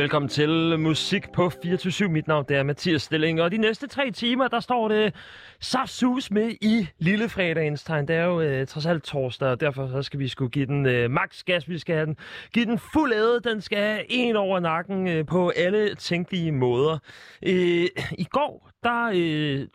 Velkommen til Musik på 24 Mit navn det er Mathias Stilling, og de næste tre timer, der står det saftsus med i lille fredagens tegn. Det er jo øh, trods alt torsdag, og derfor så skal vi skulle give den øh, max gas. Vi skal have den, give den fuld æde. Den skal have en over nakken øh, på alle tænkelige måder. Øh, I går, der øh,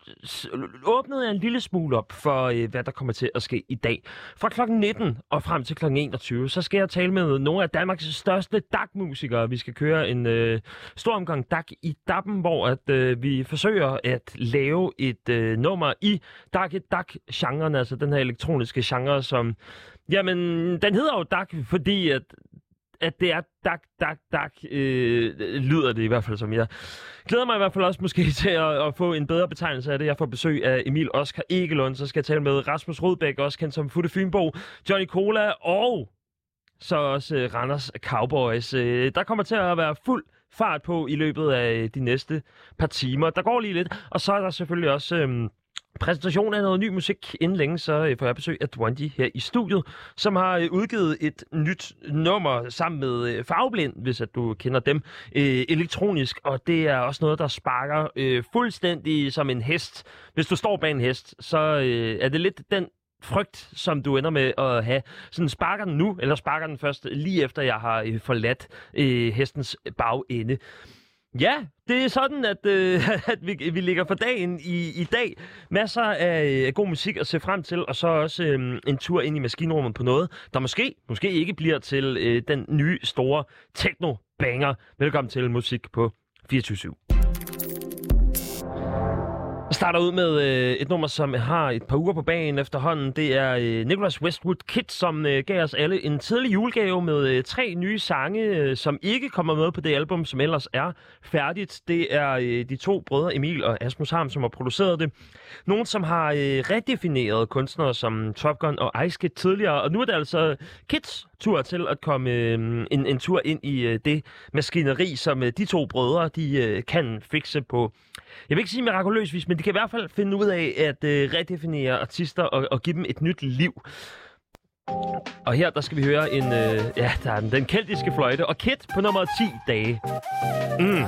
åbnede jeg en lille smule op for, øh, hvad der kommer til at ske i dag. Fra kl. 19 og frem til kl. 21, så skal jeg tale med nogle af Danmarks største DAG-musikere. Vi skal køre en øh, stor omgang DAG i Dappen, hvor at, øh, vi forsøger at lave et øh, nummer i DAG-DAG-genren, altså den her elektroniske genre, som... Jamen, den hedder jo DAG, fordi at at det er dak, dak, dak, øh, lyder det i hvert fald som jeg. Glæder mig i hvert fald også måske til at, at få en bedre betegnelse af det. Jeg får besøg af Emil Oskar Egelund, så skal jeg tale med Rasmus Rodbæk, også kendt som Futte Fynbo, Johnny Cola og så også øh, Randers Cowboys. Øh, der kommer til at være fuld fart på i løbet af de næste par timer. Der går lige lidt, og så er der selvfølgelig også... Øh, præsentation af noget ny musik. Inden længe så øh, får jeg besøg af Dwandy her i studiet, som har øh, udgivet et nyt nummer sammen med øh, Farveblind, hvis at du kender dem, øh, elektronisk. Og det er også noget, der sparker øh, fuldstændig som en hest. Hvis du står bag en hest, så øh, er det lidt den frygt, som du ender med at have. Sådan sparker den nu, eller sparker den først lige efter, jeg har forladt øh, hestens bagende. Ja, det er sådan, at, øh, at vi, vi ligger for dagen i, i dag. Masser af, af god musik at se frem til, og så også øh, en tur ind i maskinrummet på noget, der måske, måske ikke bliver til øh, den nye store techno-banger. Velkommen til Musik på 24 /7. Vi starter ud med øh, et nummer, som har et par uger på banen efterhånden. Det er øh, Nicholas Westwood Kid, som øh, gav os alle en tidlig julegave med øh, tre nye sange, øh, som ikke kommer med på det album, som ellers er færdigt. Det er øh, de to brødre Emil og Asmus Harm, som har produceret det. Nogen, som har øh, redefineret kunstnere som Top Gun og Ice Kid tidligere, og nu er det altså Kids tur til at komme øh, en, en tur ind i øh, det maskineri, som øh, de to brødre de øh, kan fikse på jeg vil ikke sige mirakuløs vis, men de kan i hvert fald finde ud af at øh, redefinere artister og, og give dem et nyt liv. Og her der skal vi høre en, øh, ja, der er den, den keltiske fløjte og Kit på nummer 10 dage. Mm.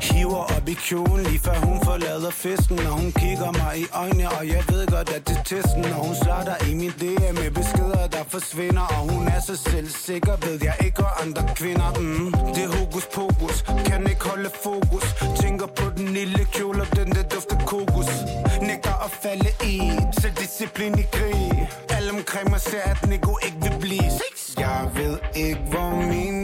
Hiver op i kjolen lige før hun forlader festen Når hun kigger mig i øjnene, og jeg ved godt at det er testen Når hun starter i min DM med beskeder der forsvinder Og hun er så selvsikker, ved jeg ikke og andre kvinder. Mm, Det er hokus pokus, kan ikke holde fokus. Tænker på den lille kjole og den der dufter kokos. Nægter at falde i, selvdisciplin i krig. Alle omkring mig ser at Nico ikke vil blive. Jeg ved ikke hvor min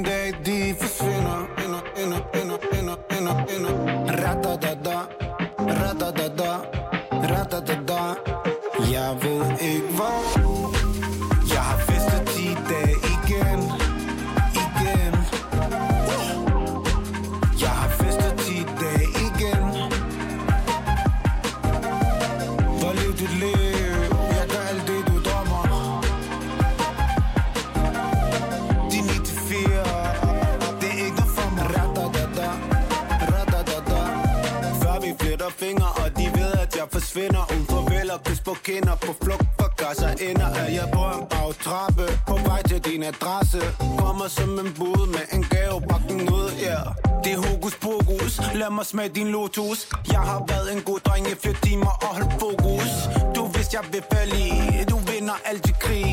Uden og kys på kinder På flugt for gasser ender af jeg på en bagtrappe På vej til din adresse. Kommer som en bud med en gave Bak ud, ja. Yeah. Det er hokus pokus. Lad mig smage din lotus. Jeg har været en god dreng i flere timer Og holdt fokus. Du vidste jeg vil falde i Du vinder altid krig.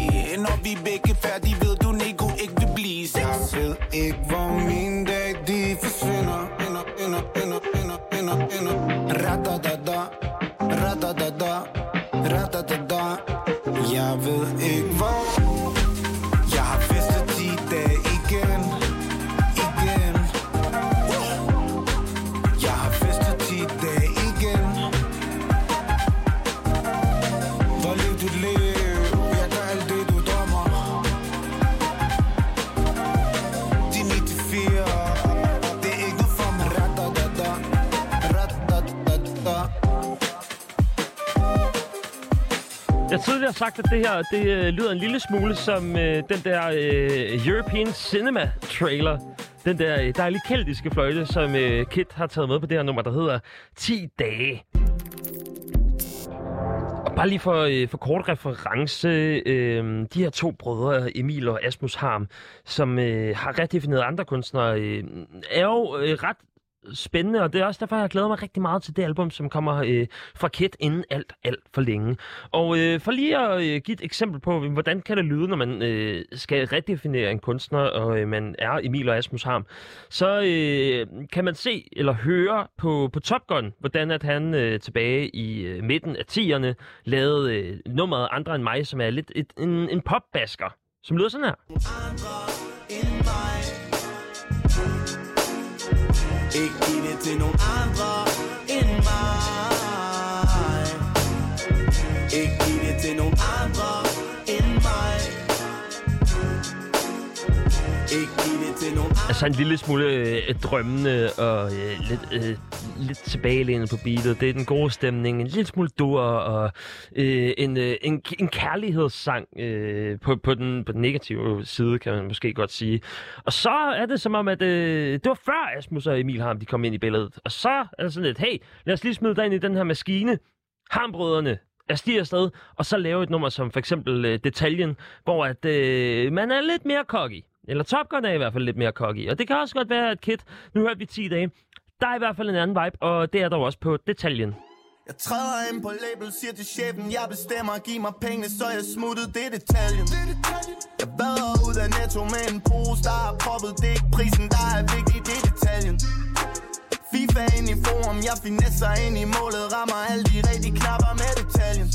Når vi er begge færdige Ved du Nico ikke vil blive sex Jeg ved ikke hvor min dag de forsvinder. Ender, ender, ender, ender, ender, ender. Ra-da-da-da, ra-da-da-da. Radadada Jeg ved ikke Jeg har tidligere sagt, at det her det, øh, lyder en lille smule som øh, den der øh, European Cinema trailer. Den der øh, dejlige keltiske fløjte, som øh, Kit har taget med på det her nummer, der hedder 10 dage. Og bare lige for, øh, for kort reference, øh, de her to brødre, Emil og Asmus Harm, som øh, har redefineret andre kunstnere, øh, er jo øh, ret spændende, og det er også derfor, jeg glæder mig rigtig meget til det album, som kommer øh, fra Kit inden alt, alt for længe. Og øh, for lige at øh, give et eksempel på, hvordan kan det lyde, når man øh, skal redefinere en kunstner, og øh, man er Emil og Asmus Harm, så øh, kan man se eller høre på, på Top Gun, hvordan at han øh, tilbage i øh, midten af 10'erne lavede øh, nummeret Andre end mig, som er lidt et, en, en popbasker, som lyder sådan her. Andre end mig ikke giv det til nogen andre end mig Ikke giv det til nogen andre end mig Ikke så en lille smule øh, drømmende og øh, lidt, øh, lidt tilbagelænet på beatet. Det er den gode stemning, en lille smule dur og øh, en, øh, en, en kærlighedssang øh, på, på, den, på den negative side, kan man måske godt sige. Og så er det som om, at øh, det var før Asmus og Emil Ham, de kom ind i billedet. Og så er det sådan lidt, hey, lad os lige smide dig ind i den her maskine. Harmbrødrene, jeg stiger afsted, og så lave et nummer som for eksempel øh, Detaljen, hvor at, øh, man er lidt mere cocky. Eller Top Gun er i hvert fald lidt mere cocky. Og det kan også godt være, at Kit, nu hørte vi 10 dage, der er i hvert fald en anden vibe, og det er der også på detaljen. Jeg træder ind på label, siger til chefen, jeg bestemmer, giv mig penge, så jeg smuttet, det er detaljen. Jeg vader ud af netto med en pose, der er proppet, det er ikke prisen, der er vigtig, det er detaljen. FIFA ind i forum, jeg finesser ind i målet, rammer alle de rigtige knapper med detaljen.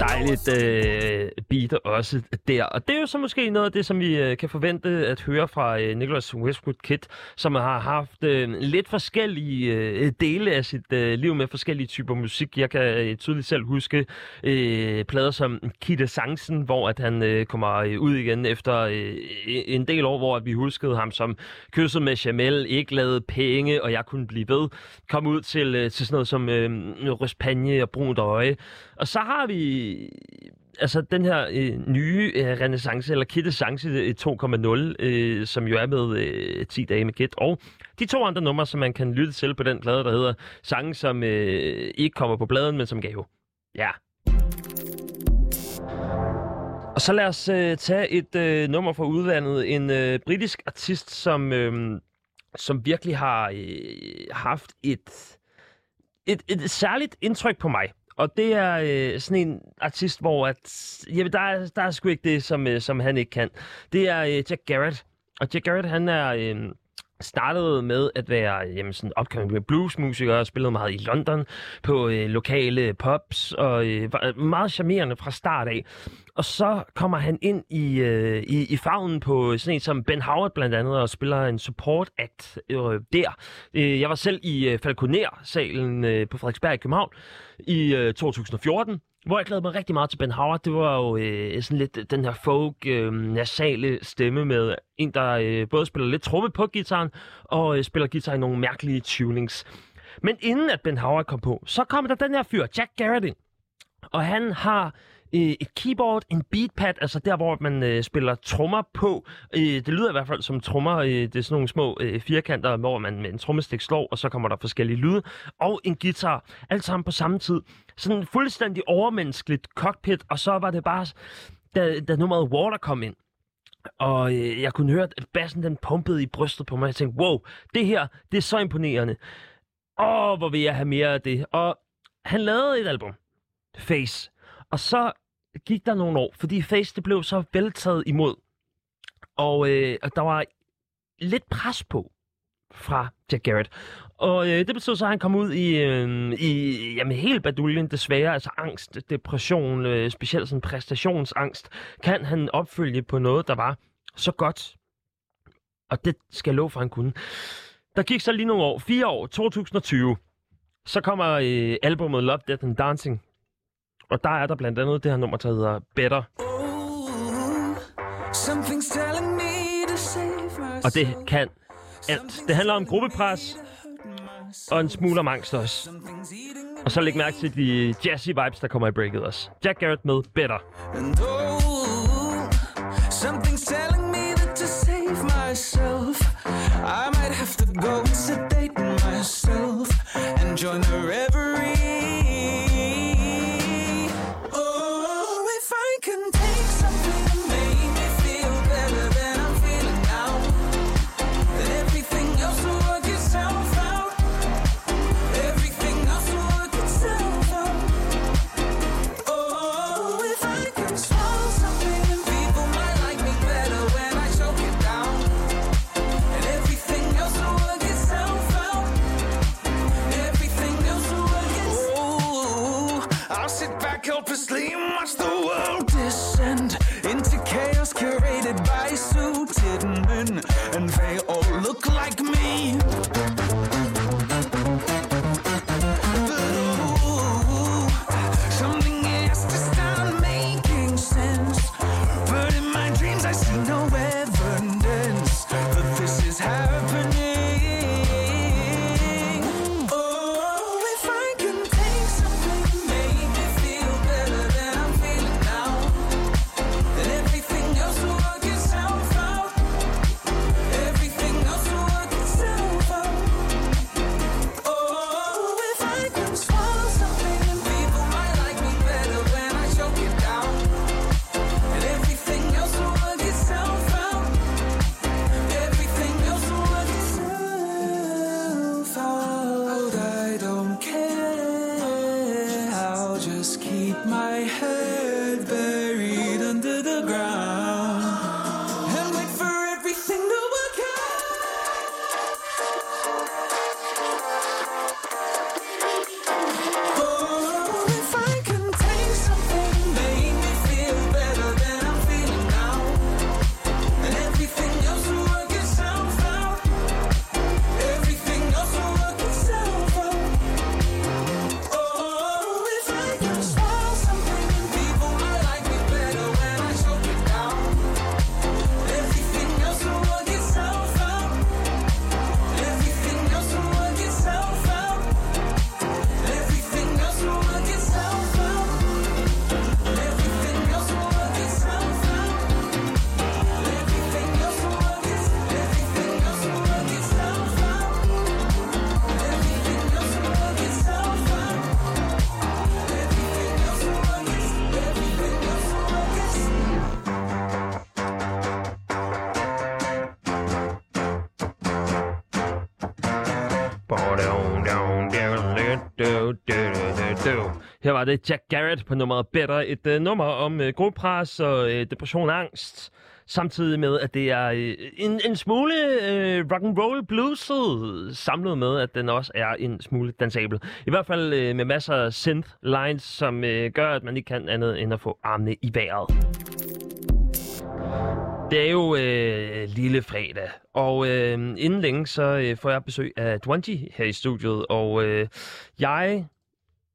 Dejligt øh, beat også der. Og det er jo så måske noget af det, som vi øh, kan forvente at høre fra øh, Nicholas Westwood Kid, som har haft øh, lidt forskellige øh, dele af sit øh, liv med forskellige typer musik. Jeg kan øh, tydeligt selv huske øh, plader som Kitte Sangsen, hvor at han øh, kommer øh, ud igen efter øh, en del år, hvor at vi huskede ham som kysset med Jamel, ikke lavede penge, og jeg kunne blive ved. Kom ud til, øh, til sådan noget som øh, Røspanje og Brunt Øje. Og så har vi altså den her øh, nye øh, renaissance, eller Kittesance 2.0, øh, øh, som jo er med øh, 10 dage med Kit, og de to andre numre, som man kan lytte til på den plade, der hedder sange, som øh, ikke kommer på pladen, men som gav. Ja. Og så lad os øh, tage et øh, nummer fra udlandet. En øh, britisk artist, som, øh, som virkelig har øh, haft et, et, et særligt indtryk på mig. Og det er øh, sådan en artist, hvor at, jamen, der, er, der er sgu ikke det, som, øh, som han ikke kan. Det er øh, Jack Garrett. Og Jack Garrett, han er... Øh, startede med at være jamen, sådan upcoming bluesmusiker og spillede meget i London på øh, lokale pubs og øh, var øh, meget charmerende fra start af. Og så kommer han ind i, øh, i, i favnen på sådan en som Ben Howard blandt andet og spiller en support act øh, der. Øh, jeg var selv i øh, Falconer-salen øh, på Frederiksberg i København i øh, 2014 hvor jeg glæder mig rigtig meget til Ben Howard. Det var jo øh, sådan lidt den her folk, øh, nasale stemme med en, der øh, både spiller lidt tromme på gitaren, og øh, spiller guitar i nogle mærkelige tunings. Men inden at Ben Howard kom på, så kom der den her fyr, Jack Garrett ind. Og han har øh, et keyboard, en beatpad, altså der, hvor man øh, spiller trommer på. Øh, det lyder i hvert fald som trommer. Øh, det er sådan nogle små øh, firkanter, hvor man med en trommestik slår, og så kommer der forskellige lyde. Og en guitar. Alt sammen på samme tid. Sådan fuldstændig overmenneskeligt cockpit, og så var det bare, da, da nummeret Water kom ind, og øh, jeg kunne høre, at bassen den pumpede i brystet på mig. Jeg tænkte, wow, det her, det er så imponerende. Åh, hvor vil jeg have mere af det. Og han lavede et album, Face. Og så gik der nogle år, fordi Face det blev så veltaget imod. Og øh, der var lidt pres på fra Jack Garrett. Og øh, det betød så, at han kom ud i, øh, i jamen, helt baduljen desværre. Altså angst, depression, øh, specielt sådan præstationsangst. Kan han opfølge på noget, der var så godt? Og det skal jeg love for, han kunne. Der gik så lige nogle år. Fire år, 2020. Så kommer øh, albumet Love, Death and Dancing og der er der blandt andet det her nummer, der hedder Better. Og det kan alt. Det handler om gruppepres og en smule angst også. Og så læg mærke til de jazzy vibes, der kommer i breaket også. Jack Garrett med Better. And oh, something's var det Jack Garrett på nummeret Better. Et uh, nummer om øh, uh, gruppepres og uh, depression og angst. Samtidig med, at det er uh, en, en smule uh, rock and roll blueset, samlet med, at den også er en smule dansabel. I hvert fald uh, med masser af synth lines, som uh, gør, at man ikke kan andet end at få armene i vejret. Det er jo øh, lille fredag, og øh, inden længe så øh, får jeg besøg af Dwanji her i studiet, og øh, jeg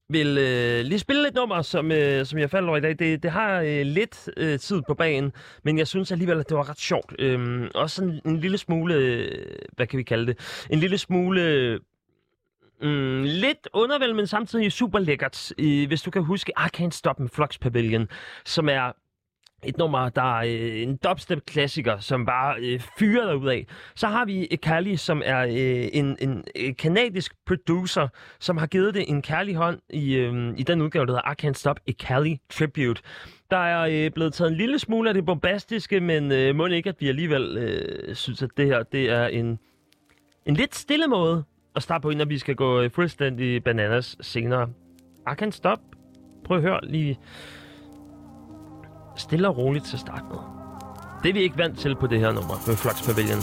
vil øh, lige spille et nummer, som, øh, som jeg faldt over i dag. Det, det har øh, lidt øh, tid på banen, men jeg synes alligevel, at det var ret sjovt. Øhm, også en, en lille smule, øh, hvad kan vi kalde det? En lille smule... Mm, lidt undervældende, men samtidig super lækkert. Øh, hvis du kan huske I Can't Stop med Flux Pavilion, som er et nummer, der er øh, en dubstep-klassiker, som bare øh, fyrer derud af. Så har vi øh, Ekali, som er øh, en, en øh, kanadisk producer, som har givet det en kærlig hånd i, øh, i den udgave, der hedder I Can't Stop Ekali Tribute. Der er øh, blevet taget en lille smule af det bombastiske, men øh, må ikke, at vi alligevel øh, synes, at det her det er en, en lidt stille måde at starte på, inden vi skal gå øh, fuldstændig bananas senere. I Can't Stop. Prøv at høre lige stille og roligt til at starte med. Det er vi ikke vant til på det her nummer med Flux Pavilion.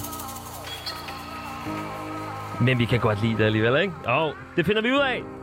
Men vi kan godt lide det alligevel, ikke? Og det finder vi ud af.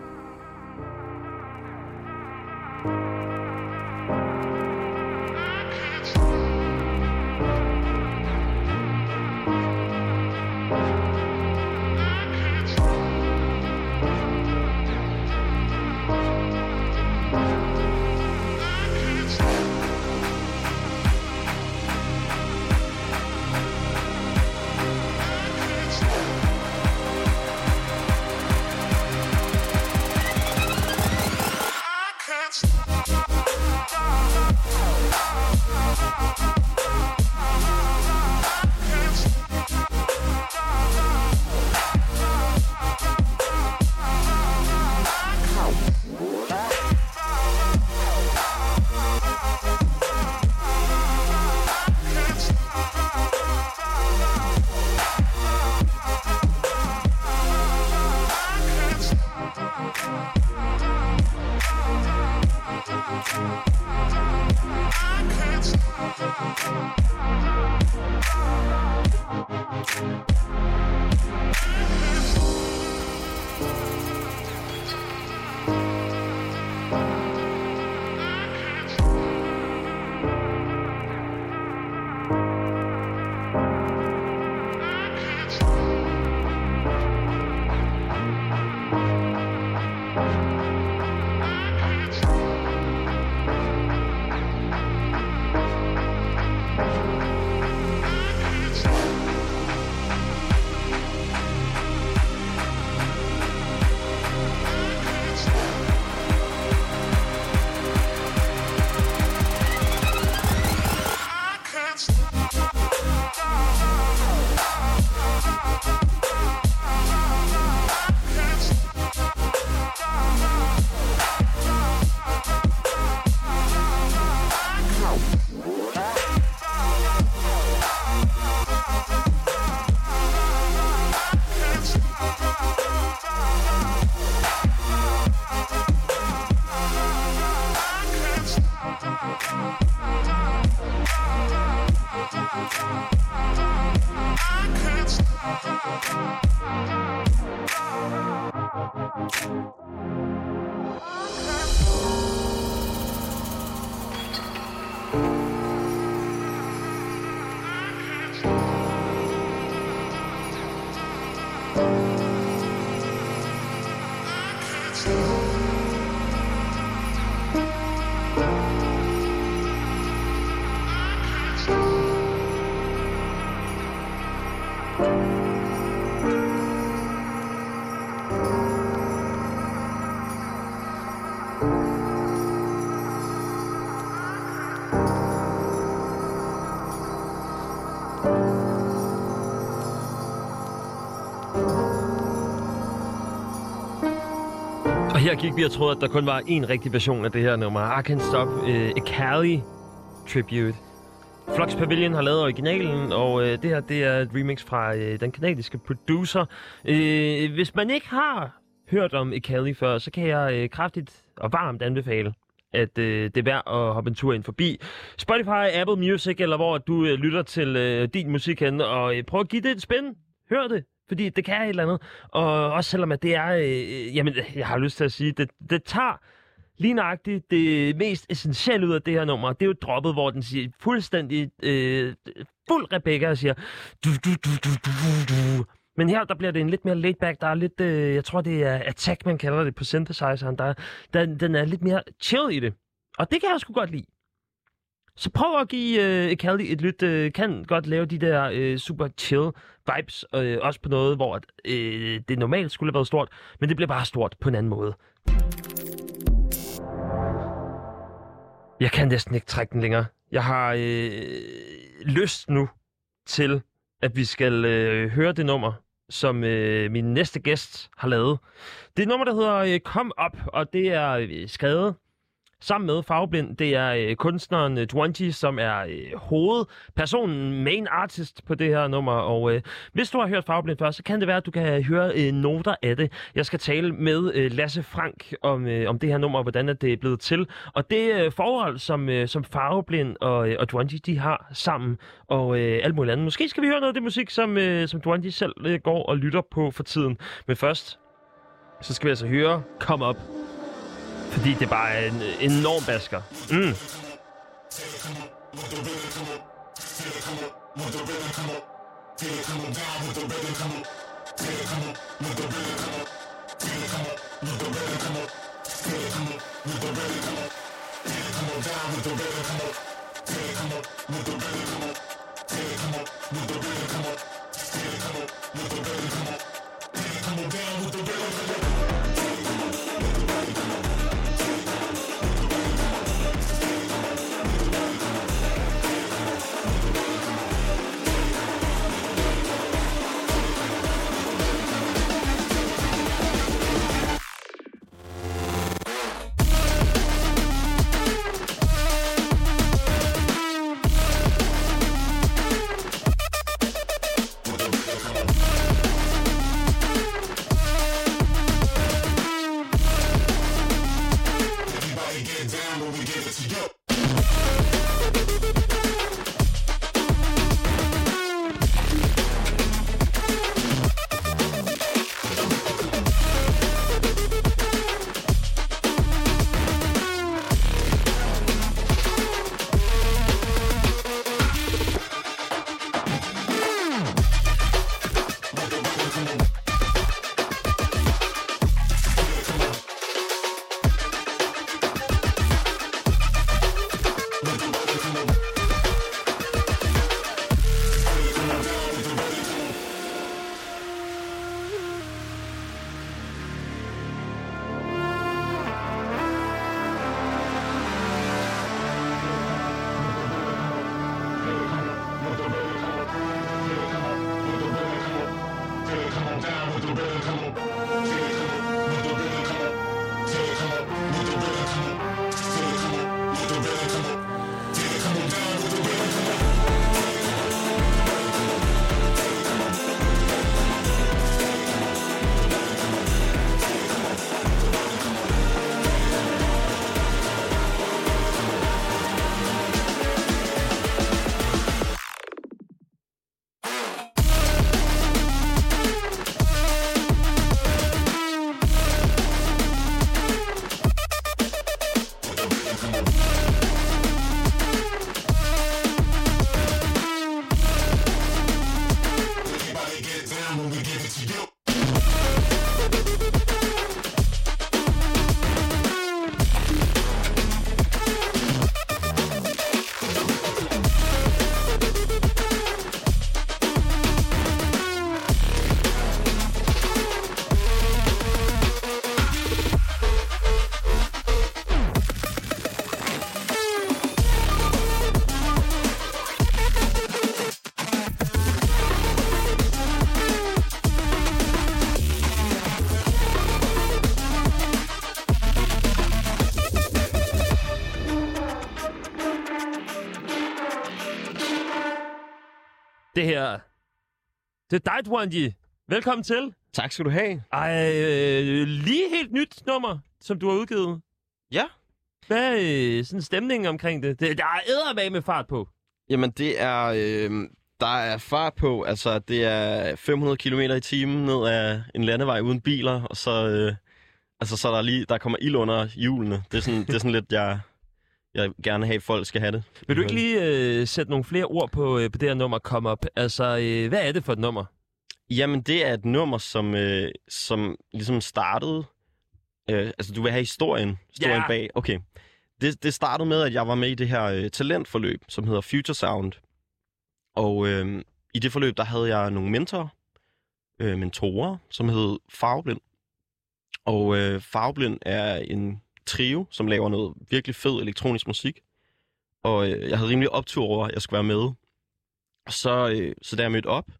Her gik vi og troede, at der kun var én rigtig version af det her nummer. I Can't Stop øh, uh, a Cali Tribute. Flux Pavilion har lavet originalen, og uh, det her det er et remix fra uh, den kanadiske producer. Uh, hvis man ikke har hørt om Cali før, så kan jeg uh, kraftigt og varmt anbefale at øh, det er værd at hoppe en tur ind forbi Spotify, Apple Music, eller hvor du øh, lytter til øh, din musik hen, og øh, prøv at give det et spænd. Hør det, fordi det kan et eller andet. Og også selvom at det er, øh, øh, jamen, jeg har lyst til at sige, det, det tager lige nøjagtigt det mest essentielle ud af det her nummer. Det er jo droppet, hvor den siger fuldstændig øh, fuld Rebecca og siger du, du, du, du, du, du. Men her, der bliver det en lidt mere laid back. Der er lidt, øh, jeg tror, det er attack, man kalder det på synthesizeren. Der, den, den er lidt mere chill i det. Og det kan jeg sgu godt lide. Så prøv at give øh, Caldi et lyt. Øh, kan godt lave de der øh, super chill vibes. Øh, også på noget, hvor øh, det normalt skulle have været stort. Men det bliver bare stort på en anden måde. Jeg kan næsten ikke trække den længere. Jeg har øh, lyst nu til, at vi skal øh, høre det nummer, som øh, min næste gæst har lavet. Det er et nummer, der hedder øh, Come Up, og det er øh, skrevet sammen med Fagblind. Det er øh, kunstneren øh, Dwanji, som er øh, hovedpersonen, main artist på det her nummer. Og øh, hvis du har hørt Fagblind før, så kan det være, at du kan høre øh, noter af det. Jeg skal tale med øh, Lasse Frank om, øh, om det her nummer, og hvordan det er blevet til. Og det øh, forhold, som, øh, som Farveblind og, øh, og Dwanji, de har sammen, og øh, alt muligt andet. Måske skal vi høre noget af det musik, som, øh, som Dwanji selv øh, går og lytter på for tiden. Men først, så skal vi altså høre Come Up. Fordi det bare er en enorm basker. Mm. Come on. Det her... Det er dig, Dwanji. Velkommen til. Tak skal du have. Ej, øh, lige helt nyt nummer, som du har udgivet. Ja. Hvad er øh, sådan stemningen omkring det? det der er med fart på. Jamen, det er... Øh, der er fart på. Altså, det er 500 km i timen ned ad en landevej uden biler, og så... Øh, altså, så er der lige... Der kommer ild under hjulene. Det er sådan, det er sådan lidt, jeg... Jeg gerne have, at folk skal have det. Vil du ikke lige øh, sætte nogle flere ord på, øh, på det her nummer Come Up? Altså, øh, hvad er det for et nummer? Jamen, det er et nummer, som, øh, som ligesom startede... Øh, altså, du vil have historien, historien Ja. bag. Okay. Det, det startede med, at jeg var med i det her øh, talentforløb, som hedder Future Sound. Og øh, i det forløb, der havde jeg nogle mentorer, øh, mentorer, som hed Farveblind. Og øh, Farveblind er en trio, som laver noget virkelig fed elektronisk musik. Og øh, jeg havde rimelig optur over, at jeg skulle være med. Så, øh, så da jeg mødte op,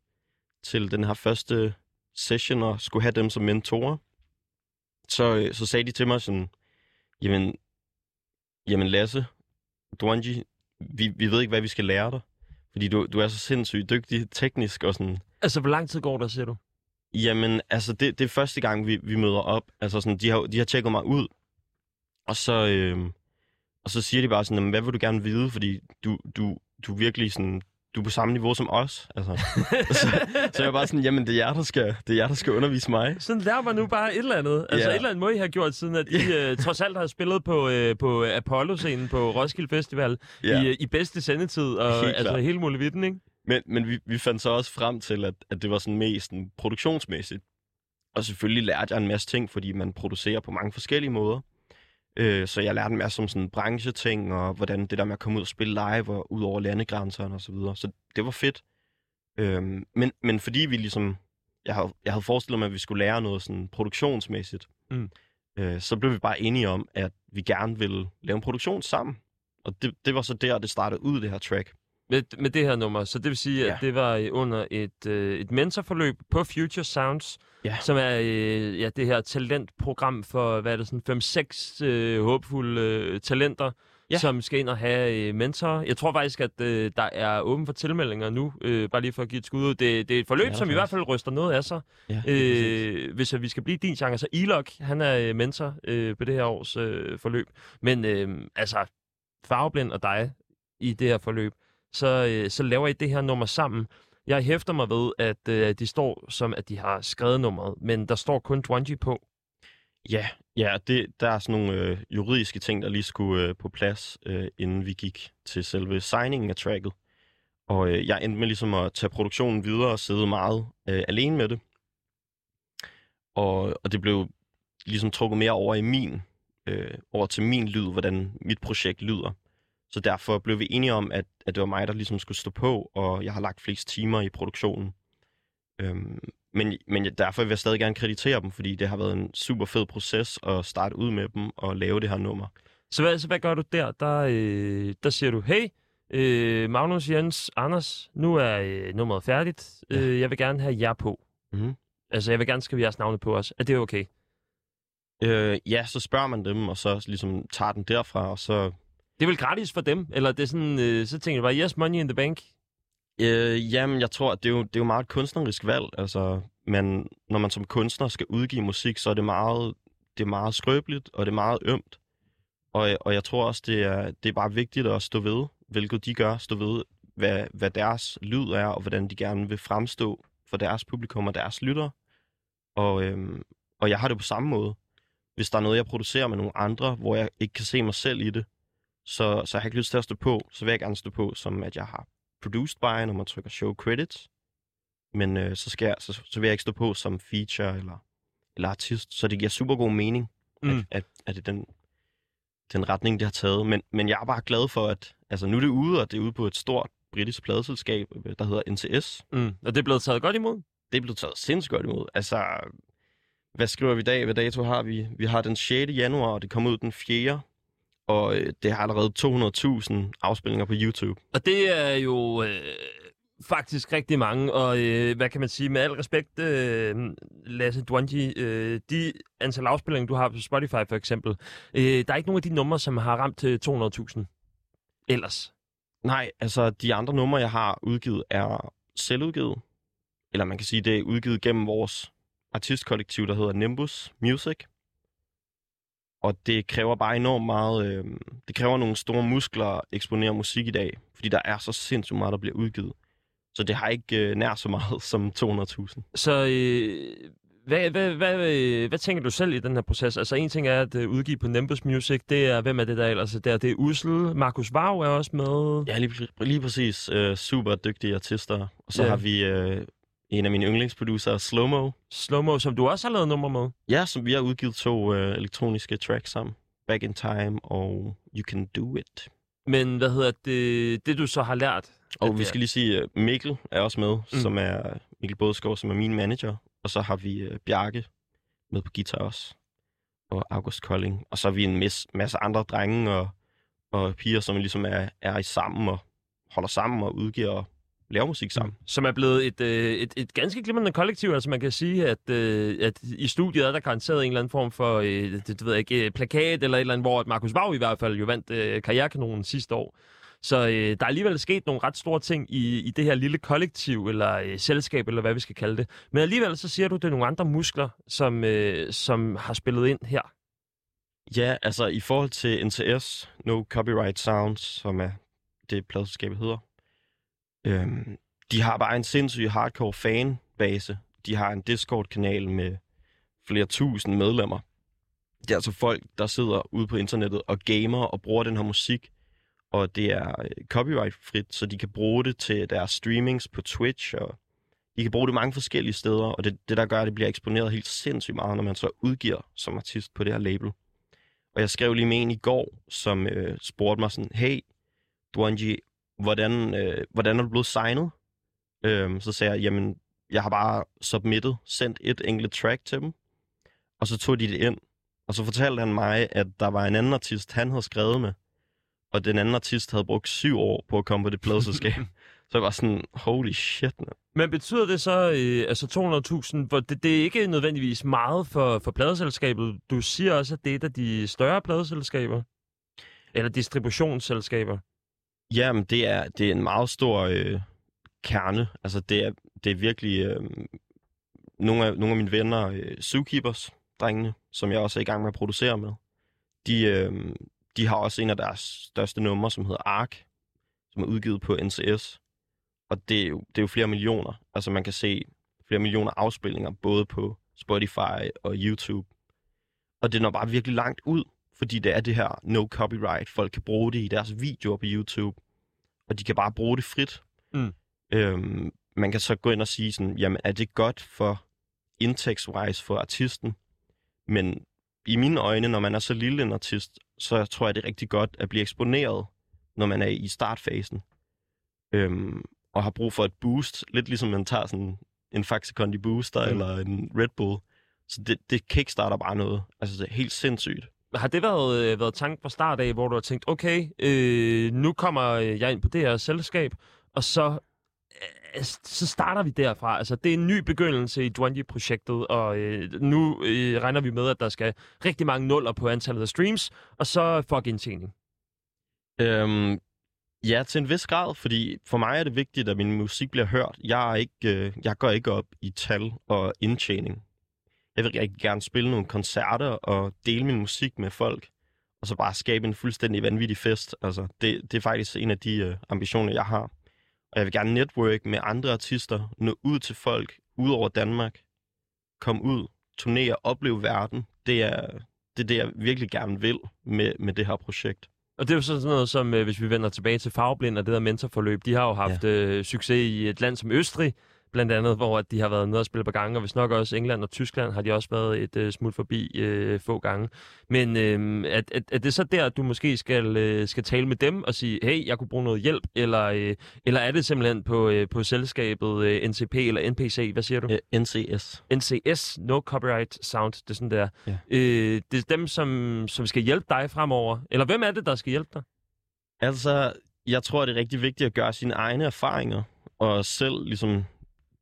til den her første session og skulle have dem som mentorer, så, øh, så sagde de til mig sådan, jamen, jamen Lasse, Dwanji, vi, vi ved ikke, hvad vi skal lære dig, fordi du, du er så sindssygt dygtig teknisk og sådan. Altså, hvor lang tid går der, siger du? Jamen, altså, det, det er første gang, vi, vi møder op. Altså, sådan, de, har, de har tjekket mig ud, og så, øh, og så siger de bare sådan, "Jamen, hvad vil du gerne vide, fordi du, du, du virkelig sådan, du er på samme niveau som os. Altså. så, så jeg var bare sådan, jamen det er jer, der skal, det er jer, der skal undervise mig. Sådan lærer man nu bare et eller andet. Altså Ja. et eller andet må I have gjort, siden at I øh, trods alt har spillet på, øh, på Apollo-scenen på Roskilde Festival Ja. i, øh, i bedste sendetid, og Helt altså klart. hele muligheden, ikke? Men, men vi, vi fandt så også frem til, at, at det var sådan mest sådan, produktionsmæssigt. Og selvfølgelig lærte jeg en masse ting, fordi man producerer på mange forskellige måder. Øh, så jeg lærte en masse om sådan brancheting, og hvordan det der med at komme ud og spille live, og ud over landegrænserne og så videre. Så det var fedt. Øh, men, men fordi vi ligesom... Jeg havde, jeg havde forestillet mig, at vi skulle lære noget sådan produktionsmæssigt. Mm. Øh, så blev vi bare enige om, at vi gerne ville lave en produktion sammen. Og det, det var så der, det startede ud, det her track. Med, med det her nummer. Så det vil sige, Ja. at det var øh, under et, øh, et mentorforløb på Future Sounds, Ja. som er øh, ja, det her talentprogram for, hvad er det, sådan 5-6 øh, håbefulde øh, talenter, ja. Som skal ind og have øh, mentorer. Jeg tror faktisk, at øh, der er åben for tilmeldinger nu, øh, bare lige for at give et skud ud. Det, det er et forløb, Ja, som i hvert fald ryster noget af sig. Ja, Øh, hvis at vi skal blive din genre, så Elok, han er øh, mentor øh, på det her års øh, forløb. Men øh, altså, Farveblind og dig i det her forløb, så, øh, så laver I det her nummer sammen. Jeg hæfter mig ved, at øh, de står som, at de har skrevet nummeret, men der står kun Dwanji på. Ja, ja det, der er sådan nogle øh, juridiske ting, der lige skulle øh, på plads, øh, inden vi gik til selve signingen af tracket. Og øh, jeg endte med ligesom at tage produktionen videre og sidde meget øh, alene med det. Og, og det blev ligesom trukket mere over i min, øh, over til min lyd, hvordan mit projekt lyder. Så derfor blev vi enige om, at, at det var mig, der ligesom skulle stå på, og jeg har lagt flest timer i produktionen. Øhm, men, men derfor vil jeg stadig gerne kreditere dem, fordi det har været en super fed proces at starte ud med dem og lave det her nummer. Så hvad, så hvad gør du der? Der, øh, der siger du, hey, øh, Magnus, Jens, Anders, nu er øh, nummeret færdigt. Ja. Øh, jeg vil gerne have jer på. Mhm. Altså, jeg vil gerne skrive jeres navne på os. Er det okay? Øh, ja, så spørger man dem, og så ligesom tager den derfra, og så... Det er vel gratis for dem? Eller det er sådan, øh, så tænker jeg bare, yes, money in the bank. Øh, jamen, jeg tror, det er, jo, det er jo meget et kunstnerisk valg. Altså, man, når man som kunstner skal udgive musik, så er det meget, det er meget skrøbeligt, og det er meget ømt. Og, og jeg tror også, det er, det er bare vigtigt at stå ved, hvilket de gør, stå ved, hvad, hvad deres lyd er, og hvordan de gerne vil fremstå for deres publikum og deres lyttere. Og, øhm, og jeg har det på samme måde. Hvis der er noget, jeg producerer med nogle andre, hvor jeg ikke kan se mig selv i det, så, så jeg har ikke lyst til at stå på, så vil jeg gerne stå på, som at jeg har produced by, når man trykker show credits. Men øh, så, skal jeg, så, så vil jeg ikke stå på som feature eller, eller artist. Så det giver super god mening, mm. At, at, at det er den, den retning, det har taget. Men, men jeg er bare glad for, at altså, nu er det ude, og det er ude på et stort britisk pladeselskab, øh, der hedder NTS. Mm. Og det er blevet taget godt imod? Det er blevet taget sindssygt godt imod. Altså, hvad skriver vi i dag? Hvad dato har vi? Vi har den 6. januar, og det kommer ud den 4. Og øh, det har allerede 200.000 afspilninger på YouTube. Og det er jo øh, faktisk rigtig mange, og øh, hvad kan man sige, med al respekt, øh, Lasse Dwanji, øh, de antal afspillinger, du har på Spotify for eksempel, øh, der er ikke nogen af de numre, som har ramt til 200.000 ellers. Nej, altså de andre numre, jeg har udgivet, er selvudgivet. Eller man kan sige, det er udgivet gennem vores artistkollektiv, der hedder Nimbus Music. Og det kræver bare enormt meget... Øh, det kræver nogle store muskler at eksponere musik i dag. Fordi der er så sindssygt meget, der bliver udgivet. Så det har ikke øh, nær så meget som 200.000. Så øh, hvad, hvad, hvad, øh, hvad tænker du selv i den her proces? Altså en ting er at øh, udgive på Nimbus Music, det er, hvem er det der ellers? er Der, det er Ussel, Markus Vav er også med. Ja, lige, lige præcis. Øh, super dygtige artister. Og så Ja. har vi øh, en af mine yndlingsproducere, Slowmo. Slowmo, som du også har lavet nummer med. Ja, som vi har udgivet to øh, elektroniske tracks sammen. Back in Time og You Can Do It. Men hvad hedder det, det du så har lært? Og vi skal lige sige, at Mikkel er også med, Mm. som er Mikkel Bådskov, som er min manager. Og så har vi øh, Bjarke med på guitar også. Og August Kolding. Og så har vi en mis- masse andre drenge og, og piger, som ligesom er, er i sammen og holder sammen og udgiver laver musik sammen. som er blevet et, øh, et, et ganske glimrende kollektiv. Altså man kan sige, at, øh, at i studiet er der garanteret en eller anden form for, øh, det, det ved jeg ikke, øh, plakat eller et eller andet, hvor Markus Vav i hvert fald jo vandt øh, karrierekanonen sidste år. Så øh, der er alligevel sket nogle ret store ting i, i det her lille kollektiv, eller øh, selskab, eller hvad vi skal kalde det. Men alligevel så siger du, det er nogle andre muskler, som, øh, som har spillet ind her. Ja, altså i forhold til NTS, No Copyright Sounds, som er det pladselskabet hedder, øhm, de har bare en sindssyg hardcore fanbase. De har en Discord-kanal med flere tusind medlemmer. Det er altså folk, der sidder ude på internettet og gamer og bruger den her musik, og det er øh, copyright-frit, så de kan bruge det til deres streamings på Twitch, og de kan bruge det mange forskellige steder, og det, det der gør, at det bliver eksponeret helt sindssygt meget, når man så udgiver som artist på det her label. Og jeg skrev lige med en i går, som øh, spurgte mig sådan, hey, Dwanji, hvordan, øh, hvordan er du blevet signet? Øhm, så sagde jeg, jamen, jeg har bare submittet, sendt et enkelt track til dem, og så tog de det ind. Og så fortalte han mig, at der var en anden artist, han havde skrevet med, og den anden artist havde brugt syv år på at komme på det pladselskab. så jeg var sådan, holy shit, man. Men betyder det så, øh, altså 200.000, hvor det, det er ikke nødvendigvis meget for, for pladeselskabet. Du siger også, at det er et af de større pladeselskaber, eller distributionsselskaber. Jamen, det er, det er en meget stor øh, kerne. Altså, det er, det er virkelig øh, nogle, af, nogle af mine venner, øh, Zookeepers, drengene, som jeg også er i gang med at producere med. De, øh, de har også en af deres største numre, som hedder Ark, som er udgivet på NCS. Og det er, jo, det er jo flere millioner. Altså, man kan se flere millioner afspilninger, både på Spotify og YouTube. Og det når bare virkelig langt ud, fordi det er det her no copyright. Folk kan bruge det i deres videoer på YouTube, og de kan bare bruge det frit. Mm. Øhm, man kan så gå ind og sige sådan, jamen er det godt for indtægtswise for artisten? Men i mine øjne, når man er så lille en artist, så tror jeg, det er rigtig godt at blive eksponeret, når man er i startfasen. Øhm, og har brug for et boost, lidt ligesom man tager sådan en Faxe Kondi Booster mm. eller en Red Bull. Så det, det kickstarter bare noget. Altså, det er helt sindssygt. Har det været, øh, været tanken fra start af, hvor du har tænkt, okay, øh, nu kommer jeg ind på det her selskab, og så, øh, så starter vi derfra. Altså, det er en ny begyndelse i Dwanji-projektet, og øh, nu øh, regner vi med, at der skal rigtig mange nuller på antallet af streams, og så fuck indtjening. Øhm, ja, til en vis grad, fordi for mig er det vigtigt, at min musik bliver hørt. Jeg, er ikke, øh, jeg går ikke op i tal og indtjening. Jeg vil rigtig gerne spille nogle koncerter og dele min musik med folk, og så bare skabe en fuldstændig vanvittig fest. Altså, det, det er faktisk en af de øh, ambitioner, jeg har. Og jeg vil gerne network med andre artister, nå ud til folk ud over Danmark, komme ud, turnere, opleve verden. Det er, det er det, jeg virkelig gerne vil med, med det her projekt. Og det er jo så sådan noget som, øh, hvis vi vender tilbage til Farveblind og det der mentorforløb, de har jo haft ja. øh, succes i et land som Østrig, blandt andet, hvor at de har været nede og spille på gange, og hvis nok også England og Tyskland har de også været et øh, smut forbi øh, få gange. Men øh, er, er, er det så der, at du måske skal, øh, skal tale med dem og sige, hey, jeg kunne bruge noget hjælp, eller, øh, eller er det simpelthen på, øh, på selskabet øh, NCP eller NPC, hvad siger du? Øh, NCS. NCS, No Copyright Sound, det er sådan der. Ja. Øh, det er dem, som, som skal hjælpe dig fremover. Eller hvem er det, der skal hjælpe dig? Altså, jeg tror, det er rigtig vigtigt at gøre sine egne erfaringer, og selv ligesom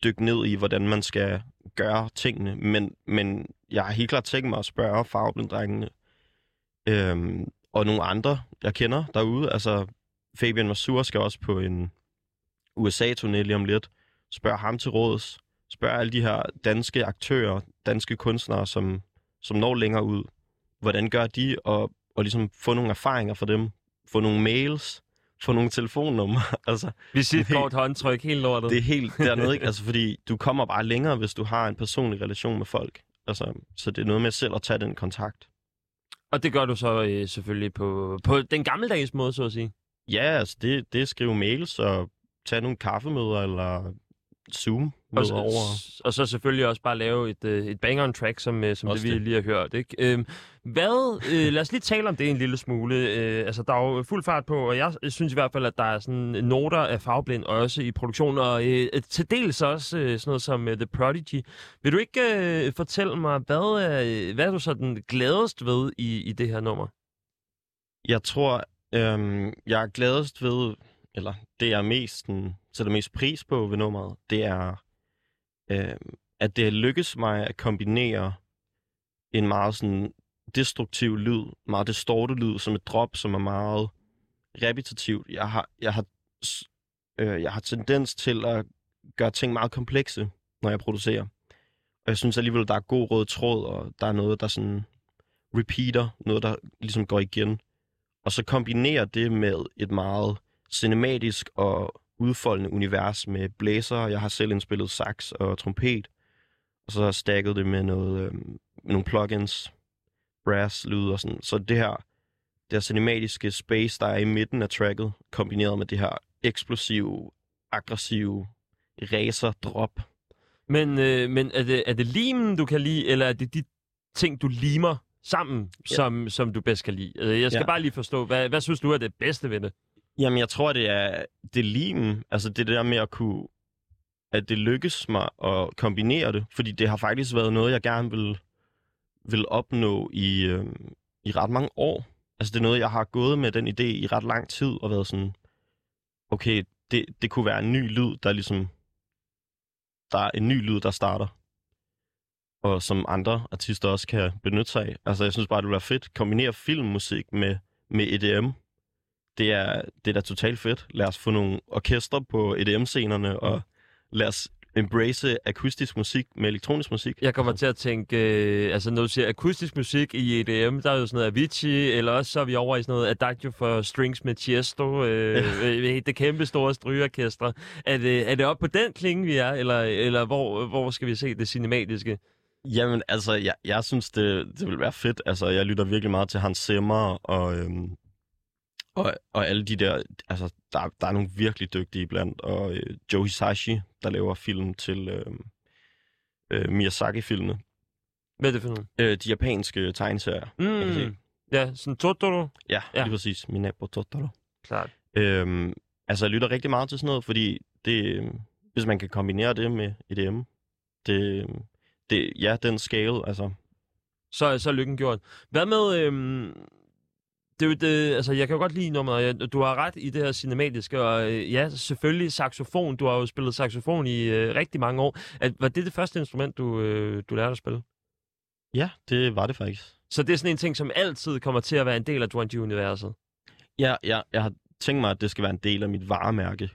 dykke ned i, hvordan man skal gøre tingene. Men, men jeg har helt klart tænkt mig at spørge farveblinddrengene, øhm, og nogle andre, jeg kender derude. Altså, Fabian Masur skal også på en USA-turné lige om lidt, Spørg ham til råds. Spørg alle de her danske aktører, danske kunstnere, som, som når længere ud. Hvordan gør de, og, og ligesom få nogle erfaringer fra dem. Få nogle mails, få nogle telefonnumre. altså, Visitkort, håndtryk, helt lortet. det er helt dernede, ikke? Altså, fordi du kommer bare længere, hvis du har en personlig relation med folk. Altså, så det er noget med selv at tage den kontakt. Og det gør du så øh, selvfølgelig på, på den gammeldags måde, så at sige. Ja, altså, det, det er skrive mails og tage nogle kaffemøder eller Zoom Og, møder over. så, og så selvfølgelig også bare lave et, øh, et bang-on-track, som, øh, som det, Også vi det. lige har hørt. Ikke? Øhm, hvad, øh, lad os lige tale om det en lille smule. Øh, altså, der er jo fuld fart på, og jeg synes i hvert fald, at der er sådan noter af farveblind også i produktionen, og øh, til dels også øh, sådan noget som øh, The Prodigy. Vil du ikke øh, fortælle mig, hvad øh, hvad er du sådan gladest ved i, i det her nummer? Jeg tror, øh, jeg er gladest ved, eller det jeg mest det sætter mest pris på ved nummeret, det er, øh, at det lykkes mig at kombinere en meget sådan destruktiv lyd, meget distortet lyd, som et drop, som er meget repetitivt. Jeg har, jeg har, øh, jeg har tendens til at gøre ting meget komplekse, når jeg producerer. Og jeg synes alligevel, der er god rød tråd, og der er noget, der sådan repeater, noget, der ligesom går igen og så kombinerer det med et meget cinematisk og udfoldende univers med blæser. Jeg har selv indspillet sax og trompet, og så har jeg stakket det med, noget, øh, nogle plugins, brass lyd og sådan. Så det her, det her cinematiske space, der er i midten af tracket, kombineret med det her eksplosive, aggressive racer drop. Men, øh, men er, det, er det limen, du kan lide, eller er det de ting, du limer sammen, Ja. som, som du bedst kan lide? Øh, Jeg skal Ja. bare lige forstå, hvad, hvad synes du er det bedste ved det? Jamen, jeg tror, det er det er limen. Altså det der med at kunne... At det lykkes mig at kombinere det. Fordi det har faktisk været noget, jeg gerne vil, vil opnå i, øh, i ret mange år. Altså det er noget, jeg har gået med den idé i ret lang tid og været sådan... Okay, det, det kunne være en ny lyd, der ligesom... Der er en ny lyd, der starter. Og som andre artister også kan benytte sig af. Altså jeg synes bare, det ville være fedt. Kombinere filmmusik med, med EDM det er, det er da totalt fedt. Lad os få nogle orkestre på EDM-scenerne, og lad os embrace akustisk musik med elektronisk musik. Jeg kommer til at tænke, øh, altså når du siger akustisk musik i EDM, der er jo sådan noget Avicii, eller også så er vi over i sådan noget Adagio for Strings med Tiesto, øh, øh, det kæmpe store strygeorkestre. Er det, er det op på den klinge, vi er, eller, eller hvor, hvor skal vi se det cinematiske? Jamen, altså, jeg, jeg synes, det, det vil være fedt. Altså, jeg lytter virkelig meget til Hans Zimmer, og, øhm, og, og alle de der... Altså, der, der er nogle virkelig dygtige blandt, og øh, Joe Hisashi, der laver film til øh, øh, Miyazaki-filmene. Hvad er det for noget? Øh, de japanske tegneserier. Mm, ja, sådan Totoro. Ja, Ja. lige præcis. Minato Totoro. Klart. Øhm, altså, jeg lytter rigtig meget til sådan noget, fordi det, øhm, hvis man kan kombinere det med EDM, det, øhm, det, ja, den scale, altså, Så, så er lykken gjort. Hvad med... Øhm, det, er jo det, altså, jeg kan jo godt lide nummeret. Du har ret i det her cinematiske, og øh, ja, selvfølgelig saxofon. Du har jo spillet saxofon i øh, rigtig mange år. At, var det det første instrument, du, øh, du lærte at spille? ja, det var det faktisk. Så det er sådan en ting, som altid kommer til at være en del af Drum universet Ja, ja, jeg har tænkt mig, at det skal være en del af mit varemærke,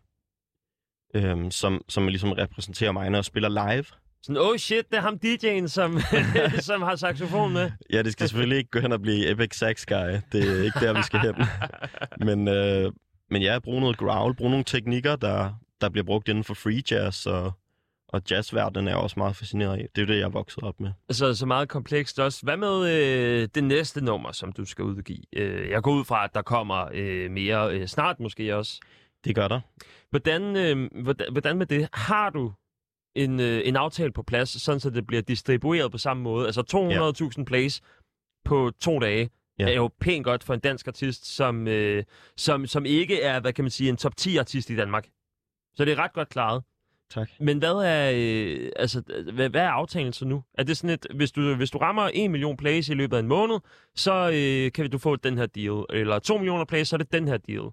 øhm, som, som ligesom repræsenterer mig, når jeg spiller live. Sådan, oh shit, det er ham DJ'en, som, som har saxofon med. Ja, det skal selvfølgelig ikke gå hen og blive Epic Sax Guy. Det er ikke der, vi skal hen. men, øh, men ja, bruge noget growl, bruge nogle teknikker, der, der bliver brugt inden for free jazz, og, og jazzverdenen er jeg også meget fascineret af. Det er det, jeg er vokset op med. Så, så meget komplekst også. Hvad med øh, det næste nummer, som du skal udgive? Øh, jeg går ud fra, at der kommer øh, mere øh, snart måske også. Det gør der. Hvordan, øh, hvordan, hvordan med det? Har du en, øh, en aftale på plads, sådan så det bliver distribueret på samme måde? Altså 200.000 plays på to dage Ja. er jo pænt godt for en dansk artist, som, øh, som, som ikke er, hvad kan man sige, en top 10 artist i Danmark. Så det er ret godt klaret. Tak. Men hvad er, øh, altså, hvad, hvad er aftalen så nu? Er det sådan et, hvis du, hvis du rammer 1 million plays i løbet af en måned, så øh, kan du få den her deal. Eller 2 millioner plays, så er det den her deal.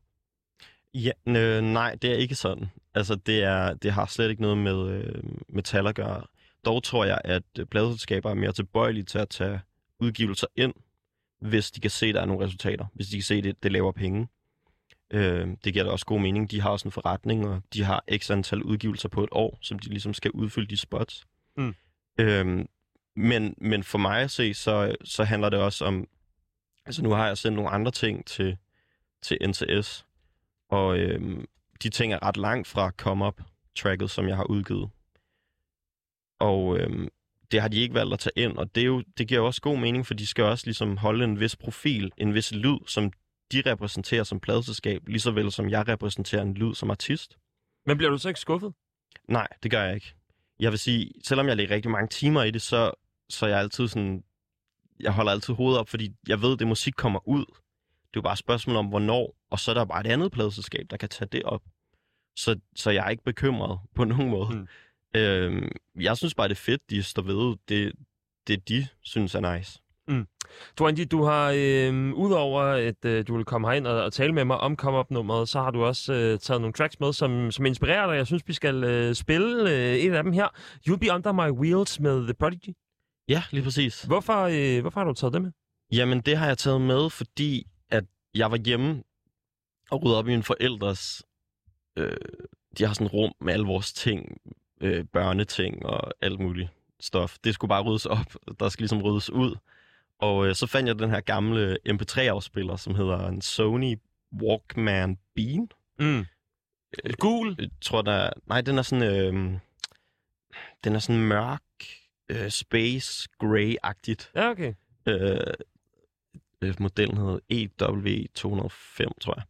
Ja, øh, nej, det er ikke sådan. Altså, det, er, det har slet ikke noget med, øh, med tal at gøre. Dog tror jeg, at øh, pladeselskaber er mere tilbøjelige til at tage udgivelser ind, hvis de kan se, at der er nogle resultater. Hvis de kan se, at det, det laver penge. Øh, det giver da også god mening. De har også en forretning, og de har x antal udgivelser på et år, som de ligesom skal udfylde de spots. Mm. Øh, men, men for mig at se, så, så handler det også om... Altså nu har jeg sendt nogle andre ting til, til NTS, og øh, de ting er ret langt fra Come Up-tracket, som jeg har udgivet. Og øh, det har de ikke valgt at tage ind, og det, er jo, det giver jo også god mening, for de skal også ligesom holde en vis profil, en vis lyd, som de repræsenterer som pladselskab, lige så vel som jeg repræsenterer en lyd som artist. Men bliver du så ikke skuffet? Nej, det gør jeg ikke. Jeg vil sige, selvom jeg lægger rigtig mange timer i det, så, så jeg altid sådan... Jeg holder altid hovedet op, fordi jeg ved, at det musik kommer ud. Det er jo bare et spørgsmål om, hvornår, og så er der bare et andet pladselskab, der kan tage det op. Så, så jeg er ikke bekymret på nogen måde. Mm. Øhm, jeg synes bare, det er fedt, de står ved det, det de synes er nice. Dwanji, du har øh, udover at øh, du vil komme herind og, og tale med mig om Come Up-nummeret, så har du også øh, taget nogle tracks med, som, som inspirerer dig. Jeg synes, vi skal øh, spille øh, et af dem her. You'll Be Under My Wheels med The Prodigy. Ja, lige præcis. Hvorfor, øh, hvorfor har du taget det med? Jamen, det har jeg taget med, fordi jeg var hjemme og rydde op i mine forældres... Øh, de har sådan et rum med alle vores ting, øh, børneting og alt muligt stof. Det skulle bare ryddes op. Der skal ligesom ryddes ud. Og øh, så fandt jeg den her gamle MP3-afspiller, som hedder en Sony Walkman Bean. Mm. Gul. Jeg tror, der er... Nej, den er sådan... Øh, den er sådan mørk, øh, space gray-agtigt. Ja, okay. Øh, øh, modellen hedder EW205, tror jeg.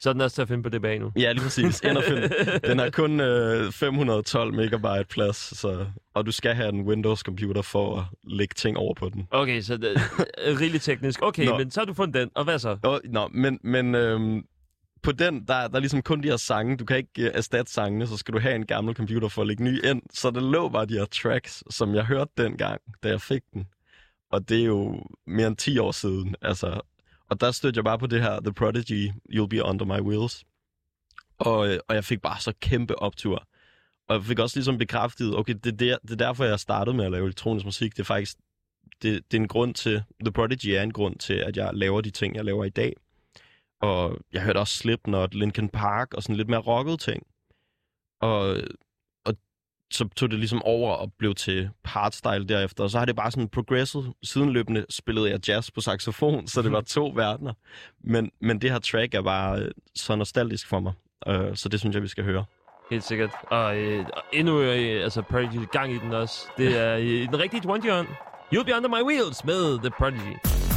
Så er den også til at finde på det bag nu. Ja, lige præcis. Ind og find. Den har kun øh, 512 megabyte plads, så, og du skal have en Windows-computer for at lægge ting over på den. Okay, så det er rigeligt teknisk. Okay, Nå. men så har du fundet den. Og hvad så? Og, nå, men, men øhm, på den, der, der er ligesom kun de her sange. Du kan ikke øh, erstatte sangene, så skal du have en gammel computer for at lægge ny ind. Så der lå bare de her tracks, som jeg hørte dengang, da jeg fik den. Og det er jo mere end 10 år siden. Altså, og der stødte jeg bare på det her The Prodigy, You'll Be Under My Wheels. Og, øh, og jeg fik bare så kæmpe optur. Og jeg fik også ligesom bekræftet, okay, det er, der, det er derfor, jeg startede med at lave elektronisk musik. Det er faktisk det, det er en grund til, The Prodigy er en grund til, at jeg laver de ting, jeg laver i dag. Og jeg hørte også Slipknot, Linkin Park og sådan lidt mere rocket ting. Og så tog det ligesom over og blev til hardstyle derefter. Og så har det bare sådan progresset. Sidenløbende spillede jeg jazz på saxofon, så det var to verdener. Men, men det her track er bare øh, så nostalgisk for mig. Uh, så det synes jeg, vi skal høre. Helt sikkert. Og, øh, og endnu øh, altså Prodigy gang i den også. Det er i den rigtige Dwanji ånd. You'll Be Under My Wheels med The Prodigy.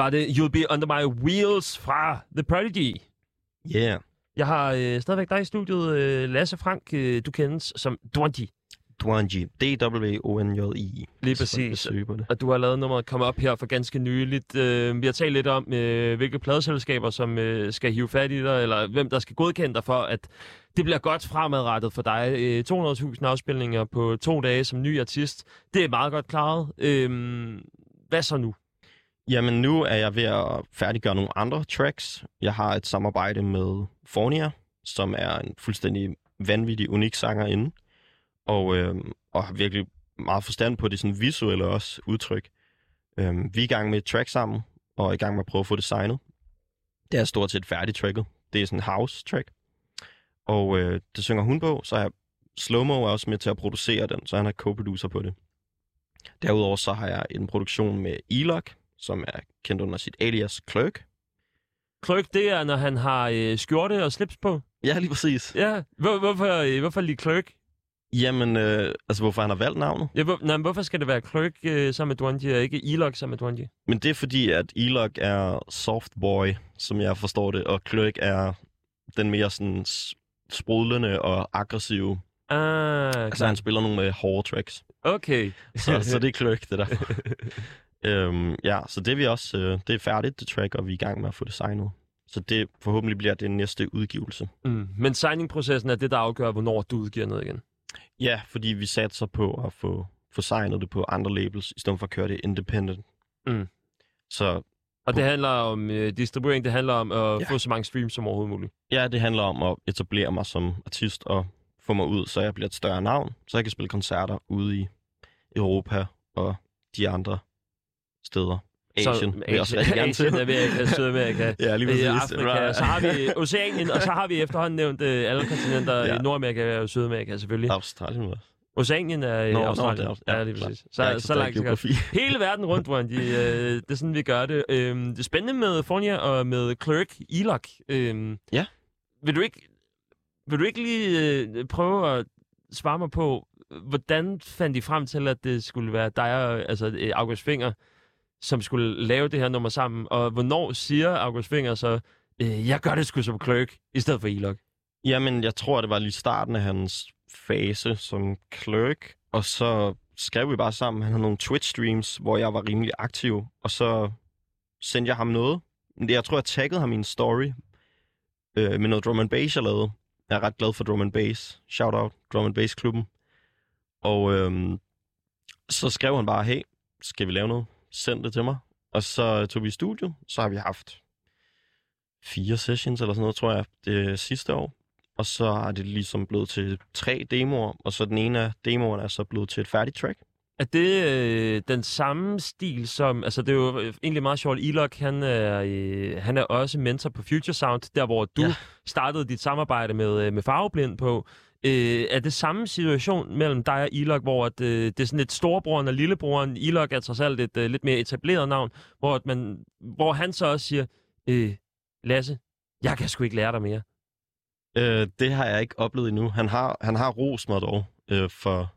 Var det You'll Be Under My Wheels fra The Prodigy. Yeah. Jeg har øh, stadigvæk dig i studiet, øh, Lasse Frank. Øh, du kendes som Dwanji. Dwanji. D-W-O-N-J-I. Lige præcis. Og du har lavet nummeret komme op her for ganske nyligt. Øh, vi har talt lidt om, øh, hvilke pladeselskaber, som øh, skal hive fat i dig, eller hvem der skal godkende dig for, at det bliver godt fremadrettet for dig. Øh, 200.000 afspilninger på to dage som ny artist. Det er meget godt klaret. Øh, hvad så nu? Jamen, nu er jeg ved at færdiggøre nogle andre tracks. Jeg har et samarbejde med Fornia, som er en fuldstændig vanvittig, unik sangerinde, og, øh, og har virkelig meget forstand på det sådan visuelle også udtryk. Øh, vi er i gang med et track sammen, og er i gang med at prøve at få designet. Det er stort set færdigt tracket. Det er sådan en house track. Og øh, det synger hun på, så er jeg, Slowmo er også med til at producere den, så han er co-producer på det. Derudover så har jeg en produktion med Elok, som er kendt under sit alias Clerk. Clerk, det er, når han har øh, skjorte og slips på. Ja, lige præcis. Ja, hvor, hvorfor, øh, hvorfor lige Clerk? Jamen, øh, altså hvorfor han har valgt navnet? Ja, hvor, nej, men hvorfor skal det være Clerk øh, sammen med Dwanji, og ikke Elok sammen med Dwanji? Men det er fordi, at Elok er soft boy, som jeg forstår det, og Clerk er den mere sådan sprudlende og aggressive. Ah, Altså han spiller nogle med hårde tracks. okay. Så, så det er Clerk, det der. øhm, ja, så det er vi også, øh, det er færdigt, det track, og vi er i gang med at få det signet. Så det forhåbentlig bliver det næste udgivelse. Mm. Men signingprocessen er det, der afgør, hvornår du udgiver noget igen. Ja, fordi vi satser på at få, få signet det på andre labels, i stedet for at køre det independent. Mm. Så Og det handler om øh, distribuering, det handler om at ja. Få så mange streams som overhovedet muligt. ja, det handler om at etablere mig som artist og få mig ud, så jeg bliver et større navn, så jeg kan spille koncerter ude i Europa og de andre steder. Asien vil jeg også rigtig gerne til. Asien, Amerika, Sydamerika. Ja, lige præcis. Øh, Afrika, så har vi Oceanien, og så har vi efterhånden nævnt øh, alle kontinenter, ja. Ja. Nordamerika og Sydamerika selvfølgelig. Australien også. Oceanien er i nå, Australien. det er ja, lige præcis. Er Så, så så langt så geografi. Hele verden rundt, Juan. De, øh, det er sådan, vi gør det. Øhm, det er spændende med Fornia og med Clerk Elok. Øhm, Ja. Vil du ikke, vil du ikke lige øh, prøve at svare mig på, hvordan fandt I frem til, at det skulle være dig og altså, August Finger, som skulle lave det her nummer sammen? Og hvornår siger August Finger så, øh, jeg gør det sgu som Clerk, i stedet for Elok? Jamen, jeg tror, det var lige starten af hans fase som clerk, og så skrev vi bare sammen. Han havde nogle Twitch-streams, hvor jeg var rimelig aktiv, og så sendte jeg ham noget. Men Jeg tror, jeg taggede ham i en story øh, med noget drum and bass, jeg lavede. Jeg er ret glad for drum and bass. Shout out drum and bass klubben. Og øhm, så skrev han bare, hey, skal vi lave noget? Send det til mig. Og så tog vi i studio. Så har vi haft fire sessions eller sådan noget, tror jeg, det sidste år. Og så er det ligesom blevet til tre demoer, og så den ene af demoerne er så blevet til et færdigt track. Er det øh, den samme stil som... Altså, det er jo øh, egentlig meget sjovt. Elok, han er, øh, han er også mentor på Future Sound, der hvor du. Ja. startede dit samarbejde med, øh, med Farveblind på. Øh, er det samme situation mellem dig og Ilok, hvor at, øh, det er sådan lidt storebroren og lillebroren? Ilok er trods alt et øh, lidt mere etableret navn, hvor, at man, hvor han så også siger, øh, Lasse, jeg kan sgu ikke lære dig mere. Øh, det har jeg ikke oplevet endnu. Han har, han har rost mig dog øh, for,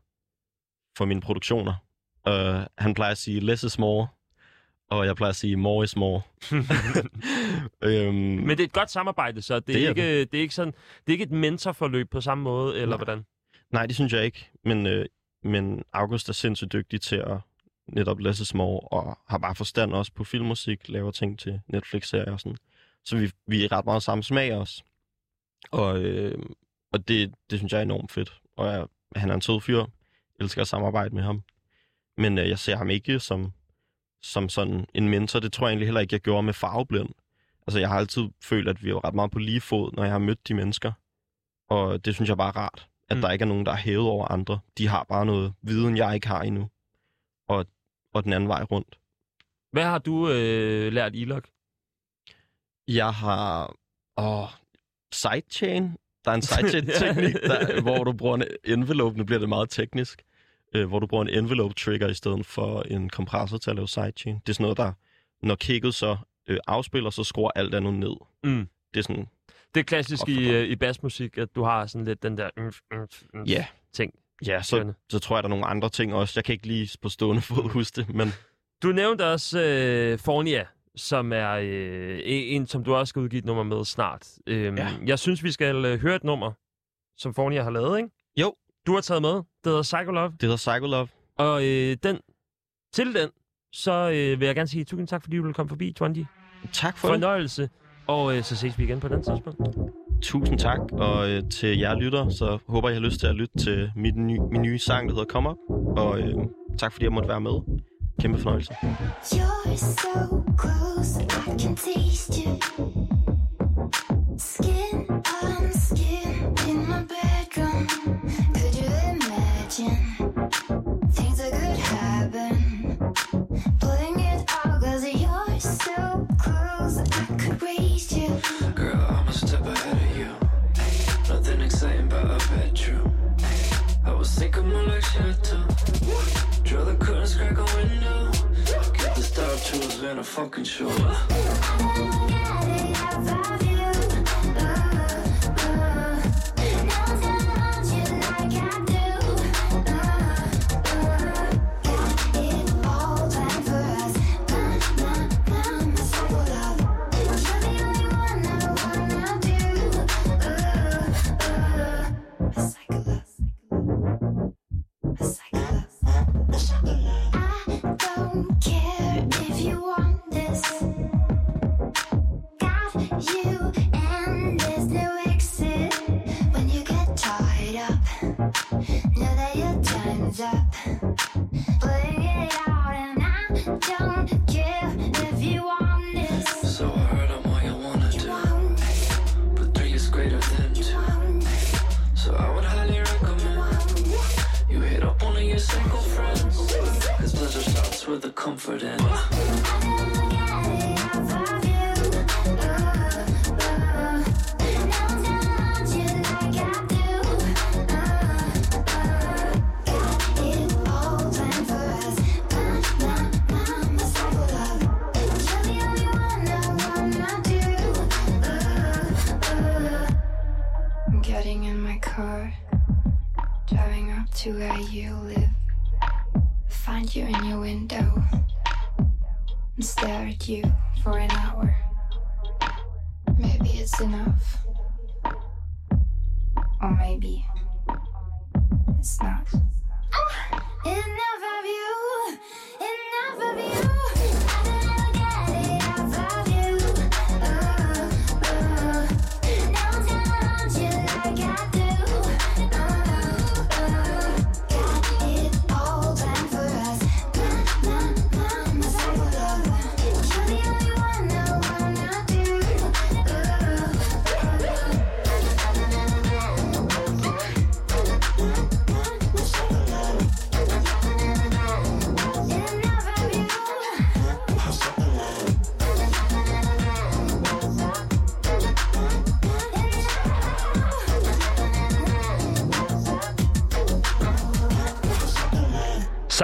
for mine produktioner. Øh, han plejer at sige, less is more, og jeg plejer at sige, more is more. øhm, Men det er et godt samarbejde, så det er, Det er ikke, det er ikke sådan, det er ikke et mentorforløb på samme måde, eller Nej. hvordan? Nej, det synes jeg ikke. Men, øh, men August er sindssygt dygtig til at netop læse små, og har bare forstand også på filmmusik, laver ting til Netflix-serier og sådan. Så vi, vi er ret meget samme smag også. Og, øh, og det, det synes jeg er enormt fedt. Og jeg, han er en sød fyr. Elsker at samarbejde med ham. Men øh, jeg ser ham ikke som, som sådan en mentor. Det tror jeg egentlig heller ikke, jeg gjorde med farveblind. Altså, jeg har altid følt, at vi er ret meget på lige fod, når jeg har mødt de mennesker. Og det synes jeg bare er rart at Mm. der ikke er nogen, der er hævet over andre. De har bare noget viden, jeg ikke har endnu. Og, og den anden vej rundt. Hvad har du øh, lært Elok? Jeg har... Åh, sidechain. Der er en sidechain-teknik, der, hvor du bruger en envelope. Nu bliver det meget teknisk. Øh, hvor du bruger en envelope-trigger i stedet for en kompressor til at lave sidechain. Det er sådan noget, der... Når kicket så øh, afspiller, så skruer alt andet ned. Mm. Det er sådan... Det er klassisk i, øh, i bassmusik, at du har sådan lidt den der mm, mm, mm, Ja, ting. ja så, så tror jeg, der er nogle andre ting også. Jeg kan ikke lige på stående fod huske det, men Du nævnte også øh, Fornia, som er øh, en, som du også skal udgive et nummer med snart. Øhm, Ja. Jeg synes, vi skal øh, høre et nummer, som Fornia har lavet, ikke? Jo. Du har taget med. Det hedder Psycho Love. Det hedder Psycho Love. Og øh, den, til den, så øh, vil jeg gerne sige tusind tak, fordi du ville komme forbi, Twandy. Tak for det. Fornøjelse. Og øh, så ses vi igen på den tidspunkt. Tusind tak, og øh, til jer lytter, så håber jeg har lyst til at lytte til mit ny, min nye sang, der hedder Come Up. Og øh, tak fordi jeg måtte være med. Kæmpe fornøjelse. You're so close, I can taste you. Skin fucking show.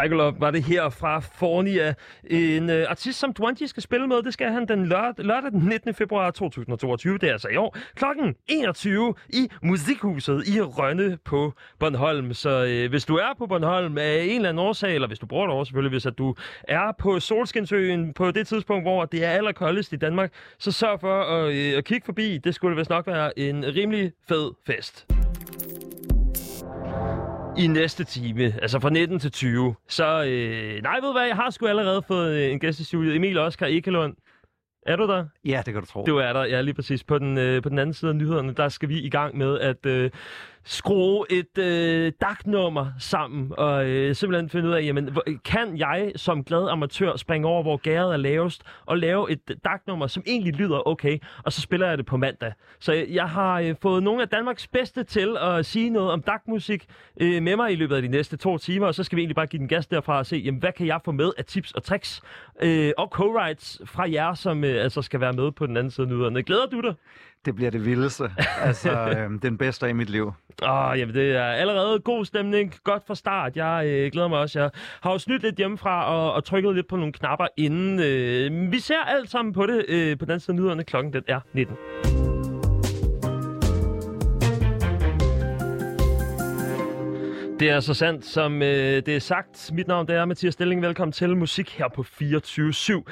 Psycho Love var det her fra Fornia. En øh, artist, som Dwanji skal spille med, det skal han den lørdag, lørdag den 19. februar 2022. Det er altså i år. Klokken 21 i Musikhuset i Rønne på Bornholm. Så øh, hvis du er på Bornholm af en eller anden årsag, eller hvis du bor derovre selvfølgelig, hvis at du er på Solskinsøen på det tidspunkt, hvor det er allerkoldest i Danmark, så sørg for at, øh, at kigge forbi. Det skulle vist nok være en rimelig fed fest i næste time, altså fra 19 til 20. Så, øh, nej, ved du hvad, jeg har sgu allerede fået øh, en gæst i studiet. Emil Oskar Ekelund. Er du der? Ja, det kan du tro. Du er der, ja, lige præcis. På den, øh, på den anden side af nyhederne, der skal vi i gang med at øh, skrue et øh, dagnummer sammen, og øh, simpelthen finde ud af, jamen, hvor- kan jeg som glad amatør springe over, hvor gæret er lavest, og lave et dagnummer, som egentlig lyder okay, og så spiller jeg det på mandag. Så jeg, jeg har øh, fået nogle af Danmarks bedste til at sige noget om dagmusik øh, med mig i løbet af de næste to timer, og så skal vi egentlig bare give den gas derfra og se, jamen, hvad kan jeg få med af tips og tricks øh, og co-writes fra jer, som øh, altså skal være med på den anden side af nyhederne. Glæder du dig? Det bliver det vildeste. altså, øhm, den bedste i mit liv. Åh, jamen det er allerede god stemning. Godt fra start. Jeg øh, glæder mig også. Jeg har jo snydt lidt hjemmefra og, og trykket lidt på nogle knapper inden. Øh, vi ser alt sammen på det øh, på den side nyhederne. Klokken den er 19. Det er så sandt, som øh, det er sagt. Mit navn det er Mathias Stilling. Velkommen til musik her på 24-7.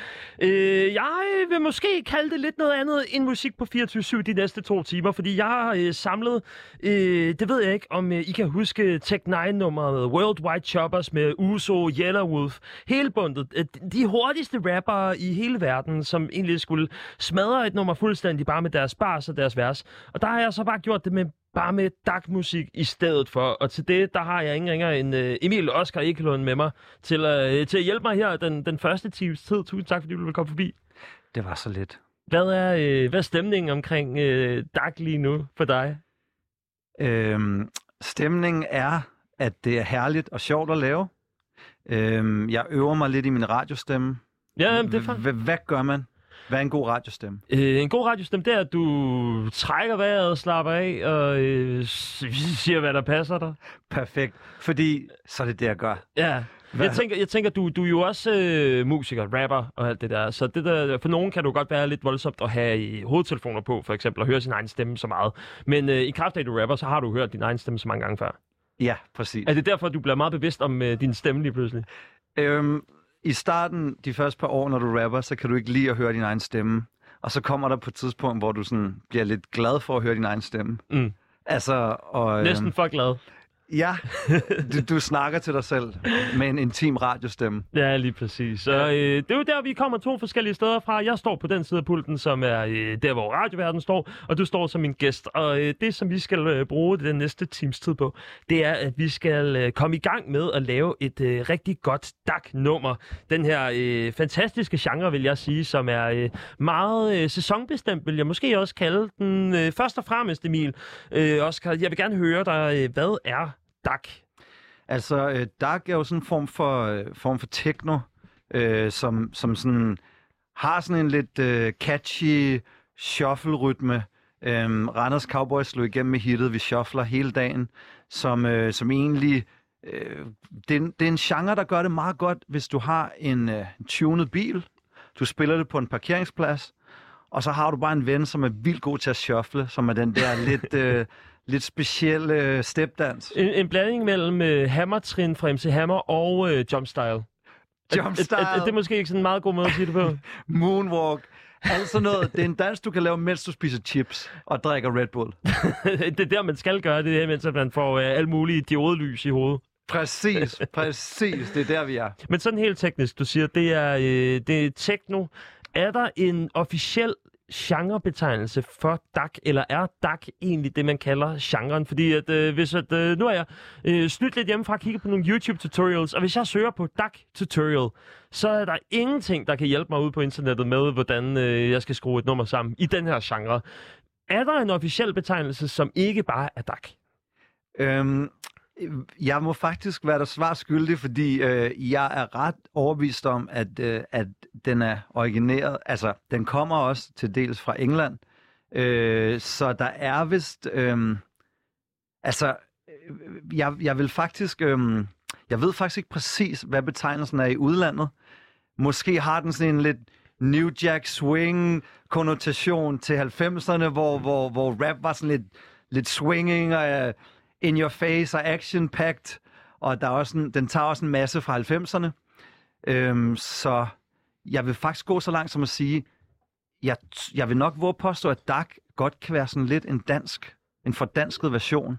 Øh, jeg vil måske kalde det lidt noget andet end musik på 24-7 de næste to timer, fordi jeg har øh, samlet, øh, det ved jeg ikke, om øh, I kan huske Tech 9-nummeret Worldwide Choppers med Uso, Yellowwolf, hele bundet. Øh, de hurtigste rappere i hele verden, som egentlig skulle smadre et nummer fuldstændig bare med deres bars og deres vers. Og der har jeg så bare gjort det med bare med DAC-musik i stedet for. Og til det, der har jeg ingen ringer end uh, Emil Oscar Ekelund med mig til, uh, til at hjælpe mig her den, den første times tid. Tusind tak, fordi du ville komme forbi. Det var så lidt. Hvad er, uh, hvad er stemningen omkring uh, DAC lige nu for dig? Øhm, stemningen er, at det er herligt og sjovt at lave. Øhm, jeg øver mig lidt i min radiostemme. Ja, jamen, det er h- hvad gør man? Hvad er en god radiostemme? Øh, en god radiostemme, det er, at du trækker vejret, slapper af og øh, siger, hvad der passer dig. Perfekt. Fordi så er det det, jeg gør. Ja. Hvad? Jeg tænker, jeg tænker du, du er jo også øh, musiker, rapper og alt det der. Så det der, for nogen kan det jo godt være lidt voldsomt at have i hovedtelefoner på, for eksempel, og høre sin egen stemme så meget. Men øh, i kraft af, at du rapper, så har du hørt din egen stemme så mange gange før. Ja, præcis. Er det derfor, du bliver meget bevidst om øh, din stemme lige pludselig? Øhm, I starten, de første par år, når du rapper, så kan du ikke lide at høre din egen stemme. Og så kommer der på et tidspunkt, hvor du sådan bliver lidt glad for at høre din egen stemme. Mm. Altså, og, Næsten for glad. Ja, du, du snakker til dig selv med en intim radiostemme. Ja, lige præcis. Så øh, det er jo der, vi kommer to forskellige steder fra. Jeg står på den side af pulten, som er øh, der, hvor radioverden står, og du står som min gæst. Og øh, det, som vi skal øh, bruge den næste times tid på, det er, at vi skal øh, komme i gang med at lave et øh, rigtig godt DAC-nummer. Den her øh, fantastiske genre, vil jeg sige, som er øh, meget øh, sæsonbestemt, vil jeg måske også kalde den. Øh, først og fremmest, Emil, øh, Oscar, jeg vil gerne høre dig, øh, hvad er DAC? Altså, øh, dark er jo sådan en form for, øh, form for techno, øh, som, som sådan har sådan en lidt øh, catchy shuffle-rytme. Øh, Randers Cowboys slog igennem med hittet, vi shuffler hele dagen, som, øh, som egentlig... Øh, det, er en, det er en genre, der gør det meget godt, hvis du har en øh, tunet bil, du spiller det på en parkeringsplads, og så har du bare en ven, som er vildt god til at shuffle, som er den der lidt, øh, lidt specielle øh, stepdans. En, en blanding mellem øh, hammertrin fra MC Hammer og øh, jumpstyle. Jumpstyle. Er, er, er det måske ikke sådan en meget god måde at sige det på? Moonwalk. Altså noget, det er en dans, du kan lave, mens du spiser chips og drikker Red Bull. det er der, man skal gøre det, her, mens man får øh, alle mulige diodelys i hovedet. Præcis, præcis. Det er der, vi er. Men sådan helt teknisk, du siger, det er, øh, det er techno. Er der en officiel genrebetegnelse for DAC, eller er DAC egentlig det, man kalder genren? Fordi at, øh, hvis at, øh, nu er jeg øh, snydt lidt hjemmefra og kigget på nogle YouTube-tutorials, og hvis jeg søger på DAC-tutorial, så er der ingenting, der kan hjælpe mig ud på internettet med, hvordan øh, jeg skal skrue et nummer sammen i den her genre. Er der en officiel betegnelse, som ikke bare er DAC? Øhm, Øh, jeg må faktisk være der svar skyldig, fordi øh, jeg er ret overbevist om, at, øh, at den er origineret. Altså, den kommer også til dels fra England. Øh, så der er vist... Øhm, altså, øh, altså, jeg, jeg vil faktisk... Øh, jeg ved faktisk ikke præcis, hvad betegnelsen er i udlandet. Måske har den sådan en lidt New Jack Swing konnotation til 90'erne, hvor, hvor, hvor rap var sådan lidt, lidt swinging og Øh, in your face og action packed. Og der er også en, den tager også en masse fra 90'erne. Øhm, så jeg vil faktisk gå så langt som at sige, jeg, jeg vil nok våge påstå, at DAC godt kan være sådan lidt en dansk, en fordansket version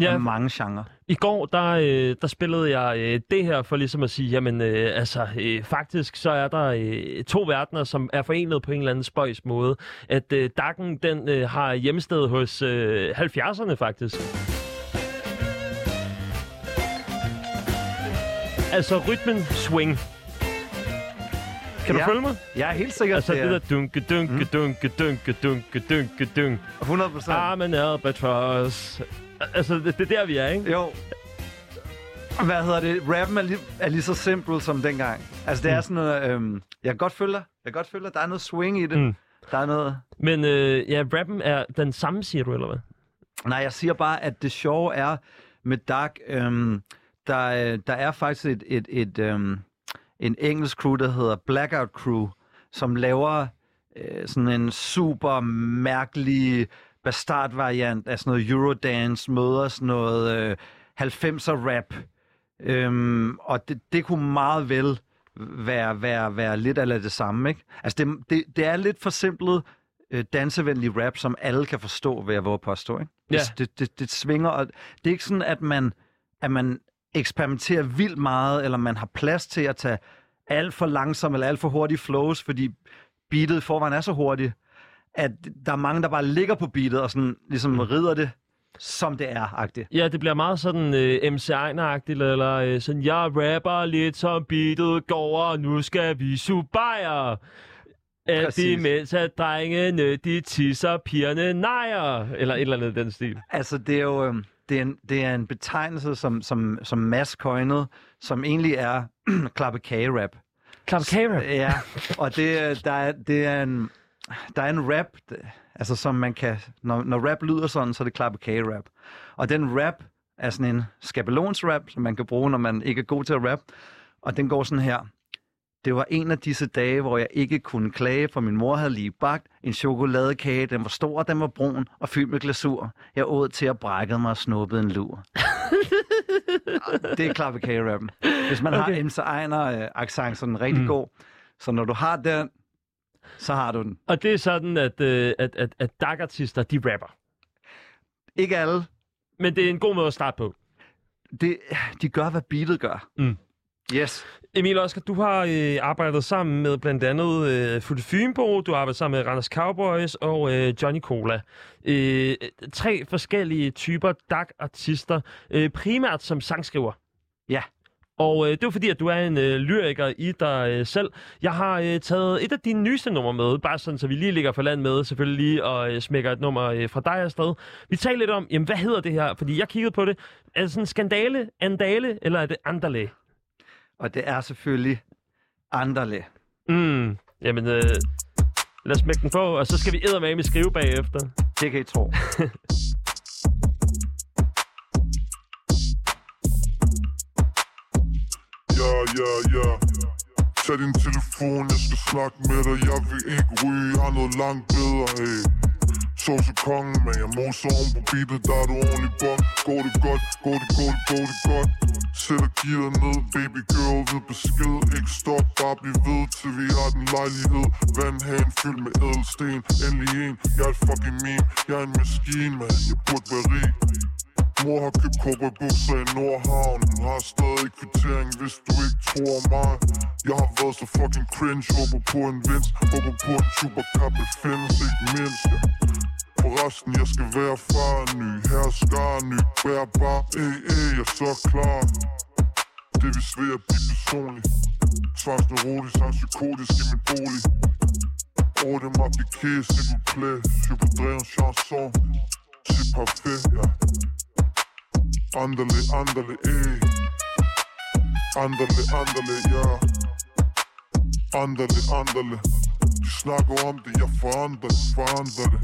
ja. af mange genrer. I går, der, øh, der spillede jeg øh, det her for ligesom at sige, jamen øh, altså, øh, faktisk så er der øh, to verdener, som er forenet på en eller anden spøjs måde. At øh, Dakken, den øh, har hjemsted hos øh, 70'erne faktisk. Altså rytmen swing. Kan du Ja. følge mig? Jeg er helt sikker, Altså det det er der dunke, dunke, dunke, dunke, dunke, dunke, dunke. 100 procent. I'm an albatross. Altså, det, det er der, vi er, ikke? Jo. Hvad hedder det? Rappen er lige, er lige så simpel som dengang. Altså, det er sådan noget... Øhm, jeg kan godt følge dig. Jeg kan godt følge dig. Der er noget swing i det. Mm. Mm. Der er noget... Men øh, ja, rappen er den samme, siger du, eller hvad? Nej, jeg siger bare, at det sjove er med Dark, øhm, der, øh, der er faktisk et, et, et, øhm, en engelsk crew, der hedder Blackout Crew, som laver øh, sådan en super mærkelig bastardvariant af sådan noget Eurodance, møder sådan noget øh, 90'er rap. Øhm, og det, det kunne meget vel være, være, være lidt af det samme, ikke? Altså, det, det, det er lidt forsimplet øh, dansevenlig rap, som alle kan forstå, vil jeg våge påstå, ikke? Ja. Det, det, det, det svinger, og det er ikke sådan, at man, at man eksperimenterer vildt meget, eller man har plads til at tage alt for langsom eller alt for hurtige flows, fordi beatet i forvejen er så hurtigt, at der er mange, der bare ligger på beatet og sådan, ligesom Mm. rider det, som det er, agtigt. Ja, det bliver meget sådan øh, MC Ejner-agtigt, eller øh, sådan, jeg rapper lidt som beatet går, og nu skal vi suge bajer. Alt imens at drengene, de tisser, pigerne nejer. Eller et eller andet den stil. Altså, det er jo øhm, det er en, det er en betegnelse, som, som, som Mads coinede, som egentlig er klappe kage-rap. Klap kage Ja, og det, er- der er, det er en, der er en rap, altså som man kan, når, når rap lyder sådan, så er det klappe kage-rap. Og den rap er sådan en skabelonsrap, som man kan bruge, når man ikke er god til at rap. Og den går sådan her. Det var en af disse dage, hvor jeg ikke kunne klage, for min mor havde lige bagt en chokoladekage. Den var stor, den var brun og fyldt med glasur. Jeg åd til at brække mig og snuppede en lur. det er klappe kage-rappen. Hvis man okay. har MC Ejner-accent, så er den rigtig mm. god. Så når du har den, så har du den. Og det er sådan, at, øh, at, at, at DAG-artister, de rapper. Ikke alle. Men det er en god måde at starte på. Det, de gør, hvad beatet gør. Mm. Yes. Emil Oscar, du har øh, arbejdet sammen med blandt andet øh, Futte Fynbo, du har arbejdet sammen med Randers Cowboys og øh, Johnny Cola. Øh, tre forskellige typer DAG-artister, øh, primært som sangskriver. Ja. Og øh, det er fordi, at du er en øh, lyriker i dig øh, selv. Jeg har øh, taget et af dine nyeste numre med, bare sådan, så vi lige ligger for land med, selvfølgelig lige, og øh, smækker et nummer øh, fra dig afsted. Vi taler lidt om, jamen, hvad hedder det her? Fordi jeg kiggede på det. Er det sådan en skandale, andale, eller er det andale? Og det er selvfølgelig Anderle. Mm, jamen, øh, lad os smække den på, og så skal vi eddermame skrive bagefter. Det kan I tro. Ja, ja, ja Tag din telefon, jeg skal snakke med dig Jeg vil ikke ryge, har noget langt bedre, hey Sovse kongen, men jeg moser om på beatet Der er du ordentlig bok Går det godt, går det, går det, går det godt Sætter gear ned, baby girl ved besked. Ikke stop, bare bliv ved til vi har den lejlighed. Vandhagen fyldt med ædelsten Endelig en, jeg er et fucking meme. Jeg er en maskine, man, jeg burde være rig. Mor har købt cowboybukser i Nordhavn. Hun har stadig kvittering, hvis du ikke tror mig. Jeg har været så fucking cringe. Håber på en vinst Håber på en Chupacabra findes ikke mindst. ja. Forresten, jeg skal være far Ny hersker, ny bærbar Ey, ey, jeg er så klar Det vil svære at blive personlig. Tvangsneurotisk, han psykotisk i min bolig. Ordre mig piqué, s'il vous plaît Je voudrais en chanson C'est parfait, ja. Andale, andale, ey Andale, andale, ja. Andale, andale De snakker om det, jeg forandrer det, forandrer det.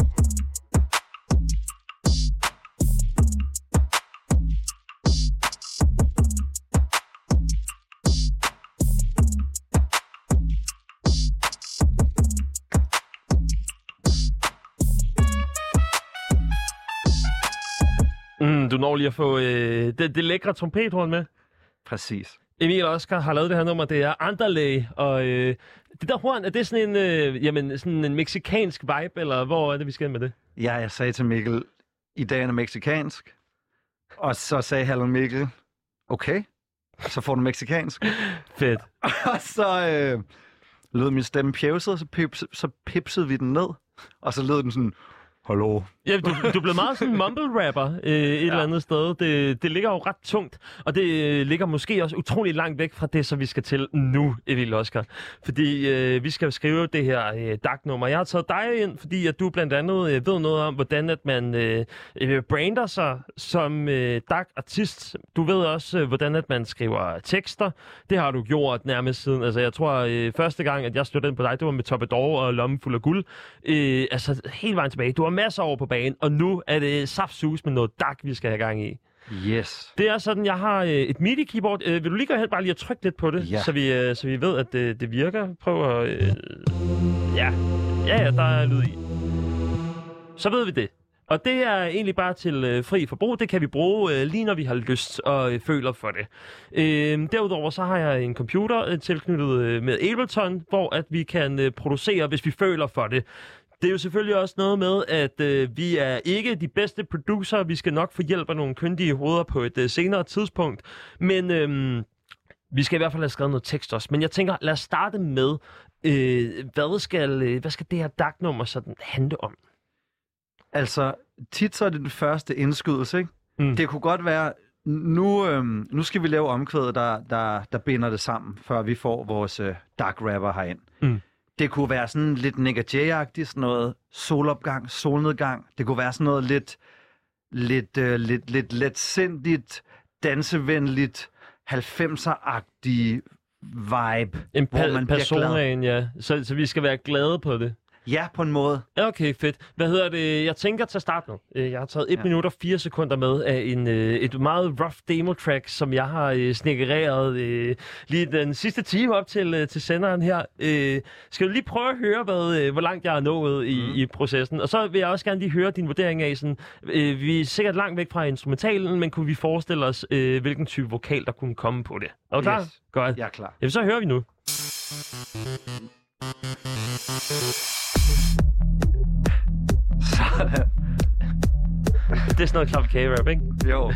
Når lige at få øh, det, det lækre trompethorn med. Præcis. Emil Oscar har lavet det her nummer, det er Anderlay, og øh, det der horn, er det sådan en, øh, jamen, sådan en meksikansk vibe, eller hvor er det, vi skal med det? Ja, jeg sagde til Mikkel, i dag er det meksikansk. Og så sagde Hallen Mikkel, okay, så får du meksikansk. Fedt. og så øh, lød min stemme pjevset, så, pips, så pipsede vi den ned. Og så lød den sådan, hallo. Ja, du, du blevet meget sådan en mumble rapper øh, et ja. eller andet sted. Det, det ligger jo ret tungt, og det øh, ligger måske også utrolig langt væk fra det, som vi skal til nu, Emil Oscar. Fordi øh, vi skal skrive det her øh, DAG-nummer. Jeg har taget dig ind, fordi at du blandt andet øh, ved noget om, hvordan at man øh, øh, brander sig som øh, DAG-artist. Du ved også, øh, hvordan at man skriver tekster. Det har du gjort nærmest siden. Altså, jeg tror, øh, første gang, at jeg stødte ind på dig, det var med Toppedor og Lommen fuld af guld. Øh, altså, helt vejen tilbage. Du har masser år på banen, og nu er det saftsus med noget DAG, vi skal have gang i. Yes. Det er sådan, jeg har øh, et MIDI-keyboard. Øh, vil du lige gå hen bare lige at trykke lidt på det, Ja. så, vi, øh, så vi ved, at det, det virker? Prøv at... Øh, ja. ja, ja, der er lyd i. Så ved vi det. Og det er egentlig bare til øh, fri forbrug. Det kan vi bruge øh, lige når vi har lyst og øh, føler for det. Øh, derudover så har jeg en computer øh, tilknyttet øh, med Ableton, hvor at vi kan øh, producere, hvis vi føler for det. Det er jo selvfølgelig også noget med, at øh, vi er ikke de bedste producer. Vi skal nok få hjælp af nogle kyndige hoveder på et øh, senere tidspunkt. Men øh, vi skal i hvert fald have skrevet noget tekst også. Men jeg tænker, lad os starte med, øh, hvad, skal, øh, hvad skal det her DAG-nummer sådan handle om? Altså, tit så er det den første indskydelse, ikke? Mm. Det kunne godt være, nu, øhm, nu skal vi lave omkvædet, der, der, der binder det sammen, før vi får vores øh, dark rapper herind. Mm. Det kunne være sådan lidt Nick Jay-agtigt, sådan noget solopgang, solnedgang. Det kunne være sådan noget lidt, lidt, øh, lidt, lidt letsindigt, dansevenligt, 90'er-agtig vibe. En hvor pa- man bliver glad. personaen, ja. Så, så vi skal være glade på det. Ja, på en måde. Okay, fedt. Hvad hedder det? Jeg tænker til at starte med. Øh, Jeg har taget 1 ja. Minut og 4 sekunder med af en, øh, et meget rough demo-track, som jeg har øh, snikkereret lige den sidste time op til, til senderen her. Skal du lige prøve at høre, hvad, hvor langt jeg er nået i, mm. i processen? Og så vil jeg også gerne lige høre din vurdering af, sådan, vi er sikkert langt væk fra instrumentalen, men kunne vi forestille os, hvilken type vokal, der kunne komme på det? Er du klar? Yes. Godt. Jeg er klar. Jamen, så hører vi nu. Sådan. Det er sådan noget klap rap, ikke? Jo.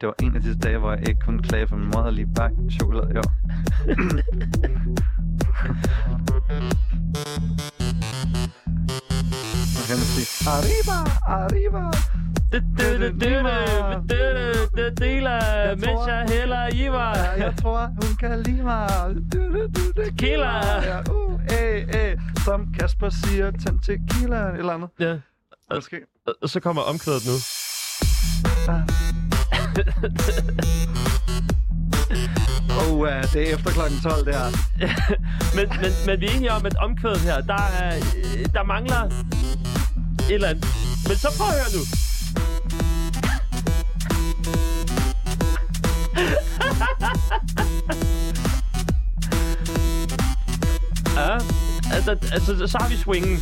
Det var en af de dage, hvor jeg ikke kunne klage for min mor lige bagt chokolade. Jo. Så kan man sige, arriba, arriba. Dealer, Jeg mens tror- jeg hælder i mig. Jeg tror, hun kan lide mig. Tequila. Ja, uh, æ, æ. Som Kasper siger, tænd tequila eller andet. Ja, Måske. og- så kommer omkvædet nu. Oh, uh, det er efter klokken 12, det her. Men, men, men vi er enige om, at omkvædet her, der, er, øh, der mangler et eller andet. Men så prøv at høre nu. ja, altså, altså, så har vi swingen.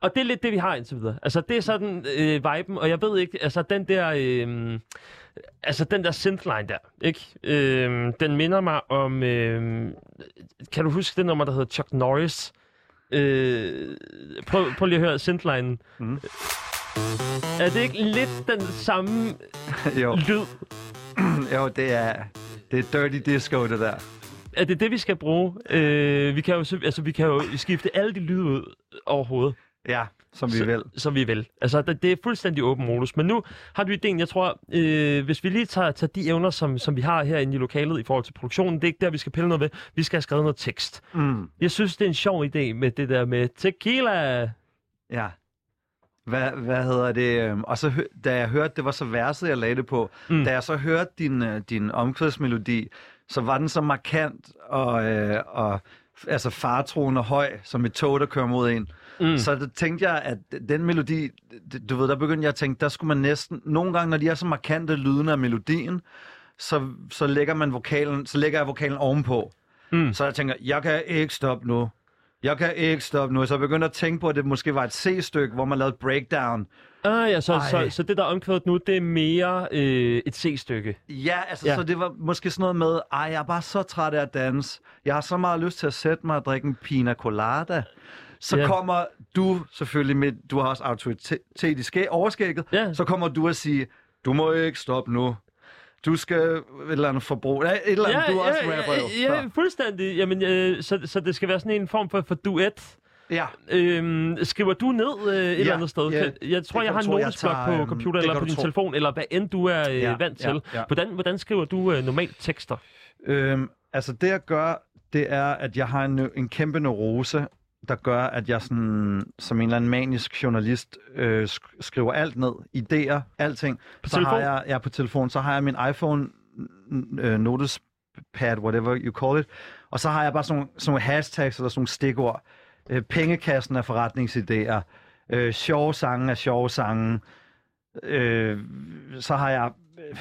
Og det er lidt det, vi har indtil videre. Altså, det er sådan øh, viben, og jeg ved ikke, altså den der... Øh, altså den der synthline der, ikke? Øh, den minder mig om... Øh, kan du huske det nummer, der hedder Chuck Norris? Øh, prøv, prøv lige at høre synthline. Mhm. Er det ikke lidt den samme jo, lyd? jo, det er, det er dirty disco, det der. Er det det, vi skal bruge? Øh, vi, kan jo, så- altså, vi kan jo skifte alle de lyde ud overhovedet. Ja, som vi vil. som vi vil. Altså, det, det er fuldstændig åben modus. Men nu har du ideen, jeg tror, øh, hvis vi lige tager, tager de evner, som, som vi har herinde i lokalet i forhold til produktionen, det er ikke der, vi skal pille noget ved. Vi skal have skrevet noget tekst. Mm. Jeg synes, det er en sjov idé med det der med tequila. Ja. Hvad, hvad hedder det? øhm, Og så da jeg hørte, det var så verset, jeg lagde det på. Mm. Mm. Da jeg så hørte din, øh, din omkvædsmelodi, så var den så markant og, øh, og altså fartroende høj, som et tog, der kører mod en. Mm. Så der tænkte jeg, at den melodi, du ved, der begyndte jeg at tænke, der skulle man næsten, nogle gange, når de er så markante lydende af melodien, så, så lægger man vokalen, så lægger jeg vokalen ovenpå. Mm. Så jeg tænker, jeg kan ikke stoppe nu. Jeg kan ikke stoppe nu. Så jeg begyndte at tænke på, at det måske var et C-stykke, hvor man lavede breakdown. Ah, ja, så, så, så det, der er omkvædet nu, det er mere øh, et C-stykke. Ja, altså, Ja. så det var måske sådan noget med, ej, jeg er bare så træt af at danse. Jeg har så meget lyst til at sætte mig og drikke en pina colada. Så Ja. kommer du selvfølgelig med, du har også autoritet i skæ- overskægget, Ja. så kommer du at sige, du må ikke stoppe nu. Du skal et eller andet forbrug. Et eller andet, du er også rapper jo. ja, ja, fuldstændig. Jamen, øh, så, så det skal være sådan en form for, for duet. ja. Øhm, skriver du ned øh, et eller andet sted? ja, Kan- jeg tror, jeg har en notesblok på computer eller på din tro. telefon, eller hvad end du er øh, Ja, vant ja, til. ja. Hvordan, hvordan skriver du øh, normalt tekster? Øhm, altså det jeg gør, det er, at jeg har en, en kæmpe neurose, der gør, at jeg sådan, som en eller anden manisk journalist øh, sk- skriver alt ned. Idéer, alting. På så telefon? Har jeg, ja, på telefon. Så har jeg min iPhone øh, notespad, whatever you call it. Og så har jeg bare sådan nogle, sådan nogle hashtags eller sådan nogle stikord. Øh, pengekassen af forretningsidéer. Øh, sjove sange af sjove sange. Øh, så har jeg... Øh,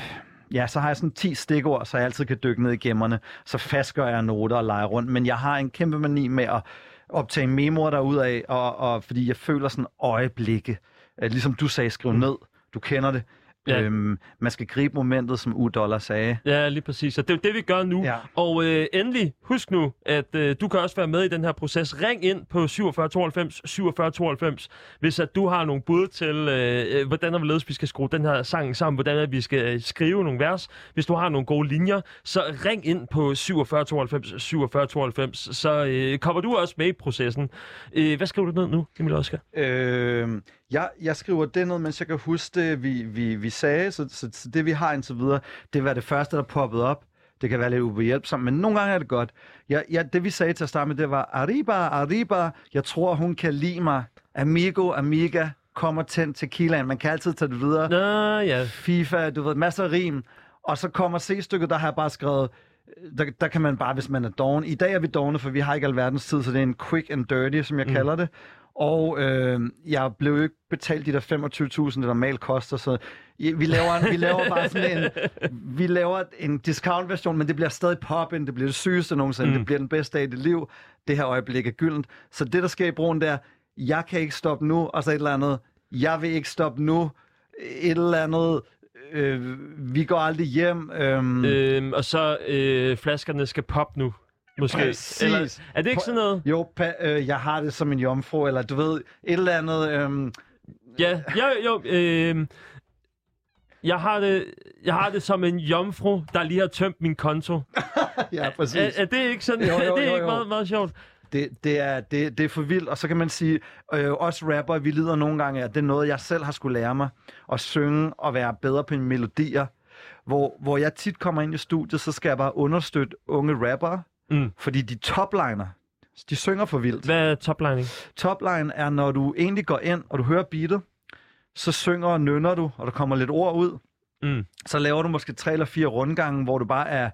Ja, så har jeg sådan 10 stikord, så jeg altid kan dykke ned i gemmerne. Så fastgør jeg noter og leger rundt. Men jeg har en kæmpe mani med at optage memoer derud af, og, og fordi jeg føler sådan øjeblikke, øh, ligesom du sagde, skriv ned. Du kender det. Ja. Øhm, man skal gribe momentet, som U-Dollar sagde. Ja, lige præcis. Og det er det, vi gør nu. Ja. Og øh, endelig, husk nu, at øh, du kan også være med i den her proces. Ring ind på 4792 4792, hvis at du har nogle bud til, øh, øh, hvordan og hvorledes vi skal skrue den her sang sammen, hvordan at vi skal øh, skrive nogle vers. Hvis du har nogle gode linjer, så ring ind på 4792 4792, så øh, kommer du også med i processen. Øh, hvad skriver du ned nu, Emil Oskar? Øh, jeg, jeg skriver det ned, mens jeg kan huske det, vi, vi, vi sagde, så, så, så det vi har indtil videre, det var det første, der poppede op. Det kan være lidt ubehjælpsomt, men nogle gange er det godt. Jeg, jeg, det vi sagde til at starte med, det var, Arriba, Arriba, jeg tror, hun kan lide mig. Amigo, amiga, kommer tænd tequilaen. Man kan altid tage det videre. Nå, ja. FIFA, du ved, masser af rim. Og så kommer C-stykket, der har jeg bare skrevet, der, der kan man bare, hvis man er doven. I dag er vi dogne, for vi har ikke alverdens tid, så det er en quick and dirty, som jeg mm. kalder det. Og øh, jeg blev jo ikke betalt de der 25.000, det normalt koster, så vi laver, en, vi laver bare sådan en, vi laver en discount-version, men det bliver stadig pop-in, det bliver det sygeste nogensinde, mm. det bliver den bedste dag i dit liv. Det her øjeblik er gyldent. Så det, der sker i broen, der, jeg kan ikke stoppe nu, og så et eller andet, jeg vil ikke stoppe nu, et eller andet, øh, vi går aldrig hjem. Øhm, Øhm, og så øh, flaskerne skal poppe nu, måske. Præcis. Eller, er det ikke sådan noget? Jo, øh, jeg har det som en jomfru, eller du ved, et eller andet... Øhm, Ja, jo, jo. Øh, jeg, har det, jeg har det som en jomfru, der lige har tømt min konto. ja, præcis. Er, er det ikke sådan? Jo, jo, det er jo, ikke jo. meget, meget sjovt. Det, det, er, det, det er for vildt, og så kan man sige, øh, os rapper, vi lider nogle gange af, det er noget, jeg selv har skulle lære mig, at synge og være bedre på mine melodier. Hvor, hvor jeg tit kommer ind i studiet, så skal jeg bare understøtte unge rappere, Mm. fordi de topliner, de synger for vildt. Hvad er toplining? Topline er, når du egentlig går ind, og du hører beatet, så synger og nynner du, og der kommer lidt ord ud. Mm. Så laver du måske tre eller fire rundgange, hvor du bare er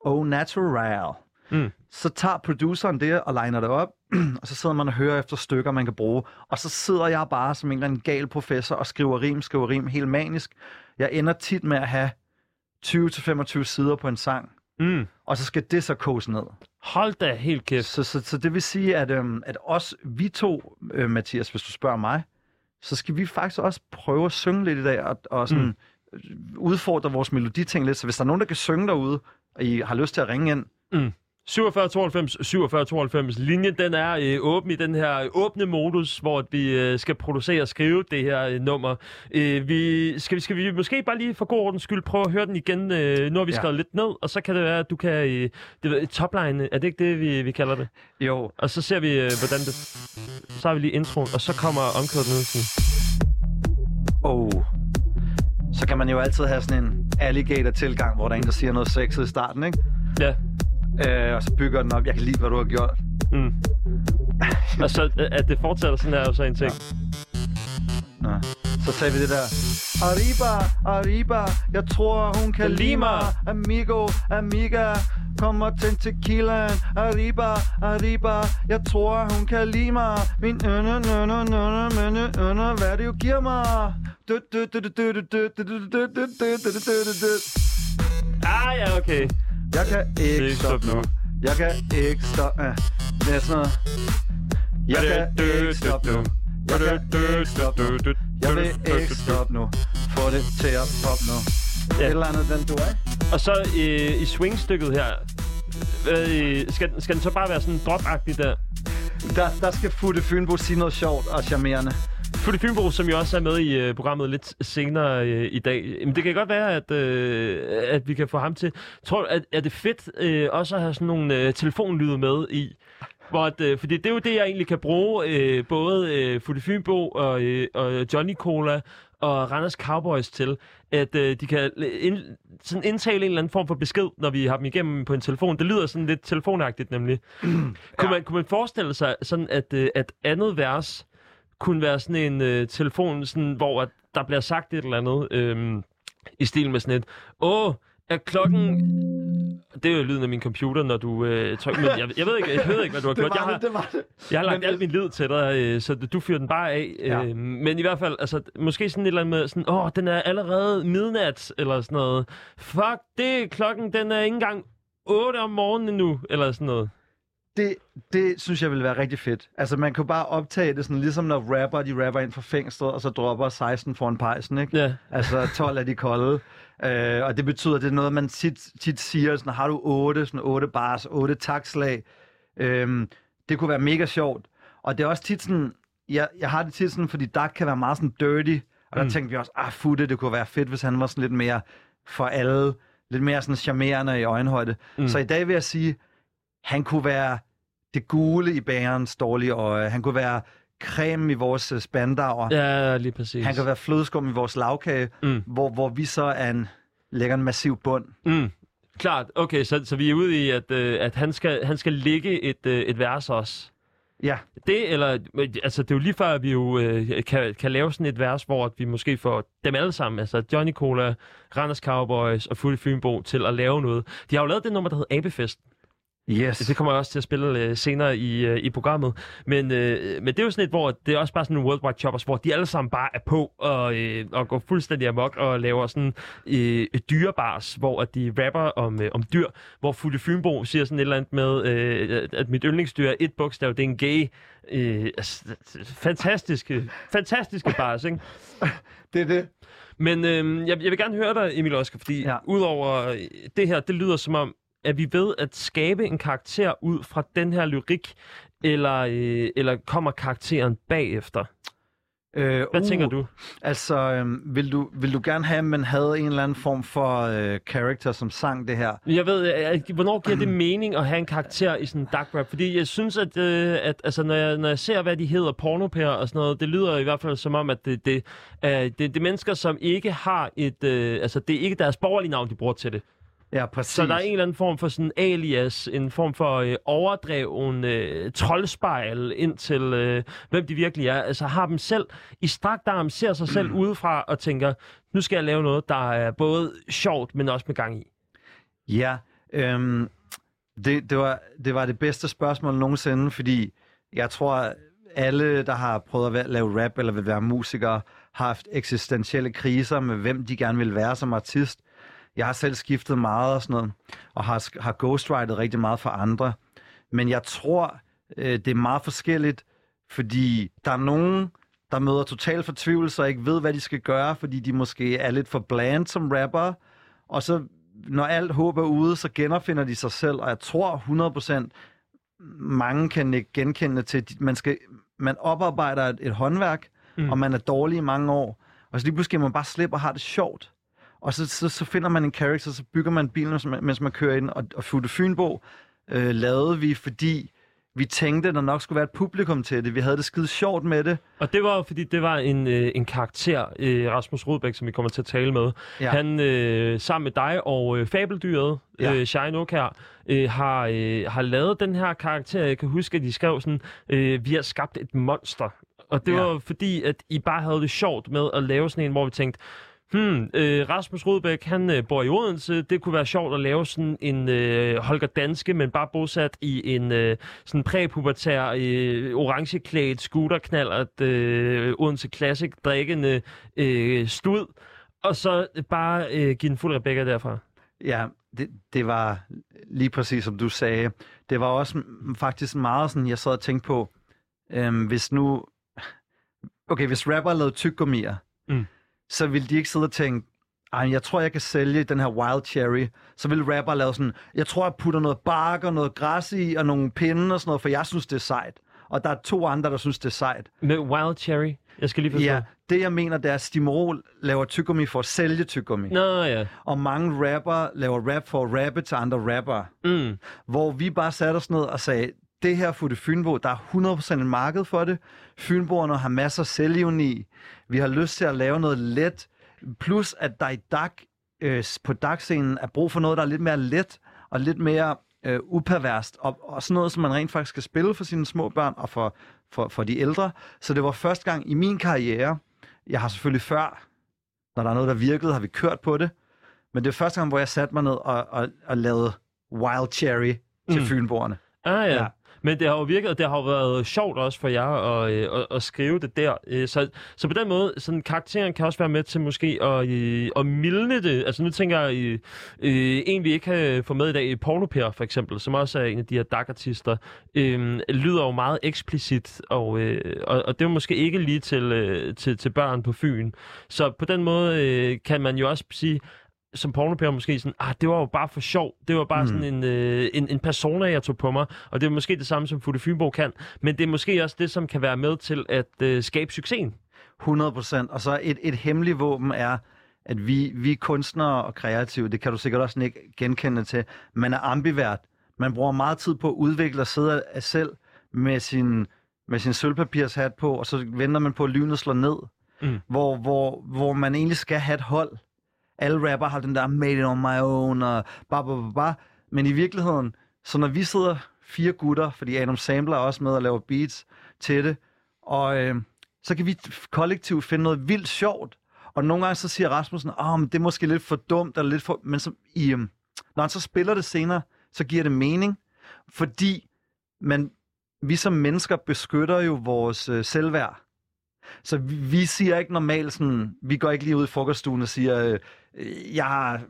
oh natural. Mm. Så tager produceren det og liner det op, og så sidder man og hører efter stykker, man kan bruge. Og så sidder jeg bare som en eller anden gal professor og skriver rim, skriver rim, helt manisk. Jeg ender tit med at have 20-25 sider på en sang, Mm. og så skal det så koges ned. Hold da helt kæft. Så, så, så det vil sige, at, øhm, at os, vi to, øh, Mathias, hvis du spørger mig, så skal vi faktisk også prøve at synge lidt i dag, og, og sådan, mm. udfordre vores meloditing lidt. Så hvis der er nogen, der kan synge derude, og I har lyst til at ringe ind, 47 92 47 92. Linjen den er øh, åben i den her åbne modus, hvor vi øh, skal producere og skrive det her øh, nummer. Øh, vi, skal, vi, skal vi måske bare lige for god ordens skyld prøve at høre den igen? Øh, nu har vi Ja. skrevet lidt ned, og så kan det være, at du kan... Øh, det, topline, er det ikke det, vi, vi kalder det? jo, Og så ser vi, øh, hvordan det... Så har vi lige introen, og så kommer omkvædet oh. så kan man jo altid have sådan en alligator-tilgang, hvor der er en, der siger noget sexet i starten, ikke? Ja øh, og så bygger den op. Jeg kan lide, hvad du har gjort. Mm. og så, at det fortsætter sådan her, er jo så en ting. Ja. Så tager vi det der. Arriba, arriba, jeg tror, hun kan lide mig. Amigo, amiga, kommer til tequilaen Arriba, arriba Jeg tror hun kan lide mig Min ønne, ønne, ønne, ønne, ønne Hvad det jo giver mig Ah ja, okay jeg kan ikke stoppe nu. Jeg kan ikke stoppe. Det er sådan noget. Jeg kan ikke stoppe nu. Jeg kan ikke stoppe nu. Jeg vil ikke stoppe nu. Få det til at poppe nu. Ja. Et eller andet, den du er. Og så øh, i swingstykket her, øh, skal, skal den så bare være sådan dropagtig der? Der, der skal Futte Fynbo sige noget sjovt og charmerende. Futte Fynbo, som jo også er med i øh, programmet lidt senere øh, i dag. Jamen, det kan godt være, at, øh, at vi kan få ham til... Tror at, er det fedt øh, også at have sådan nogle øh, telefonlyde med i? Hvor at, øh, fordi det er jo det, jeg egentlig kan bruge øh, både øh, Futte Fynbo og, øh, og Johnny Cola og Randers Cowboys til, at øh, de kan ind, sådan indtale en eller anden form for besked, når vi har dem igennem på en telefon. Det lyder sådan lidt telefonagtigt nemlig. kunne, man, kunne man forestille sig sådan, at, øh, at andet vers kunne være sådan en øh, telefon, sådan, hvor at der bliver sagt et eller andet øh, i stil med sådan et, åh, er klokken... Det er jo lyden af min computer, når du øh, trykker... Men jeg, jeg, ved ikke, jeg ved ikke, hvad du har gjort. Jeg har, det var det. jeg har lagt Men- al min lid til dig, øh, så du fyrer den bare af. Ja. Øh, men i hvert fald, altså, måske sådan et eller andet med sådan, åh, den er allerede midnat, eller sådan noget. Fuck, det klokken, den er ikke engang 8 om morgenen endnu, eller sådan noget. Det, det synes jeg ville være rigtig fedt. Altså, man kunne bare optage det sådan, ligesom når rapper, de rapper ind fra fængslet, og så dropper 16 foran pejsen, ikke? Ja. Altså, 12 er de kolde. Øh, og det betyder, at det er noget, man tit, tit siger, sådan, har du 8, sådan 8 bars, 8 takslag. Øhm, det kunne være mega sjovt. Og det er også tit sådan, jeg, jeg har det tit sådan, fordi Dark kan være meget sådan dirty, og der mm. tænkte vi også, ah, futte, det kunne være fedt, hvis han var sådan lidt mere for alle, lidt mere sådan charmerende i øjenhøjde. Mm. Så i dag vil jeg sige, han kunne være det gule i bærens dårlige øje. Han kunne være creme i vores øh, spandauer. Ja, lige præcis. Han kan være flødeskum i vores lavkage, Mm. hvor, hvor vi så er en, lægger en massiv bund. Mm. Klart, okay, så, så vi er ude i, at, øh, at han, skal, han skal ligge et, øh, et vers også. Ja, Det, eller, altså det er jo lige før, at vi jo øh, kan, kan lave sådan et vers, hvor vi måske får dem alle sammen, altså Johnny Cola, Randers Cowboys og Fully Fynbo til at lave noget. De har jo lavet det nummer, der hedder Abefest. Yes. Det kommer jeg også til at spille øh, senere i, øh, i programmet. Men, øh, men det er jo sådan et, hvor det er også bare sådan en worldwide choppers, hvor de alle sammen bare er på og, øh, og går fuldstændig amok og laver sådan øh, dyrebars, hvor at de rapper om, øh, om dyr, hvor Fulde Fynbo siger sådan et eller andet med, øh, at mit yndlingsdyr er et bogstav, det er en gay. Øh, altså, fantastiske, fantastiske bars, ikke? Det er det. Men øh, jeg, jeg vil gerne høre dig, Emil Oskar, fordi ja. Udover det her, det lyder som om, at vi ved at skabe en karakter ud fra den her lyrik, eller, øh, eller kommer karakteren bagefter? Øh, Hvad tænker du? Altså, øhm, vil, du, vil du gerne have, at man havde en eller anden form for øh, character, som sang det her? Jeg ved, øh, hvornår giver det mening at have en karakter i sådan en dark rap? Fordi jeg synes, at, øh, at altså, når, jeg, når jeg ser, hvad de hedder, pornopærer og sådan noget, det lyder i hvert fald som om, at det, det, øh, det, det er mennesker, som ikke har et... Øh, altså, det er ikke deres borgerlige navn, de bruger til det. Ja, præcis. Så der er en eller anden form for sådan alias, en form for øh, overdreven øh, troldspejl ind til, øh, hvem de virkelig er. Altså har dem selv i strakt arm, ser sig selv udefra og tænker, nu skal jeg lave noget, der er både sjovt, men også med gang i. Ja, øhm, det, det, var, det var det bedste spørgsmål nogensinde, fordi jeg tror, alle, der har prøvet at lave rap eller vil være musikere, har haft eksistentielle kriser med, hvem de gerne vil være som artist. Jeg har selv skiftet meget og sådan noget, og har, har ghostwritet rigtig meget for andre. Men jeg tror, øh, det er meget forskelligt, fordi der er nogen, der møder total fortvivlelse og ikke ved, hvad de skal gøre, fordi de måske er lidt for bland som rapper, og så når alt håb er ude, så genopfinder de sig selv, og jeg tror 100% mange kan ikke genkende til, at man, skal, man oparbejder et, et håndværk, Mm. og man er dårlig i mange år, og så lige pludselig man bare slippe og har det sjovt. Og så, så, så finder man en character, så bygger man bilen, mens man, mens man kører ind, og, og Futte Fynbo øh, lavede vi, fordi vi tænkte, at der nok skulle være et publikum til det. Vi havde det skide sjovt med det. Og det var fordi det var en, øh, en karakter, øh, Rasmus Rudbæk, som vi kommer til at tale med. Ja. Han øh, sammen med dig og øh, Fabeldyret, ja. Øh, Shine her, øh, har, øh, har lavet den her karakter. Jeg kan huske, at de skrev sådan, øh, vi har skabt et monster. Og det Ja. var fordi, at I bare havde det sjovt med at lave sådan en, hvor vi tænkte, Hmm, øh, Rasmus Rudbæk, han øh, bor i Odense. Det kunne være sjovt at lave sådan en øh, Holger Danske, men bare bosat i en øh, sådan præpubertær, øh, orangeklædt scooterknallert øh, Odense Classic drikkende øh, stud. Og så bare øh, give en fuld Rebecca derfra. Ja, det, det var lige præcis som du sagde. Det var også faktisk meget sådan, jeg sad og tænkte på, øhm, hvis nu... Okay, hvis rapper lavede tyggegummier, Mm. Så ville de ikke sidde og tænke, ej, jeg tror, jeg kan sælge den her Wild Cherry. Så ville rapper lave sådan, jeg tror, jeg putter noget bark og noget græs i, og nogle pinde og sådan noget, for jeg synes, det er sejt. Og der er to andre, der synes, det er sejt. Med Wild Cherry. Jeg skal lige forstå. Ja, det jeg mener, det er, at Stimorol laver tyggegummi for at sælge tyggegummi. Nå ja. Og mange rapper laver rap for at rappe til andre rappere Mm. hvor vi bare satte os ned og sagde, det her Futte Fynbo, der er 100% en marked for det. Fynboerne har masser af selvivni. Vi har lyst til at lave noget let. Plus, at der i DAG, øh, på DAG-scenen er brug for noget, der er lidt mere let og lidt mere øh, uperverst. Og, og sådan noget, som man rent faktisk skal spille for sine små børn og for, for, for de ældre. Så det var første gang i min karriere, jeg har selvfølgelig før, når der er noget, der virkede, har vi kørt på det. Men det er første gang, hvor jeg satte mig ned og, og, og lavede Wild Cherry til Mm. mm. Fynboerne. Ah ja. ja. Men det har jo virket, og det har jo været sjovt også for jer at, øh, at, at skrive det der. Øh, Så, så på den måde, sådan karakteren kan også være med til måske at, øh, at mildne det. Altså nu tænker jeg, øh, øh, en vi ikke kan få med i dag, Pornoper for eksempel, som også er en af de her dark-artister, øh, lyder jo meget eksplicit, og, øh, og, og det er måske ikke lige til, øh, til, til børn på Fyn. Så på den måde øh, kan man jo også sige, som pornopærer måske sådan, ah, det var jo bare for sjov. Det var bare mm. sådan en, øh, en, en persona, jeg tog på mig. Og det er måske det samme, som Futte Fynbo kan. Men det er måske også det, som kan være med til at øh, skabe succesen. 100 procent. Og så et, et hemmeligt våben er, at vi, vi er kunstnere og kreative. Det kan du sikkert også ikke genkende til. Man er ambivert. Man bruger meget tid på at udvikle og sidde af selv med sin, med sin sølvpapirshat på, og så venter man på, at lynet slår ned. Mm. Hvor, hvor, hvor man egentlig skal have et hold. Alle rapper har den der made it on my own, og bare, bare, bare, bare. Men i virkeligheden, så når vi sidder fire gutter, fordi Adam Sampler er også med og laver beats til det, og øh, så kan vi kollektivt finde noget vildt sjovt. Og nogle gange så siger Rasmussen, åh, men det er måske lidt for dumt, eller lidt for... Men så, i, øh, når han så spiller det senere, så giver det mening, fordi man, vi som mennesker beskytter jo vores øh, selvværd. Så vi, vi siger ikke normalt sådan, vi går ikke lige ud i frokoststuen og siger, øh, jeg, har,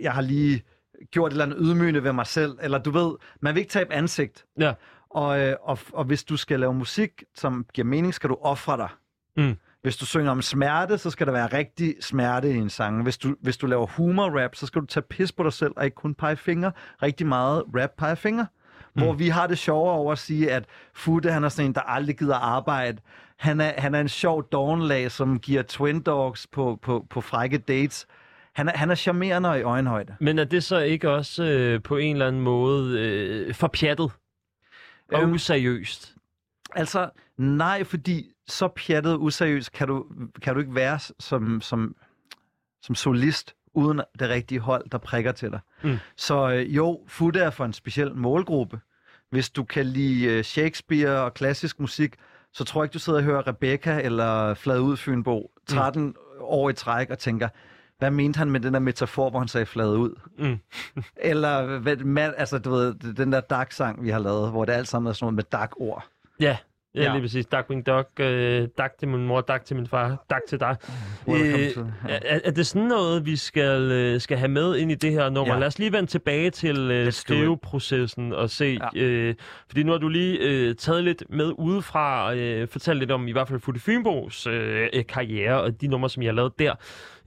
jeg har lige gjort et eller andet ydmygende ved mig selv, eller du ved, man vil ikke tabe ansigt. Ja. Og, øh, og, og hvis du skal lave musik, som giver mening, skal du ofre dig. Mm. Hvis du synger om smerte, så skal der være rigtig smerte i en sang. Hvis du, hvis du laver humor-rap, så skal du tage pis på dig selv, og ikke kun pege fingre. Rigtig meget rap pege fingre. Mm. Hvor vi har det sjovere over at sige, at Futte, han er sådan en, der aldrig gider arbejde. Han er, han er en sjov dognlag, som giver twin dogs på, på, på frække dates. Han er, han er charmerende og i øjenhøjde. Men er det så ikke også øh, på en eller anden måde øh, forpjattet og Øhm, useriøst? Altså, nej, fordi så pjattet og useriøst kan du, kan du ikke være som, som, som solist, uden det rigtige hold, der prikker til dig. Mm. Så øh, jo, Futte er for en speciel målgruppe. Hvis du kan lide øh, Shakespeare og klassisk musik, så tror jeg ikke, du sidder og hører Rebecca eller Flad ud Fynbo 13 år i træk og tænker, hvad mente han med den der metafor, hvor han sagde flad ud? Mm. Eller hvad, man, altså, du ved, den der dark-sang, vi har lavet, hvor det alt sammen er sådan noget med dark-ord. Ja, ja, Ja. lige præcis. Darkwing Duck, øh, Dak til min mor, Dak til min far, Dak til dig. Welcome Øh, er, er det sådan noget, vi skal, øh, skal have med ind i det her nummer? Ja. Lad os lige vende tilbage til øh, skriveprocessen og se, Ja. øh, fordi nu har du lige øh, taget lidt med udefra og øh, fortalt lidt om i hvert fald Futte Fynbos øh, øh, karriere og de numre, som jeg har lavet der.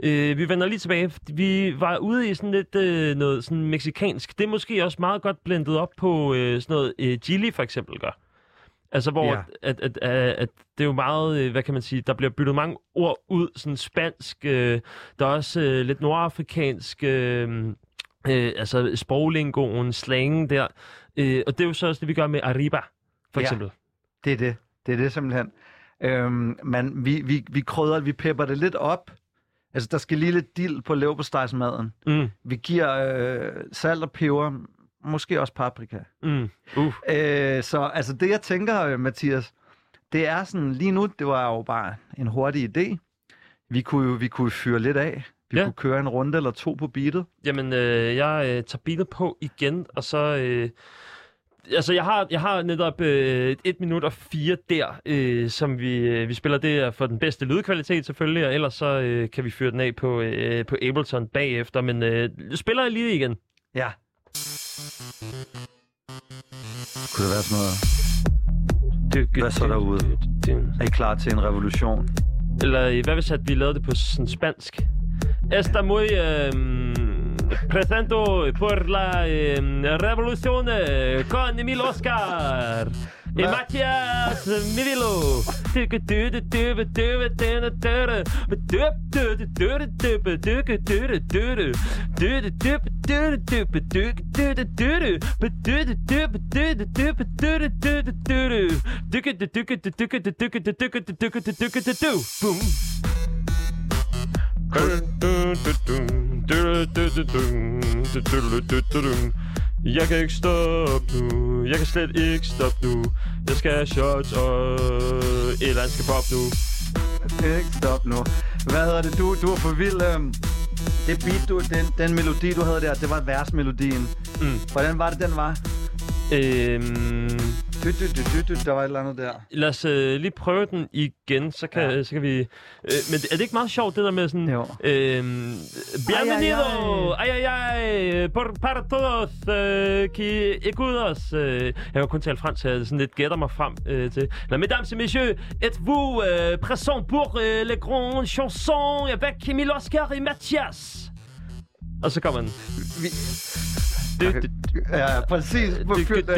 Øh, vi vender lige tilbage. Vi var ude i sådan lidt øh, noget sådan meksikansk. Det er måske også meget godt blendet op på øh, sådan noget øh, Gilly for eksempel gør. Altså hvor Ja. at, at, at, at det er jo meget, øh, hvad kan man sige, der bliver byttet mange ord ud, sådan spansk, øh, der er også øh, lidt nordafrikansk, øh, øh, altså sproglingoen, slangen der. Øh, og det er jo så også det, vi gør med Arriba, for Ja. eksempel. Det er det. Det er det simpelthen. Øhm, men vi, vi, vi krydder, vi pepper det lidt op. Altså, der skal lige lidt dild på leverpostejsmaden. Mm, Vi giver øh, salt og peber, måske også paprika. mm, uh, Øh, så altså det, jeg tænker, øh, Mathias, det er sådan, lige nu, det var jo bare en hurtig idé. Vi kunne jo vi kunne fyre lidt af. Vi Ja. kunne køre en runde eller to på beatet. Jamen, øh, jeg øh, tager beatet på igen, og så... Øh, altså, jeg har, jeg har netop øh, 1 minut og 4 der, øh, som vi, øh, vi spiller. Det er for den bedste lydkvalitet selvfølgelig, og ellers så øh, kan vi fyre den af på, øh, på Ableton bagefter. Men øh, spiller jeg lige igen. Ja. Kunne det være sådan noget? Hvad så derude? Er I klar til en revolution? Eller øh, hvad hvis at vi lavede det på sådan spansk? Esta muy eh, presento por la eh, revolución eh, con Emil Oscar. Et Mathias Mirilo. Boom. Jeg kan ikke stoppe nu. Jeg kan slet ikke stoppe nu. Jeg skal have shots og et eller andet skal pop nu. Det er ikke stop nu. Hvad hedder det? Du, du er for vild. Øhm, det beat, du, den, den melodi, du havde der, det var versmelodien. Mm. Hvordan var det, den var? Øhm, Du, du, du, du, du, der var et eller andet der. Lad os øh, lige prøve den igen, så kan, Ja. så kan vi... Øh, men er det ikke meget sjovt, det der med sådan... Jo. Øhm, bienvenido! Ay, ay, ay! Por para todos øh, qui écoutez. Øh, jeg kan kun tale fransk, så jeg sådan lidt gætter mig frem øh, til. La mesdames et messieurs, êtes-vous øh, présents pour øh, les grandes chansons avec Emile Oscar et Mathias? Og så kommer den. Vi... Du- Okay. du- Ja, præcis. På fyld af-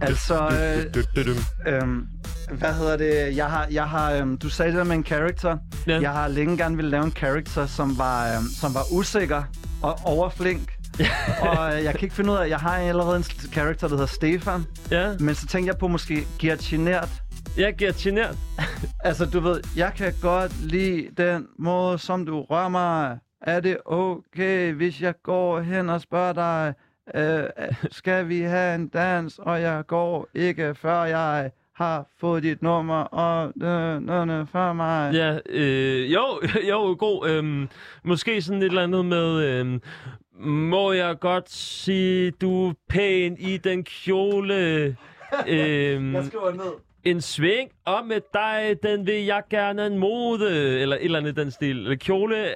Altså, øh, øhm, hvad hedder det? Jeg har, jeg har, øhm, du sagde det der med en character. Ja. Jeg har længe gerne ville lave en character, som var, øhm, som var usikker og overflink. og øh, jeg kan ikke finde ud af, jeg har allerede en character, der hedder Stefan. Ja, Men så tænkte jeg på måske Gert Genert. jeg giver genert. Altså, du ved, jeg kan godt lide den måde, som du rører mig. Er det okay, hvis jeg går hen og spørger dig, øh, skal vi have en dans, og jeg går ikke, før jeg har fået dit nummer, og øh, øh, før mig. Ja, øh, jo, jo, god. Øhm, måske sådan et eller andet med... Øhm, må jeg godt sige, du er pæn i den kjole? øhm, Jeg skriver ned. en sving om med dig, den vil jeg gerne en mode. Eller et eller andet den stil. Eller kjole...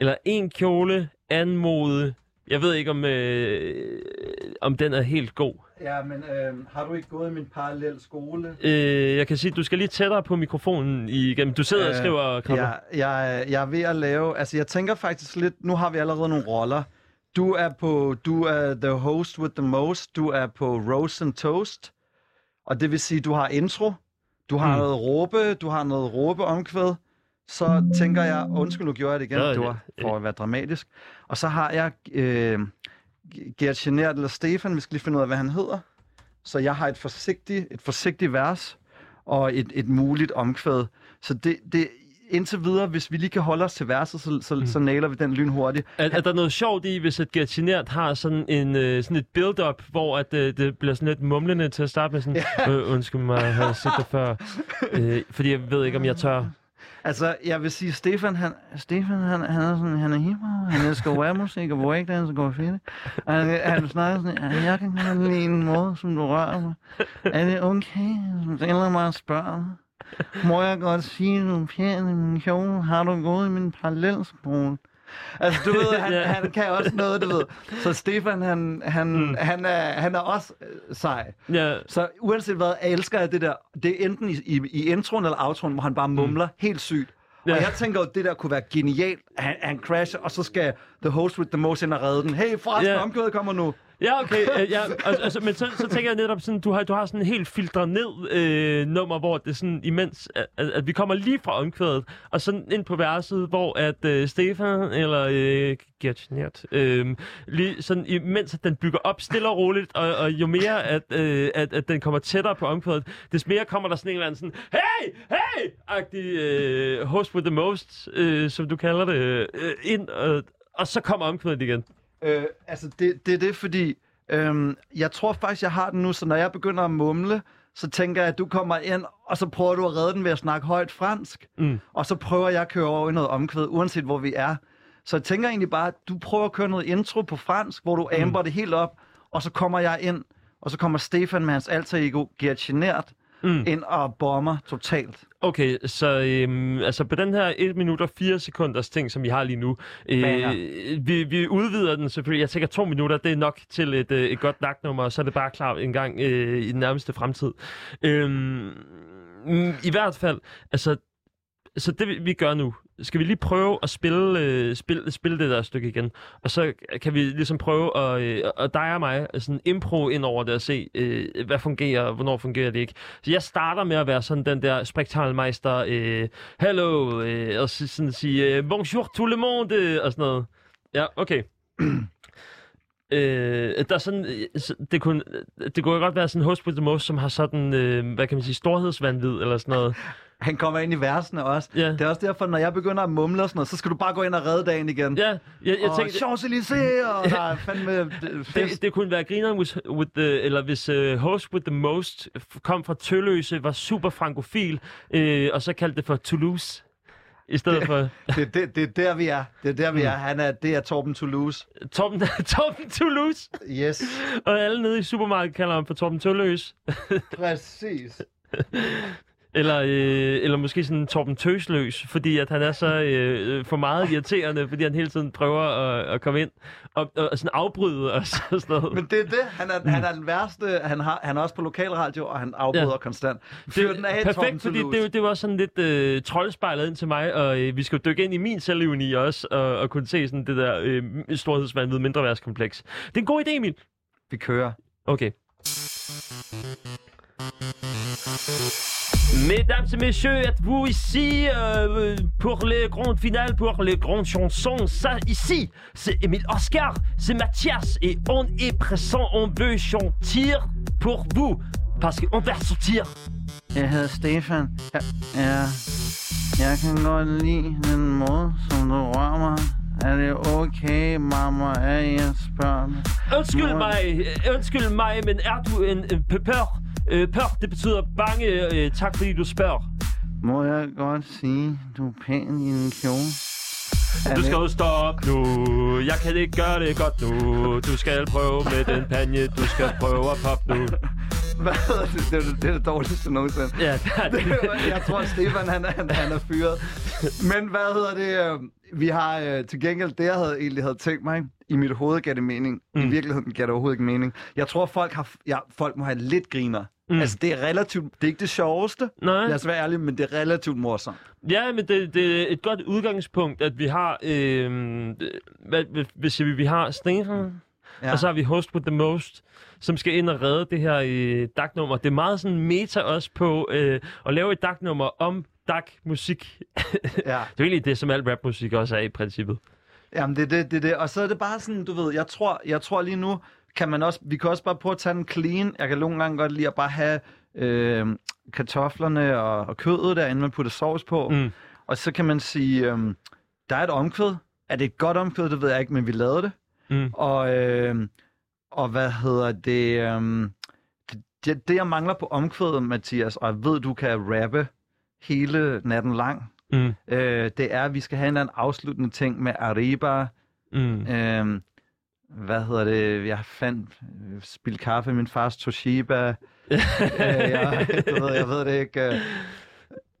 Eller en kjole, anmode. Jeg ved ikke, om, øh, om den er helt god. Ja, men øh, har du ikke gået i min parallel skole? Øh, jeg kan sige, du skal lige tættere på mikrofonen igennem. Du sidder og Øh, skriver, Krabbe. Ja, jeg, jeg er ved at lave... Altså, jeg tænker faktisk lidt... Nu har vi allerede nogle roller. Du er på... Du er the host with the most. Du er på Rose and Toast. Og det vil sige, du har intro. Du har Mm. noget råbe. Du har noget råbe omkvæd. Så tænker jeg... Undskyld, nu gjorde jeg det igen. Ja, det var for at være dramatisk. Og så har jeg... Øh, Gert Genert eller Stefan. Vi skal lige finde ud af, hvad han hedder. Så jeg har et forsigtigt, et forsigtigt vers og et, et muligt omkvæd. Så det, det, indtil videre, hvis vi lige kan holde os til verset, så, så, mm. så nailer vi den lynhurtigt. Er, er der noget sjovt i, hvis et Gertinert har sådan, en, øh, sådan et build-up, hvor at, øh, det bliver sådan lidt mumlende til at starte med sådan, øh, undskyld mig, jeg har set det før, øh, fordi jeg ved ikke, om jeg tør. Altså, jeg vil sige, Stefan, han, Stefan, han, han er sådan, han er hiphop, han elsker rap-musik og breakdance og går fedt. Han, han snakker sådan, "Ja, jeg kan godt lide en måde, som du rører mig. Er det okay, som stiller mig og spørger mig? Må jeg godt sige, at du er pæn i min kjole? Har du gået i min parallelskole? Altså, du ved, han, Ja. han kan også noget, du ved. Så Stefan, han, han, mm. han, er, han er også øh, sej. Ja, Så uanset hvad, jeg elsker jeg det der. Det er enten i, i, i introen eller outroen, hvor han bare mumler mm. helt sygt. Ja. Og jeg tænker jo, det der kunne være genialt. Han, han crasher, og så skal the host with the most ind og redde den. Hey, forresten, yeah. omkvædet kommer nu ja okay. Øh, ja, altså, men så, så tænker jeg netop sådan, du har, du har sådan en helt filtret ned øh, nummer, hvor det er sådan imens, at, at, vi kommer lige fra omkvædet, og sådan ind på verset, hvor at øh, Stefan eller øh, Gertnert, øh, lige sådan imens at den bygger op stille og roligt, og, og jo mere at, øh, at, at den kommer tættere på omkvædet, des mere kommer der sådan en eller anden sådan, hey, hey-agtig øh, host with the most, øh, som du kalder det, øh, ind, og, og så kommer omkvædet igen. Øh, altså, det, det er det, fordi øhm, jeg tror faktisk, jeg har den nu, så når jeg begynder at mumle, så tænker jeg, at du kommer ind, og så prøver du at redde den ved at snakke højt fransk. Mm. Og så prøver jeg at køre over i noget omkvæd, uanset hvor vi er. Så jeg tænker egentlig bare, at du prøver at køre noget intro på fransk, hvor du amber det helt op, og så kommer jeg ind, og så kommer Stefan med hans alter ego, Gert Genert, Mm. ind og bomber totalt. Okay, så øhm, altså på den her 1 minut og 4 sekunders ting, som vi har lige nu, øh, Banger. vi, vi udvider den selvfølgelig. Jeg tænker to minutter, det er nok til et, øh, et godt naknummer, og så er det bare klar en gang øh, i den nærmeste fremtid. Øhm, I hvert fald, altså, så det vi gør nu, skal vi lige prøve at spille, øh, spille, spille det der stykke igen, og så kan vi ligesom prøve at, øh, at dig og mig øh, sådan impro ind over det og se, øh, hvad fungerer, hvornår fungerer det ikke. Så jeg starter med at være sådan den der spektakelmeister, øh, hello, øh, og så sådan sige, øh, bonjour tout le monde, øh, og sådan noget. Ja, okay. Øh, der er sådan, øh, det kunne, det kunne godt være sådan Host with the Most, som har sådan, øh, hvad kan man sige, storhedsvandvid eller sådan noget. Han kommer ind i versene også. Ja. Det er også derfor, når jeg begynder at mumle og sådan noget, så skal du bare gå ind og redde dagen igen. Ja, jeg, jeg og tænkte, Champs-Élysées, og der er fandme fest. det, det kunne være grineren, with, with the, eller hvis uh, Host with the Most kom fra Tølløse, var super frankofil, øh, og så kaldte det for Toulouse. I stedet for Det, det, det er der, vi er. Det er der, Mm. vi er. Han er, det er Torben Toulouse. Torben, Torben Toulouse. Yes, Og alle nede i supermarkedet kalder ham for Torben Tølløs. præcis. Eller, øh, eller måske sådan Torben Tøsløs, fordi at han er så øh, for meget irriterende, fordi han hele tiden prøver at, at komme ind og, og sådan afbryde og så- sådan noget. Men det er det. Han er, han er den værste. Han, har, han er også på lokalradio, og han afbryder Ja. konstant. Fyr den af, Torben perfekt, fordi Toulouse. det, det var sådan lidt øh, troldspejlet ind til mig, og øh, vi skal dykke ind i min selvivni også, og, og kunne se sådan det der øh, storhedsvandvid mindreværdskompleks. Det er en god idé, Emil. Vi kører. Okay. Mesdames et messieurs, êtes-vous ici euh, pour les grandes finales, pour les grandes chansons? Ça, ici, c'est Emile Oscar, c'est Mathias, et on est pressant, on veut chanter pour vous, parce qu'on va sortir. Jeg hedder Stefan. Jeg, jeg, jeg kan godt lide den måde, som du rører mig. Er det okay, mamma, at jeg spørger dig? Undskyld Nå. mig, undskyld mig, men er du en, en p- pør? Øh, pør, det betyder bange. Øh, tak fordi du spørger. Må jeg godt sige, du er pæn i en kjole? Du skal jo stoppe nu. Jeg kan ikke gøre det godt nu. Du skal prøve med den panje. Du skal prøve at poppe nu. Hvad det? Er det, det, er det dårligste nogensinde. Ja, det er det. jeg tror, Stefan han, er- han, han er fyret. Men hvad hedder det? øh, Vi har øh, til gengæld det, jeg havde, egentlig havde tænkt mig. I mit hoved gav det mening. Mm. I virkeligheden gav det overhovedet ikke mening. Jeg tror, folk, har, ja, folk må have lidt griner. Mm. Altså, det er relativt... Det er ikke det sjoveste. Nej. Lad os være ærlige, men det er relativt morsomt. Ja, men det, det er et godt udgangspunkt, at vi har... Øh, hvad, hvad- hvis vi, vi har Stefan, ja. og så har vi Host with the Most, som skal ind og redde det her øh, DAC-nummer. Det er meget sådan meta også på øh, at lave et DAC-nummer om DAC-musik. det Ja. er jo egentlig det, som al rapmusik også er i princippet. Jamen, det er det, det, er det. Og så er det bare sådan, du ved, jeg tror, jeg tror lige nu, kan man også, vi kan også bare prøve at tage den clean. Jeg kan nogle gange godt lide at bare have øh, kartoflerne og, og kødet der, inden man putter sovs på. Mm. Og så kan man sige, øh, der er et omkvæd. Er det et godt omkvæd, det ved jeg ikke, men vi lavede det. Mm. Og, øh, og hvad hedder det, øh, det, det, jeg mangler på omkvædet, Mathias, og jeg ved, du kan rappe hele natten lang, Mm. øh, det er, at vi skal have en eller anden afsluttende ting med Arriba, Mm. Øhm, hvad hedder det? Jeg fandt spildt kaffe i min fars Toshiba. øh, jeg, du ved, jeg ved det ikke. Øh.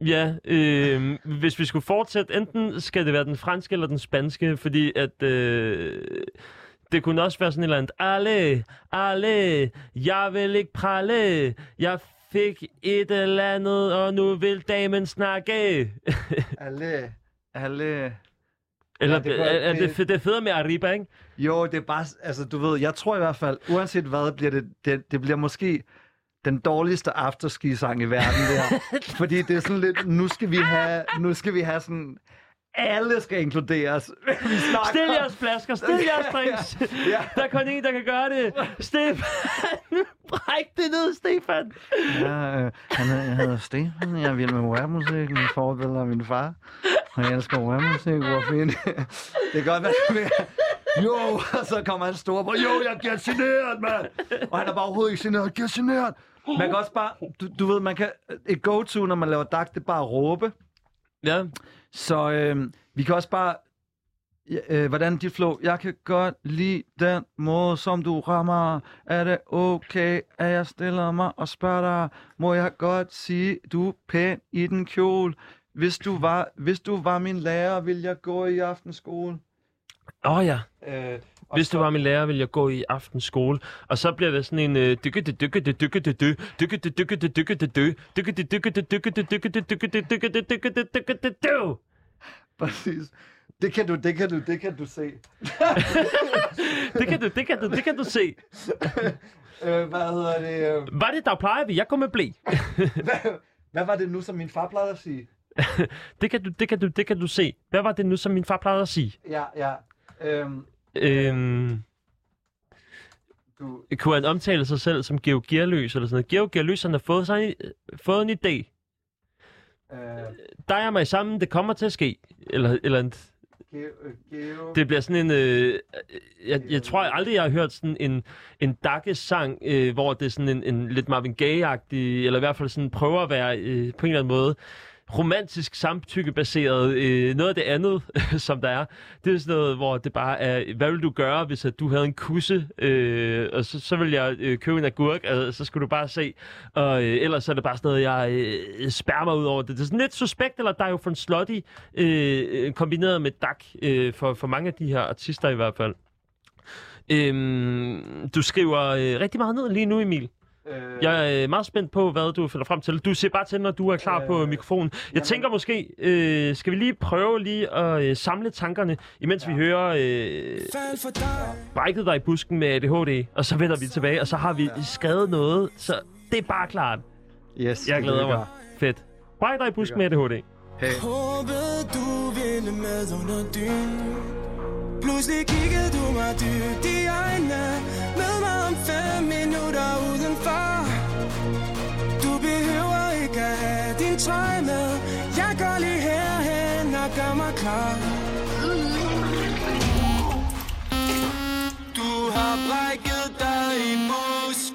Ja, øh, hvis vi skulle fortsætte, enten skal det være den franske eller den spanske, fordi at øh, det kunne også være sådan et eller andet, alle, alle, jeg vil ikke prale, jeg fik et eller andet, og nu vil damen snakke. Alle, alle. Eller Ja, det er, er det- det, det er federe med Arriba, ikke? Jo, det er bare, altså du ved, jeg tror i hvert fald, uanset hvad, bliver det, det, det bliver måske den dårligste afterski-sang i verden der. Fordi det er sådan lidt, nu skal vi have, nu skal vi have sådan, alle skal inkluderes. Vi snakker Stil jeres flasker, stil jeres drinks. Ja. Der er kun en, der kan gøre det. Stefan, bræk det ned, Stefan. Ja, øh, han, jeg hedder Stefan, jeg er vild med rapmusik, min forbillede er min far. Og jeg elsker rapmusik, hvor fint. det kan godt være. Jo, og så kommer han store på, jo, jeg er generet, mand. Og han er bare overhovedet ikke generet, jeg er generet. Man kan også bare, du, du ved, man kan, et go-to, når man laver dag, det er bare at råbe. Ja, Så øh, vi kan også bare... Øh, hvordan dit flow? Jeg kan godt lide den måde, som du rammer. Er det okay, at jeg stiller mig og spørger dig? Må jeg godt sige, du er pæn i den kjole? Hvis du var, hvis du var min lærer, vil jeg gå i aftenskole. Åh oh, ja. Øh, Hvis så- du var min lærer, ville jeg gå i aftenskole. Og så bliver det sådan en øh, dykke det dykke det dykke det dø dykke det dykke det dykke det dø dykke det dykke det dykke det dykke det dykke det dykke det dykke det dykke det dø. Præcis. Det kan du, det kan du, det kan du se. Det kan du, det kan du, det kan du se. Øh, hvad hedder det? Øh, Var det, der plejer vi? Jeg går med blæ. hvad, hvad var det nu, som min far plejede at sige? Det kan du, det kan du, det kan du se. Hvad var det nu, som min far plejede at sige? Ja, ja. Øhm, Øhm, du... kunne han omtale sig selv som Georg Gearløs eller sådan noget. Georg Gearløs, han har fået, sig, fået en idé. Øh, Der er mig sammen, det kommer til at ske. Eller, eller en, Geo, øh, det bliver sådan en... Øh, jeg, jeg tror aldrig, jeg har hørt sådan en, en dakke-sang, øh, hvor det er sådan en, en lidt Marvin Gaye-agtig, eller i hvert fald sådan prøver at være øh, på en eller anden måde romantisk samtykkebaseret. Øh, noget af det andet, som der er, det er sådan noget, hvor det bare er, hvad vil du gøre, hvis at du havde en kusse, øh, og så, så vil jeg øh, købe en agurk, og så skulle du bare se. Og øh, ellers er det bare sådan noget, jeg øh, spærrer mig ud over det. Det er sådan lidt suspekt, eller der er jo von Slotty øh, øh kombineret med Dak, øh, for, for mange af de her artister i hvert fald. Øhm, du skriver øh, rigtig meget ned lige nu, Emil. Øh, Jeg er øh, meget spændt på, hvad du finder frem til. Du ser bare til, når du er klar på Øh, mikrofonen. Jeg jamen- tænker måske, øh, skal vi lige prøve lige at øh, samle tankerne, imens vi hører øh, brækket dig i busken med ADHD, og så vender vi tilbage, og så har vi skrevet noget, så det er bare klart. yes, Jeg glæder mig. Fedt. Bræk dig i busken med ADHD. Hey. Håbede du ville med under dynen Pludselig kiggede du mig dybt i øjnene med mig om fem minutter udenfor. Du behøver ikke at have din trøje med. Jeg går lige herhen og gør mig klar. Du har brækket dig i busken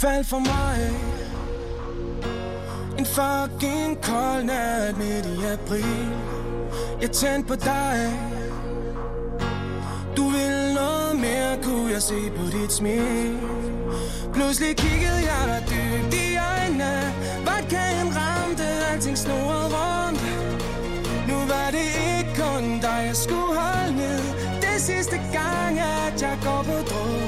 Fald for mig. En fucking kold nat midt i april. Jeg tændte på dig. Du ville noget mere, kunne jeg se på dit smil. Pludselig kiggede jeg dig dybt i øjnene. Vodkaen ramte, alting snurrede rundt. Nu var det ikke kun dig, jeg skulle holde ned Det sidste gang, at jeg går på drog.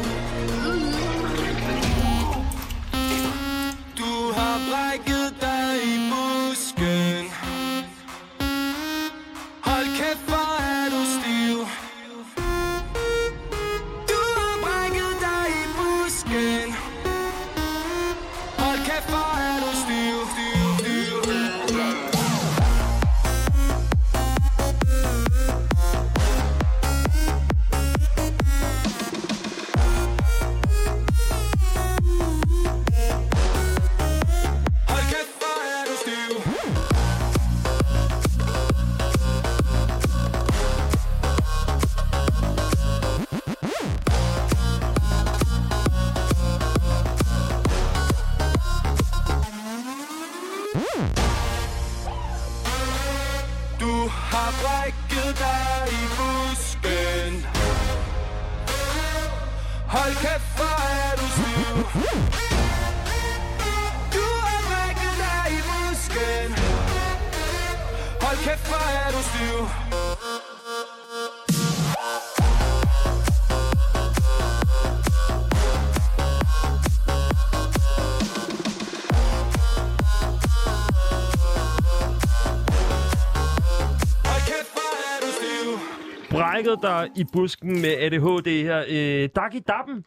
Brækket dig i busken med ADHD her. Øh, Dak i dappen.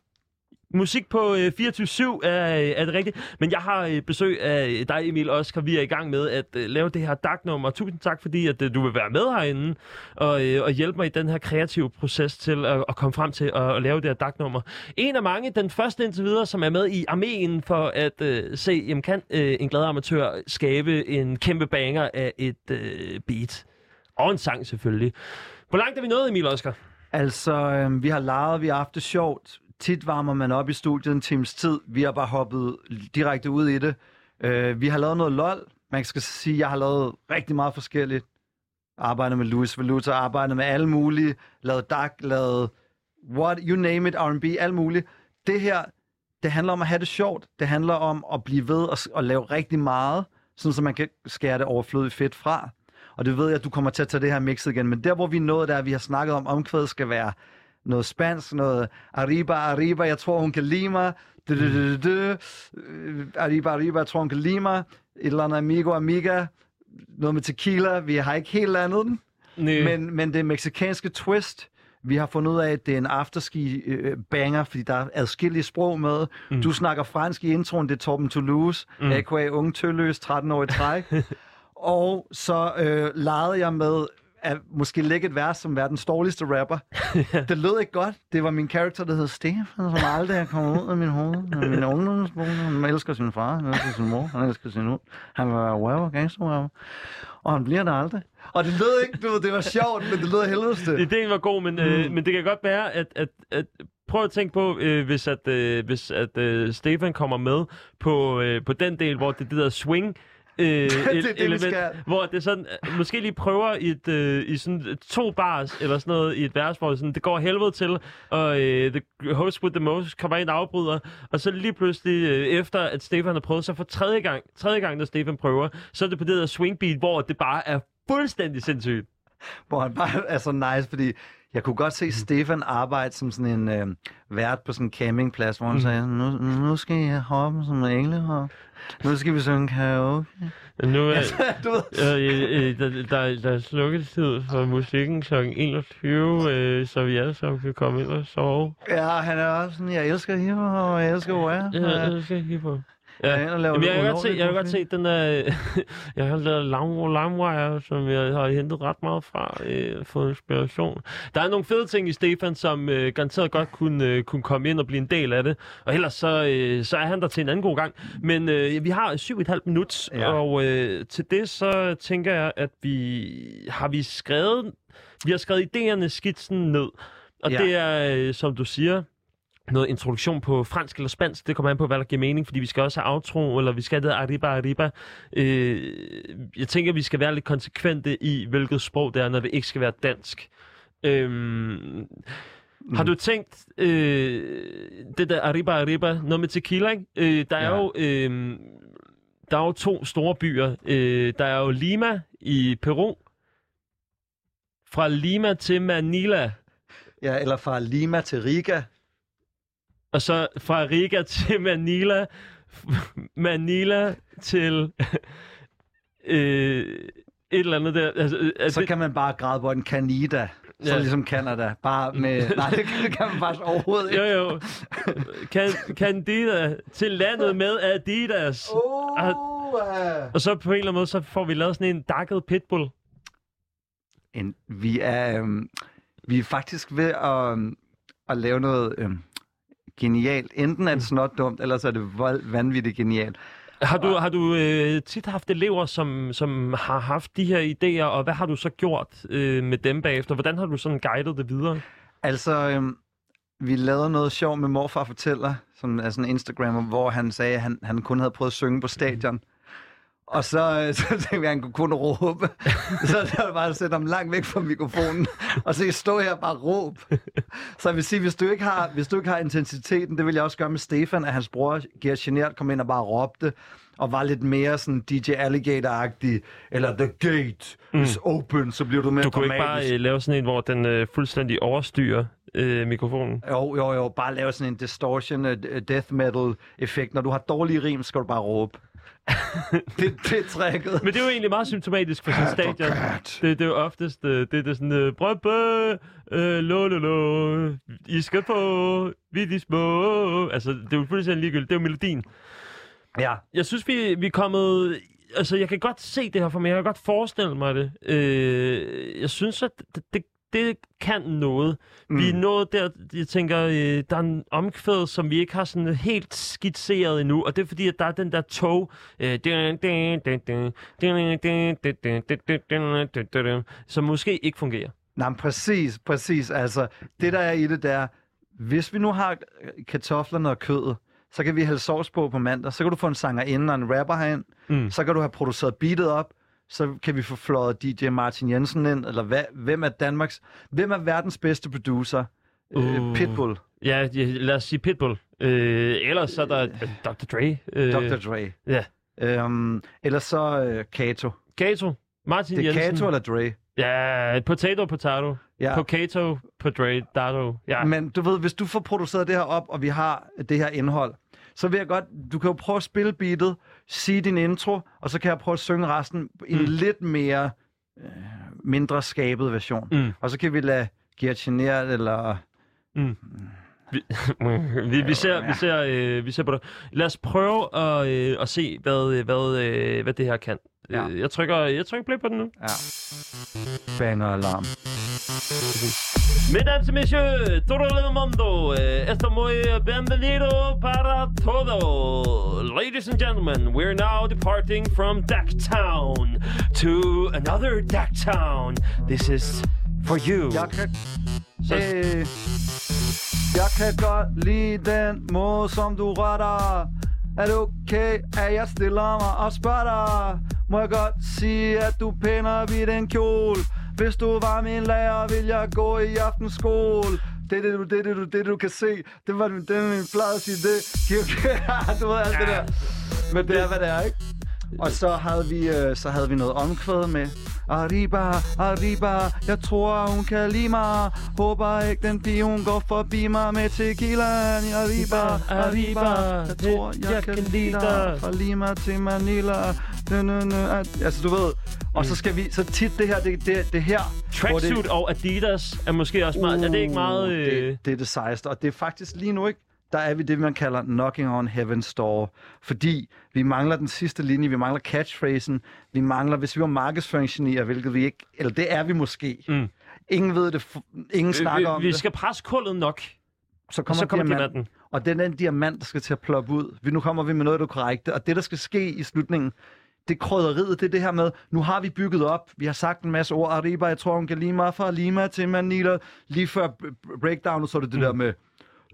Musik på øh, 24-7 er, øh, er det rigtigt. Men jeg har øh, besøg af øh, dig, Emil Oskar. Vi er i gang med at øh, lave det her DAG-nummer. Tusind tak, fordi at, øh, du vil være med herinde og, øh, og hjælpe mig i den her kreative proces til at, at komme frem til at, at lave det her DAG-nummer. En af mange, den første indtil videre, som er med i armeen for at øh, se, jamen, kan øh, en glad amatør skabe en kæmpe banger af et øh, beat. Og en sang selvfølgelig. Hvor langt er vi nået, Emil Oskar? Altså, øh, vi har leget, vi har haft det sjovt. Tit varmer man op i studiet en times tid. Vi har bare hoppet direkte ud i det. Øh, vi har lavet noget lol. Man skal sige, at jeg har lavet rigtig meget forskelligt. Arbejdet med Louis Valuta, arbejdet med alle mulige. Lavet DAC, lavet what, you name it, R&B, alt muligt. det her, det handler om at have det sjovt. Det handler om at blive ved og, og lave rigtig meget, sådan så man kan skære det overflødigt fedt fra. Og det ved jeg, at du kommer til at tage det her mixet igen. Men der, hvor vi nået, der er, vi har snakket om, omkvædet skal være noget spansk, noget arriba, arriba, jeg tror, hun kan lide mig. Øh, Arriba, arriba, jeg tror, hun kan lide mig. Et eller andet amigo, amiga. Noget med tequila. Vi har ikke helt landet den. Men, men det meksikanske twist, vi har fundet ud af, at det er en afterski øh, banger, fordi der er adskillige sprog med. Mm. Du snakker fransk i introen, det er Torben Toulouse, mm. a.k.a. unge tølløs, 13 år i træk. og så øh, legede jeg med at måske lægge et vers som verdens dårligste rapper. det lød ikke godt. Det var min karakter, der hed Stefan, som aldrig er kommet ud af min hoved. Min ungdomsbog. Han elsker sin far, han elsker sin mor, han elsker sin hund. Han var rapper, gangster rapper. Og han bliver der aldrig. Og det lød ikke, du ved, det var sjovt, men det lød af helvedeste. Ideen var god, men, øh, men det kan godt være, at, at, at prøv at tænke på, øh, hvis at, øh, hvis at øh, Stefan kommer med på, øh, på den del, hvor det det der swing, øh, det er det, element, skal. hvor det sådan, måske lige prøver i, et, øh, i sådan to bars eller sådan noget i et vers, hvor det, sådan, det går helvede til, og øh, the host with the most kommer ind og afbryder, og så lige pludselig øh, efter, at Stefan har prøvet, så for tredje gang, tredje gang, når Stefan prøver, så er det på det der swing beat, hvor det bare er fuldstændig sindssygt. hvor han bare er så nice, fordi jeg kunne godt se Stefan arbejde som sådan en øh, vært på sådan en campingplads, hvor han mm. sagde, nu, nu skal I hoppe som englehop. Nu skal vi synge karaoke. Nu er, du ved, Øh, øh, der, der, der er slukketid for musikken kl. 21, øh, så vi alle sammen kan komme ind og sove. ja, han er også sådan, jeg elsker hiphop, og jeg elsker rap. Ja, jeg kigge på. Ja. Jeg er Jamen, jeg kan noget godt se, jeg kan godt se den der... jeg har lavet lang, langwire, som jeg har hentet ret meget fra, øh, for inspiration. Der er nogle fede ting i Stefan, som øh, garanteret godt kunne, øh, kunne komme ind og blive en del af det. Og ellers så, øh, så er han der til en anden god gang. Men øh, vi har syv og et halvt minut, Ja. og øh, til det så tænker jeg, at vi har vi skrevet... Vi har skrevet idéerne, skitsen ned. Og ja. det er, øh, som du siger, noget introduktion på fransk eller spansk. Det kommer an på, hvad der giver mening, fordi vi skal også have outro, eller vi skal have det arriba, arriba. Øh, jeg tænker, vi skal være lidt konsekvente i, hvilket sprog det er, når det ikke skal være dansk. Øhm, Har du tænkt, øh, det der arriba, arriba, noget med tequila, ikke? Øh, der, er Ja. jo, øh, der er jo to store byer. Øh, der er jo Lima i Peru. Fra Lima til Manila. Ja, eller fra Lima til Riga. Og så fra Riga til Manila, Manila til øh, et eller andet der. Altså, er Så det, kan man bare græde på en Canada. Så Ja. ligesom Canada. Bare med... Nej, det kan- det kan man faktisk overhovedet ikke. jo, jo. Kan, Candida til landet med Adidas. Oh, Og så på en eller anden måde, så får vi lavet sådan en dakket pitbull. en, vi er øhm, vi er faktisk ved at, øhm, at lave noget øhm, genialt. Enten er det snot dumt, eller så er det vold, vanvittigt genialt. Har du, har du øh, tit haft elever, som, som har haft de her idéer, og hvad har du så gjort øh, med dem bagefter? Hvordan har du sådan guidet det videre? Altså, øhm, vi lavede noget sjov med Morfar Fortæller, som er sådan en Instagrammer, hvor han sagde, at han, han kun havde prøvet at synge på stadion. Og så, øh, så tænkte vi, at han kunne kun råbe. så var bare at sætte ham langt væk fra mikrofonen, og så stå her og bare råb. Så jeg vil sige, hvis du ikke har, hvis du ikke har intensiteten, det vil jeg også gøre med Stefan, at hans bror Gert Genert kom ind og bare råbte, og var lidt mere sådan DJ Alligator-agtig, eller The Gate is open, så bliver du mere Du kunne ikke bare dramatisk. øh, lave sådan en, hvor den øh, fuldstændig overstyrer øh, mikrofonen. Jo, jo, jo. Bare lave sådan en distortion, uh, death metal effekt. Når du har dårlige rim, skal du bare råbe. det, det er tricket. Men det er jo egentlig meget symptomatisk for sådan stadion. Det, det er jo oftest, øh, det, det er sådan, øh, brøbbe, øh, lo, lo, lo, I skal på, vi er de små. Altså, det er jo fuldstændig ligegyldigt. Det er jo melodien. Ja. Jeg synes, vi, vi er kommet... Altså, jeg kan godt se det her for mig. Jeg kan godt forestille mig det. Øh, jeg synes, at det, det, det kan noget. Mm. Vi er nået der, jeg tænker, øh, der er en omkvæd, som vi ikke har sådan helt skitseret endnu, og det er fordi, at der er den der tog, øh, som måske ikke fungerer. Nej, men præcis, præcis. Altså, det der er i det, der, hvis vi nu har øh, kartoflerne og kødet, så kan vi hælde sovs på på mandag. Så kan du få en sanger inden og en rapper herind. Mm. Så kan du have produceret beatet op. Så kan vi få fløjet DJ Martin Jensen ind. Eller hvad, hvem er Danmarks... Hvem er verdens bedste producer? Uh. Uh. Pitbull. Ja, lad os sige Pitbull. Øh, ellers så er der øh, Dr. Dre. Øh, Dr. Dre. Ja. Øhm, ellers så øh, Kato. Kato. Martin Det er Jensen. Kato eller Dre? Ja, potato, potato. Ja. Potato, på Dre, Dato. Ja. Men du ved, hvis du får produceret det her op, og vi har det her indhold, så vil jeg godt, du kan jo prøve at spille beatet, sige din intro, og så kan jeg prøve at synge resten i en Mm. lidt mere, øh, mindre skabet version. Mm. Og så kan vi lade Gert Genert eller... vi, vi, ser, vi, ser, øh, vi ser på det. Lad os prøve at, øh, at se, hvad, øh, hvad, øh, hvad det her kan. Ja. Øh, Jeg trykker, jeg trykker play på den nu. Ja. Banger alarm. Mesdames et messieurs, todo el mundo, eh, esto muy bienvenido para todo. Ladies and gentlemen, we're now departing from Town to another Town. This is for you. Jeg kan... Så- Øh, jeg kan godt lide den måde, som du retter. Er det okay, at jeg stiller mig og spørger dig? Må jeg godt sige, at du pænder vid den kjole? Hvis du var min lærer, vil jeg gå i aftenskole. Det er det, du, det, er det, du, det, du kan se. Det var det, er min plade at sige det. Okay. du ved alt det der. Men det er, hvad det er, ikke? Og så havde vi, øh, så havde vi noget omkvæd med. Arriba, arriba, jeg tror hun kan lide mig. Håber ikke den pige, hun går forbi mig med tequilaen. Arriba, arriba, jeg tror jeg kan lide dig. Fra Lima til Manila. Nø, nø, nø, Altså du ved. Og så skal vi, så tit det her, det, det, det her. hvor det- Tracksuit og Adidas er måske også meget... er det ikke meget... Uh, Øh... Det, det er det sejeste, og det er faktisk lige nu ikke, der er vi det, man kalder knocking on heaven's door. Fordi vi mangler den sidste linje, vi mangler catchphrasen, vi mangler, hvis vi var markedsføringsgenier, hvilket vi ikke, eller det er vi måske. Mm. Ingen ved det, ingen snakker om vi, vi det. skal presse kullet nok, så og kommer, så kommer diamanten. diamanten. Og den er en diamant, der skal til at ploppe ud. Vi, nu kommer vi med noget af det korrekte. Og det, der skal ske i slutningen, det krydderiet, det er det her med, nu har vi bygget op, vi har sagt en masse ord, Arriba, jeg tror, hun kan lide mig fra Lima til Manila, lige før breakdownet, så er det det mm. der med,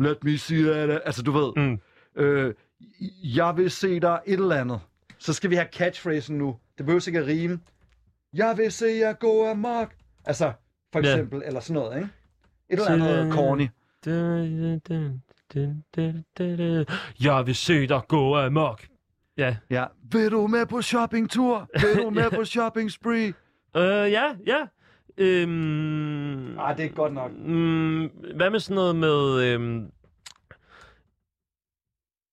let me see that, altså du ved, Mm. øh, jeg vil se dig et eller andet. Så skal vi have catchphrasen nu. Det behøver ikke at rime. Jeg vil se jer gå amok. Altså, for eksempel, eller sådan noget, ikke? Et eller andet corny. Jeg vil se dig gå amok. Ja. Ja. Vil du med på shoppingtur? Vil du med på shopping spree? Øh, ja, ja. Øhm, Ah, det er godt nok. mm, hvad med sådan noget med øhm,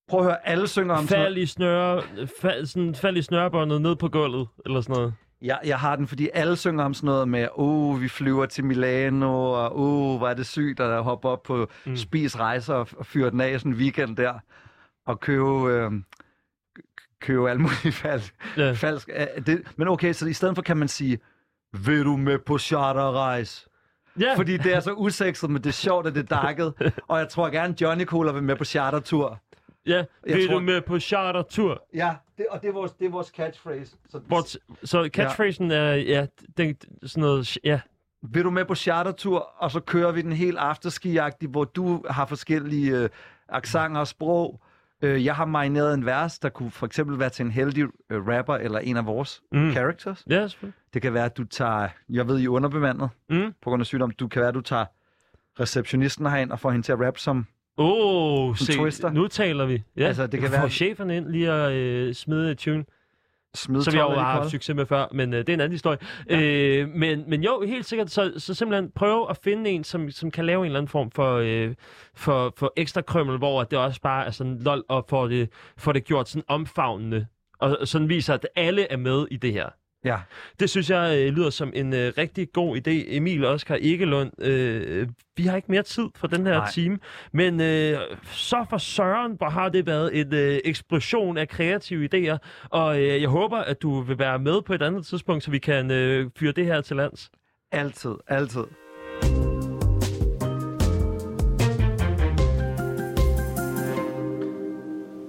Prøv at høre, alle synger om fald i snøre, fald, sådan, fald i snørebåndet ned på gulvet, eller sådan noget? Jeg, jeg har den, fordi alle synger om sådan noget med, oh, vi flyver til Milano, og oh, hvor er det sygt at hoppe op på mm. Spis Rejser og, og fyre den af sådan en weekend der, og købe, øh, købe alt muligt falsk. Ja. falsk øh, det, men okay, så i stedet for kan man sige, vil du med på charterrejse? Ja, Fordi det er så usekset, men det er sjovt, at det er dakket. og jeg tror gerne, Johnny Cola vil med på chartertur. ja. jeg Vil tror- du med på chartertur? Ja, det, og det er vores, det er vores catchphrase. Så, t- så catchphrasen er, ja, den, sådan noget, ja, vil du med på chartertur, og så kører vi den helt afterski hvor du har forskellige øh, accenter og sprog. Øh, jeg har marineret en vers, der kunne for eksempel være til en heldig øh, rapper eller en af vores Mm. characters. ja, selvfølgelig. Det kan være, at du tager, jeg ved, I er underbemandet Mm. på grund af sygdom. Du kan være, at du tager receptionisten herind og får hende til at rappe som... Oh, Som se, twister. nu taler vi. Ja, Altså, det kan være- chefen ind lige at øh, smide et tune. Smid som jeg jo har haft succes med før, men øh, det er en anden historie. Ja. Øh, men, men jo, helt sikkert, så, så simpelthen prøve at finde en, som, som kan lave en eller anden form for, øh, for, for ekstra krømmel, hvor det også bare er sådan lol, og får det, får det gjort sådan omfavnende, og sådan viser, at alle er med i det her. Ja. Det synes jeg øh, lyder som en øh, rigtig god idé. Emil og Oskar Egelund, øh, vi har ikke mere tid for den her Nej. time, men øh, så for Søren, hvor har det været en øh, eksplosion af kreative idéer, og øh, jeg håber, at du vil være med på et andet tidspunkt, så vi kan øh, fyre det her til lands. Altid, altid.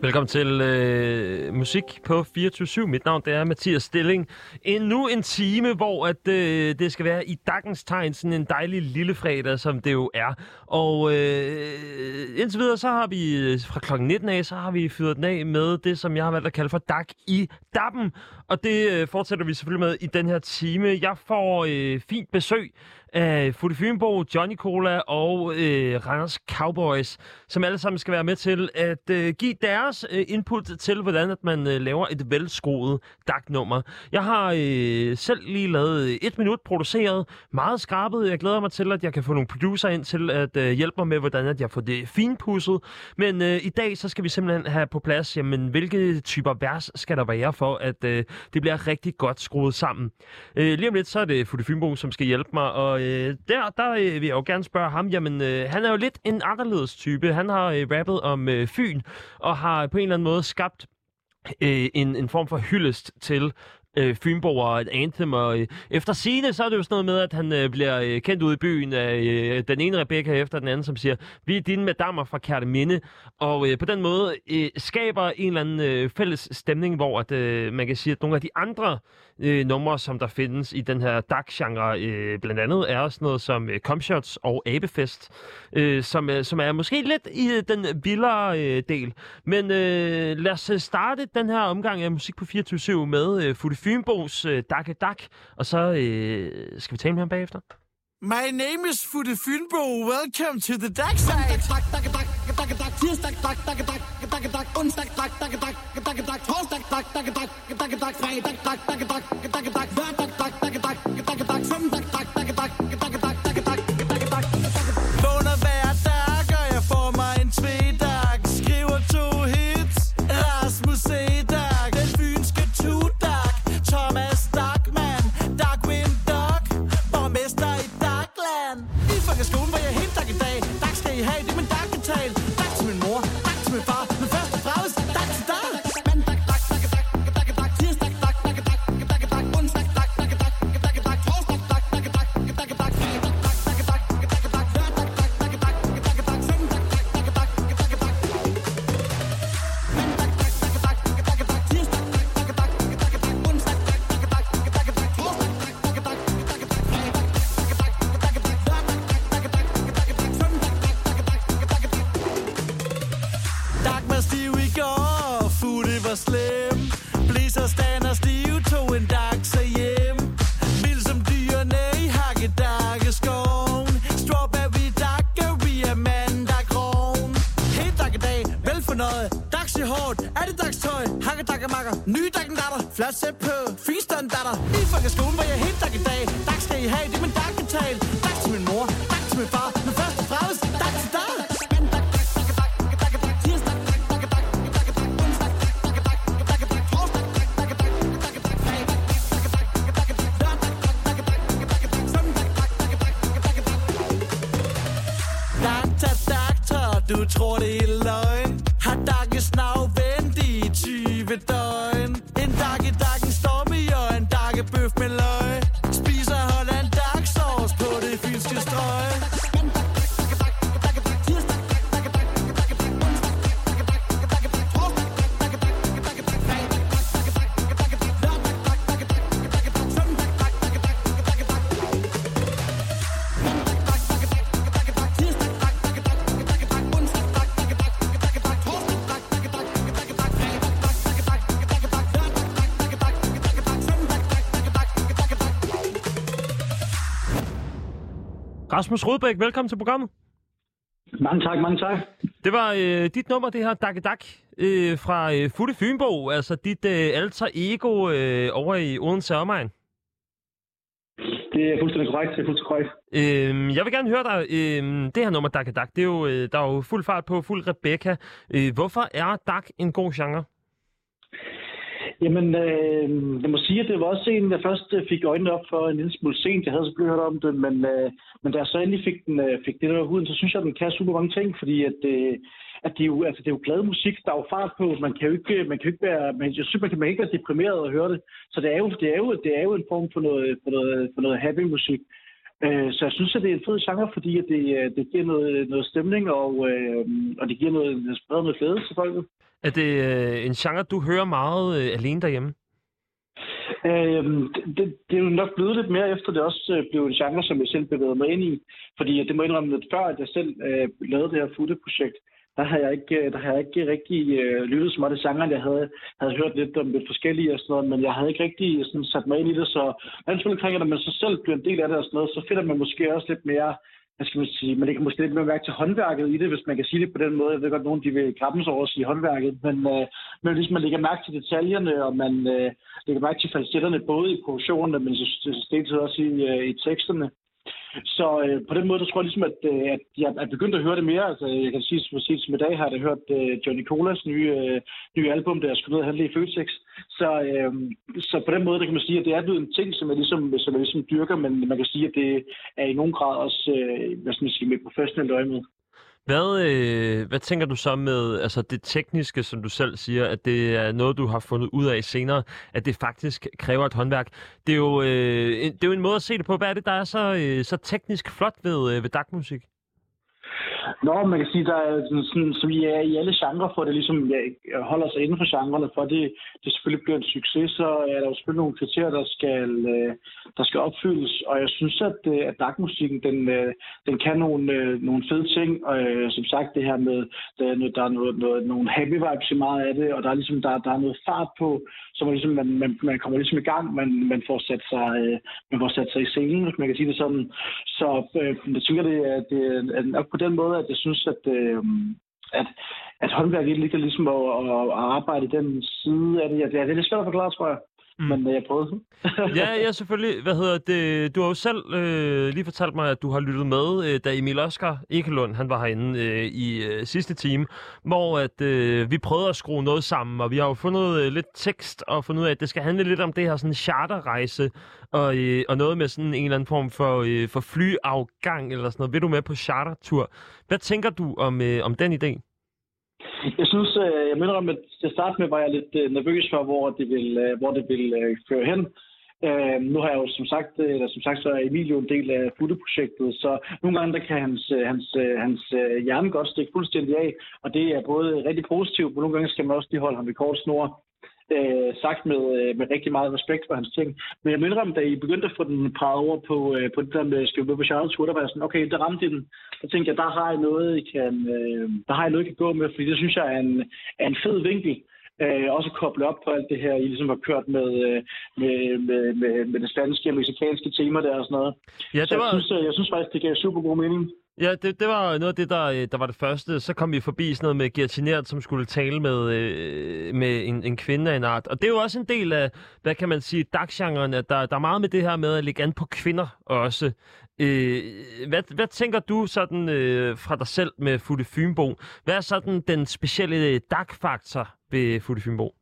Velkommen til øh, musik på 24-7. Mit navn det er Mathias Stilling. Endnu en time, hvor at, øh, det skal være i dagens tegn, sådan en dejlig lille fredag, som det jo er. Og øh, indtil videre, så har vi øh, fra klokken 19 af, så har vi fyret den af med det, som jeg har valgt at kalde for DAG i dappen. Og det øh, fortsætter vi selvfølgelig med i den her time. Jeg får øh, fint besøg af Futte Fynbo, Johnny Cola og øh, Randers Cowboys, som alle sammen skal være med til at øh, give deres øh, input til, hvordan at man øh, laver et velskruet DAC-nummer. Jeg har øh, selv lige lavet øh, et minut produceret, meget skrabet. Jeg glæder mig til, at jeg kan få nogle producer ind til at øh, hjælpe mig med, hvordan at jeg får det finpudset. Men øh, i dag, så skal vi simpelthen have på plads, jamen, hvilke typer vers skal der være for, at øh, det bliver rigtig godt skruet sammen. Øh, lige om lidt, så er det Futte Fynbo, som skal hjælpe mig, og øh, der, der øh, vil jeg jo gerne spørge ham, jamen, øh, han er jo lidt en anderledes type. Han har øh, rappet om øh, Fyn, og har på en eller anden måde skabt øh, en, en form for hyldest til øh, Fynbo og et anthem, og øh, efter sine så er det jo sådan noget med, at han øh, bliver øh, kendt ude i byen af øh, den ene Rebecca efter den anden, som siger, vi er dine madammer fra Kærteminde, og øh, på den måde øh, skaber en eller anden øh, fælles stemning, hvor at, øh, man kan sige, at nogle af de andre øh, numre, som der findes i den her dark-genre, øh, blandt andet er også noget som øh, Comshots og Abefest, øh, som, øh, som er måske lidt i øh, den vildere øh, del. Men øh, lad os øh, starte den her omgang af Musik på 24 med øh, Futte Fynbos øh, Dakke Dak, og så øh, skal vi tale med ham bagefter. My name is Futte Fynbo. Welcome to the dark side. Dak, dak, dak, dak, dak, tirsdag, tak tak tak tak tak onsdag, tak tak tak tak tak torsdag, tak tak tak tak tak fredag, tak tak tak tak dak, tak tak tak tak tak tak søndag, tak tak tak tak tak tak tak tak Vågner hver dag, og jeg får mig en tvedag. Skriver to hits. Rasmus Edag, datter Flot sæt på, finstand Lige fra skolen var jeg helt dag i dag. Dag skal I have, det er min dagbetal Tak til min mor, tak til min far. Men først og fremmest, tak til dig. Du tror det dak, Rasmus Rodbæk, velkommen til programmet. Mange tak, mange tak. Det var øh, dit nummer, det her Dakke Dak øh, fra øh, Futte Fynbo, altså dit øh, alter ego øh, over i Odense Omegn. Det er fuldstændig korrekt. Det er fuldstændig korrekt. Øh, jeg vil gerne høre dig, øh, det her nummer Dakke Dak, det er jo, øh, der er jo fuld fart på, fuld Rebecca. Øh, hvorfor er Dak en god genre? Jamen, øh, jeg må sige, at det var også en, jeg først øh, fik øjnene op for en lille smule sent. Jeg havde så hørt om det, men, øh, men da jeg så endelig fik, den, øh, fik det der huden, så synes jeg, at den kan super mange ting, fordi at, øh, at det, er jo, altså, det er jo glad musik, der er jo fart på. Man kan jo ikke, øh, man kan jo ikke være, man, jeg synes, man kan, man ikke være deprimeret og høre det. Så det er jo, det er jo, det er jo en form for noget, for noget, for noget happy musik. Øh, så jeg synes, at det er en fed genre, fordi at det, øh, det giver noget, noget stemning, og, øh, og det giver noget, det spreder noget glæde til folket. Er det øh, en genre, du hører meget øh, alene derhjemme? Øhm, det, det, er jo nok blevet lidt mere efter, det også øh, blev en genre, som jeg selv bevægede mig ind i. Fordi øh, det må indrømme, at før at jeg selv øh, lavede det her futte-projekt, der har jeg ikke, der har jeg ikke rigtig øh, lyttet så meget til sangeren. Jeg havde, havde hørt lidt om lidt forskellige og sådan noget, men jeg havde ikke rigtig sådan, sat mig ind i det. Så når man selvfølgelig krænger, når man så selv bliver en del af det og sådan noget, så finder man måske også lidt mere, hvad skal man sige, man lægger måske lidt mere mærke til håndværket i det, hvis man kan sige det på den måde. Jeg ved godt, nogen de vil kappes over at sige håndværket, men, øh, men hvis man lægger mærke til detaljerne, og man øh, lægger mærke til falsetterne, både i produktionen, men så så også i, øh, i teksterne, så øh, på den måde, der tror jeg ligesom, at, øh, at jeg er begyndt at høre det mere. Altså, jeg kan sige, for sige som i dag har jeg hørt øh, Johnny Colas nye, øh, nye album, der skulle ned og handle i Føtex. Så, øh, så på den måde, der kan man sige, at det er blevet en ting, som jeg ligesom, som jeg ligesom dyrker, men man kan sige, at det er i nogen grad også, øh, hvad skal man sige, med professionelt øje med. Hvad, øh, hvad tænker du så med altså det tekniske, som du selv siger, at det er noget, du har fundet ud af senere, at det faktisk kræver et håndværk? Det er jo, øh, en, det er jo en måde at se det på. Hvad er det, der er så, øh, så teknisk flot ved, øh, ved dagmusik? Nå, man kan sige, der er sådan, sådan, så vi er i alle genrer, for det ligesom ja, holder sig inden for genrerne, for det, det selvfølgelig bliver en succes, så er der jo selvfølgelig nogle kriterier, der skal, øh, der skal opfyldes. Og jeg synes, at, øh, at darkmusikken, den, øh, den kan nogle, nogle fede ting. Og som sagt, det her med, der er, noget, der er noget, noget, nogle happy vibes i meget af det, og der er ligesom der, der er noget fart på, så man, ligesom, man, man, man kommer ligesom i gang, man, man, får sat sig, man får sat sig i scenen, hvis man kan sige det sådan. Så øh, jeg tænker, det, at det er nok på den måde, at jeg synes, at, øh, at, at håndværk ikke ligger ligesom at, at, arbejde i den side af det. Ja, det er det er lidt svært at forklare, tror jeg. Mm. Men øh, jeg prøvede. ja, ja, selvfølgelig. Hvad hedder det? Du har jo selv øh, lige fortalt mig, at du har lyttet med, øh, da Emil Oskar Ekelund, han var herinde øh, i øh, sidste time, hvor at, øh, vi prøvede at skrue noget sammen, og vi har jo fundet øh, lidt tekst og fundet ud af, at det skal handle lidt om det her sådan charterrejse, og, øh, og noget med sådan en eller anden form for, øh, for flyafgang eller sådan noget. Vil du med på chartertur? Hvad tænker du om, øh, om den idé? Jeg synes, øh, jeg minder om, at til start med var jeg lidt øh, nervøs for, hvor det vil, øh, hvor det vil føre hen. Øh, nu har jeg jo som sagt, eller som sagt, så er Emilio en del af Futte-projektet, så nogle gange der kan hans, hans, hans hjerne godt stikke fuldstændig af, og det er både rigtig positivt, men nogle gange skal man også lige holde ham i kort snor. Øh, sagt med, øh, med rigtig meget respekt for hans ting. Men jeg mener om, da I begyndte at få den praget over på, øh, på det der med, med på chartertur, der var jeg sådan, okay, der ramte I den. Så tænkte jeg, der har jeg noget, I kan, øh, der har jeg noget, I kan gå med, fordi det synes jeg er en, er en fed vinkel. Øh, også koble op på alt det her, I ligesom har kørt med, øh, med, med, med, med det spanske og mexikanske tema der og sådan noget. Ja, Så det var... jeg, synes, øh, jeg synes faktisk, det gav super god mening. Ja, det, det var noget af det, der, øh, der var det første. Så kom vi forbi sådan noget med Gertinert, som skulle tale med, øh, med en, en kvinde af en art. Og det er jo også en del af, hvad kan man sige, dagsgenren, at der, der er meget med det her med at lægge an på kvinder også. Øh, hvad, hvad tænker du sådan øh, fra dig selv med Futte Fynbo? Hvad er sådan den specielle øh, dagfaktor ved Futte Fynbo?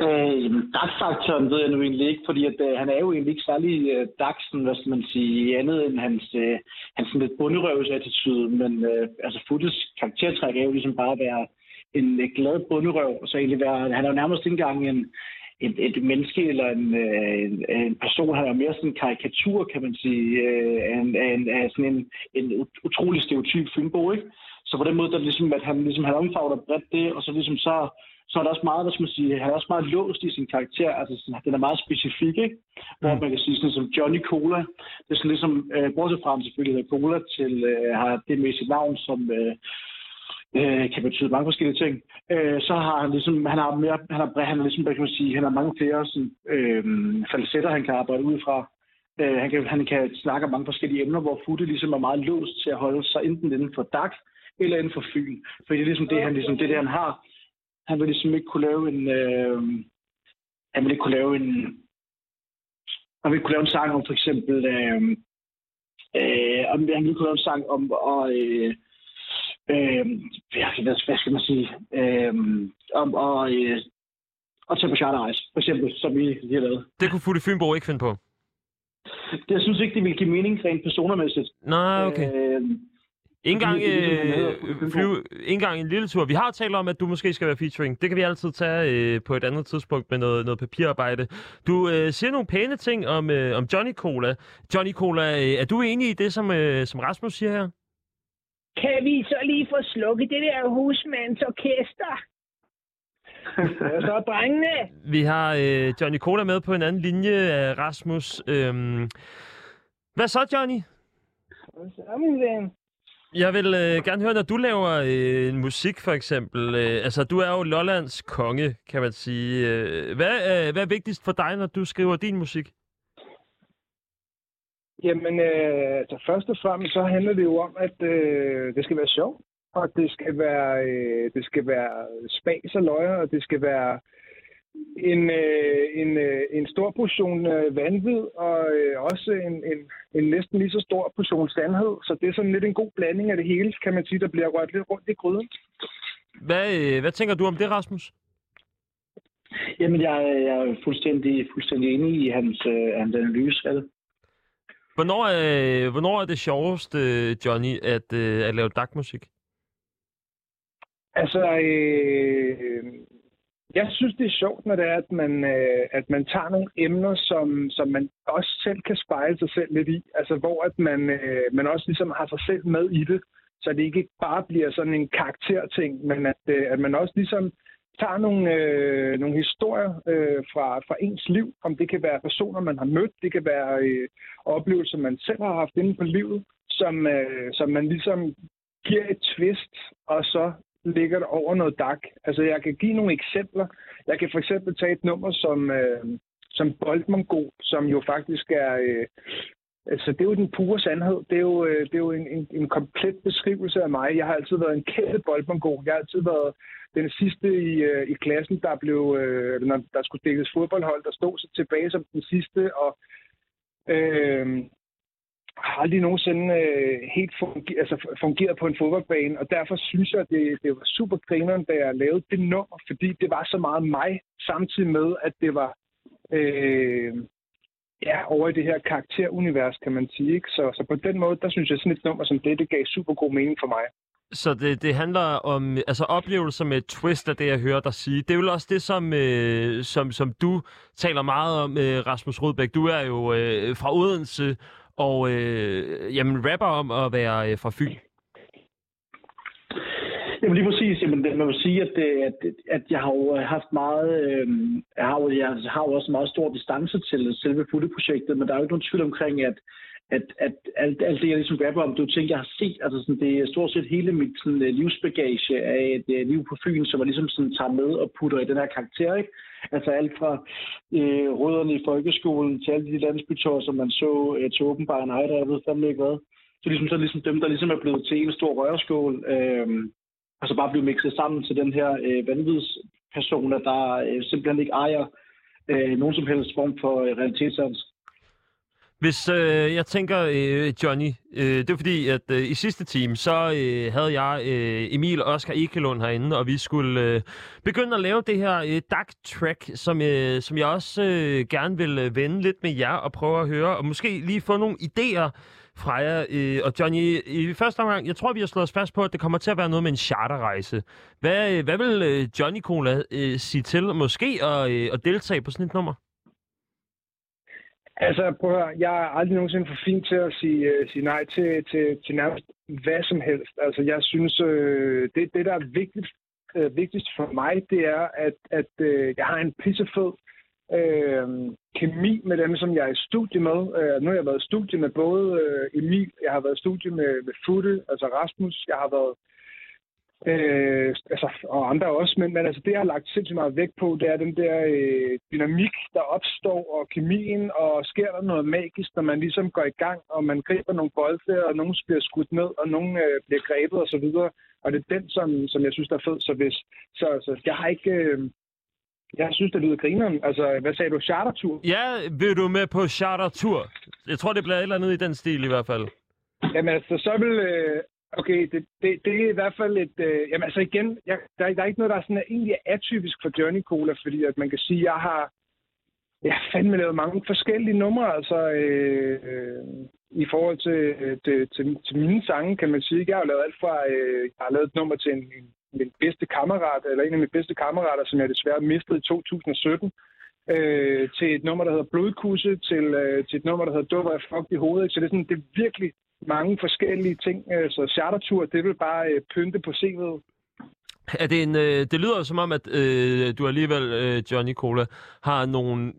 Øh, Dark-faktoren ved jeg nu egentlig ikke, fordi at, øh, han er jo egentlig ikke særlig øh, dagsen, hvad skal man sige, andet end hans, øh, hans sådan lidt bunderøvsattitude, men øh, altså Futtes karaktertræk er jo ligesom bare at være en øh, glad bunderøv, og så egentlig være, han er jo nærmest ikke engang en, et, et menneske eller en, øh, en, en person, han er mere sådan en karikatur, kan man sige, øh, af, en, af, en, af sådan en, en utrolig stereotyp fynbo, ikke? Så på den måde, der ligesom, at han, ligesom, han omfavner bredt det, og så ligesom så, så er der også meget, hvad skal man sige, han er også meget låst i sin karakter, altså sådan, den er meget specifik, ikke? Hvor Mm. man kan sige sådan som Johnny Cola, det er sådan ligesom, øh, bortset fra han selvfølgelig hedder Cola, til øh, har det med sit navn, som øh, øh, kan betyde mange forskellige ting, øh, så har han ligesom, han har mere, han har, han har ligesom, hvad kan man sige, han har mange flere sådan, øh, falsetter, han kan arbejde ud fra. Øh, han, kan, han kan snakke om mange forskellige emner, hvor Futte ligesom er meget låst til at holde sig enten inden for DAC eller inden for Fyn. Fordi det er ligesom det, han, ligesom, det, er det, han har. Han vil ligesom ikke kunne lave en... Øh, han vil ikke kunne lave en... Han vil ikke kunne lave en sang om for eksempel... Øh, øh, om, han vil ikke kunne lave en sang om... Og, øh, øh, hvad, hvad skal man sige? Øh, om at, øh, at tage på charterrejse, for eksempel, som vi lige har lavet. Det kunne Futte Fynbo ikke finde på. Det, jeg synes ikke, det vil give mening rent personermæssigt. Nej, okay. Øh, Ikke engang, øh, flyve, ikke engang en lille tur. Vi har talt om, at du måske skal være featuring. Det kan vi altid tage øh, på et andet tidspunkt med noget, noget papirarbejde. Du øh, siger nogle pæne ting om, øh, om Johnny Cola. Johnny Cola, øh, er du enig i det, som, øh, som Rasmus siger her? Kan vi så lige få slukket det der husmandsorkester? Så drengene. Vi har øh, Johnny Cola med på en anden linje af Rasmus. Øhm, hvad så, Johnny? Og så, min ven. Jeg vil øh, gerne høre, når du laver øh, musik for eksempel. Øh, altså, du er jo Lollands konge, kan man sige. Øh, hvad, øh, hvad er vigtigst for dig, når du skriver din musik? Jamen, øh, altså først og fremmest så handler det jo om, at øh, det skal være sjovt, og det skal være, øh, det skal være spas og løjer, og det skal være en, øh, en, øh, en stor portion øh, vanvid, og øh, også en, en, en næsten lige så stor portion sandhed. Så det er sådan lidt en god blanding af det hele, kan man sige, der bliver rørt lidt rundt i gryden. Hvad, øh, hvad tænker du om det, Rasmus? Jamen, jeg, jeg er fuldstændig, fuldstændig enig i hans, øh, hans analyse af det. Hvornår er, hvornår er det sjovest, øh, Johnny, at, øh, at lave dagmusik? Altså, øh, jeg synes, det er sjovt, når det er, at man, øh, at man tager nogle emner, som, som man også selv kan spejle sig selv lidt i. Altså, hvor at man, øh, man også ligesom har sig selv med i det, så det ikke bare bliver sådan en karakterting, men at, øh, at man også ligesom tager nogle, øh, nogle historier øh, fra, fra ens liv, om det kan være personer, man har mødt, det kan være øh, oplevelser, man selv har haft inden for livet, som, øh, som man ligesom giver et twist, og så ligger der over noget DAC. Altså, jeg kan give nogle eksempler. Jeg kan for eksempel tage et nummer som, øh, som Boldmongol, som jo faktisk er... Øh, altså, det er jo den pure sandhed. Det er jo, øh, det er jo en, en, en komplet beskrivelse af mig. Jeg har altid været en kæmpe boldmongol. Jeg har altid været den sidste i, øh, i klassen, der blev, øh, når der skulle dækkes fodboldhold, der stod så tilbage som den sidste, og øh, har aldrig nogensinde øh, helt funger, altså, fungeret på en fodboldbane, og derfor synes jeg, at det, det var super grineren, da jeg lavede det nummer, fordi det var så meget mig, samtidig med, at det var øh, ja, over i det her karakterunivers, kan man sige. Ikke? Så, så på den måde, der synes jeg, sådan et nummer som det, det gav super god mening for mig. Så det, det handler om altså oplevelser med et twist af det, jeg hører dig sige. Det er vel også det, som, øh, som, som du taler meget om, øh, Rasmus Rudbæk. Du er jo øh, fra Odense, og øh, jamen, rapper om at være øh, fra Fyn. Jamen lige præcis. Jamen, det, man vil sige, at, det, at, at jeg har jo øh, haft meget, øh, jeg, har jo, jeg har jo også meget stor distance til selve Futte-projektet, men der er jo ikke nogen tvivl omkring, at, at, at alt, alt det, jeg ligesom rapper om, det er jo ting, jeg har set. Altså sådan, det er stort set hele mit sådan, øh, livsbagage af et øh, liv på Fyn, som jeg ligesom sådan, tager med og putter i den her karakter. Ikke? Altså alt fra øh, rødderne i folkeskolen til alle de landsbytår, som man så øh, til åbenbare nej, der jeg ved fandme ikke hvad. Så ligesom, så ligesom dem, der ligesom er blevet til en stor rørskål, øh, og så bare blive mixet sammen til den her øh, vanvidspersoner, der øh, simpelthen ikke ejer øh, nogen som helst form for øh, realitetssans. Hvis øh, jeg tænker, øh, Johnny, øh, det er fordi, at øh, i sidste time, så øh, havde jeg øh, Emil og Oscar Ekelund herinde, og vi skulle øh, begynde at lave det her øh, DAC-track, som, øh, som jeg også øh, gerne vil øh, vende lidt med jer og prøve at høre, og måske lige få nogle idéer fra jer. Øh, og Johnny, i første omgang, jeg tror, vi har slået os fast på, at det kommer til at være noget med en charterrejse. Hvad, øh, hvad vil øh, Johnny Cola øh, sige til måske at, øh, at deltage på sådan et nummer? Altså, prøv at høre, jeg er aldrig nogensinde for fin til at sige, uh, sige nej til, til, til nærmest hvad som helst. Altså, jeg synes, uh, det, det, der er vigtigt, uh, vigtigst for mig, det er, at, at uh, jeg har en pissefed uh, kemi med dem, som jeg er i studie med. Uh, nu har jeg været i studie med både uh, Emil, jeg har været i studie med, med Futte, altså Rasmus, jeg har været Øh, altså, og andre også, men, men altså, det, jeg har lagt sindssygt meget vægt på, det er den der øh, dynamik, der opstår, og kemien, og sker der noget magisk, når man ligesom går i gang, og man griber nogle bolde, og nogen bliver skudt ned, og nogen øh, bliver grebet og så videre. Og det er den, som, som jeg synes, der er fed. Så, hvis, så, så jeg har ikke... Øh, jeg synes, det lyder grineren. Altså, hvad sagde du? Chartertur? Ja, vil du med på chartertur? Jeg tror, det bliver et eller andet i den stil i hvert fald. Jamen altså, så vil... Øh, Okay, det, det, det er i hvert fald et... Øh, jamen altså igen, jeg, der, der er ikke noget, der er sådan, er egentlig atypisk for Johnny Cola, fordi at man kan sige, at jeg har jeg har fandme lavet mange forskellige numre, altså øh, øh, i forhold til, øh, til, til, til mine sange, kan man sige. Jeg har lavet alt fra, øh, jeg har lavet et nummer til en, en, min bedste kammerat, eller en af mine bedste kammerater, som jeg desværre mistede i 2017, øh, til et nummer, der hedder Blodkusse, til, øh, til et nummer, der hedder Dupper af fuck i hovedet. Så det er, sådan, det er virkelig mange forskellige ting. Øh, så chartertur, det vil bare øh, pynte på CV'et. Er det, en, øh, det lyder som om, at øh, du alligevel, øh, Johnny Cola, har nogle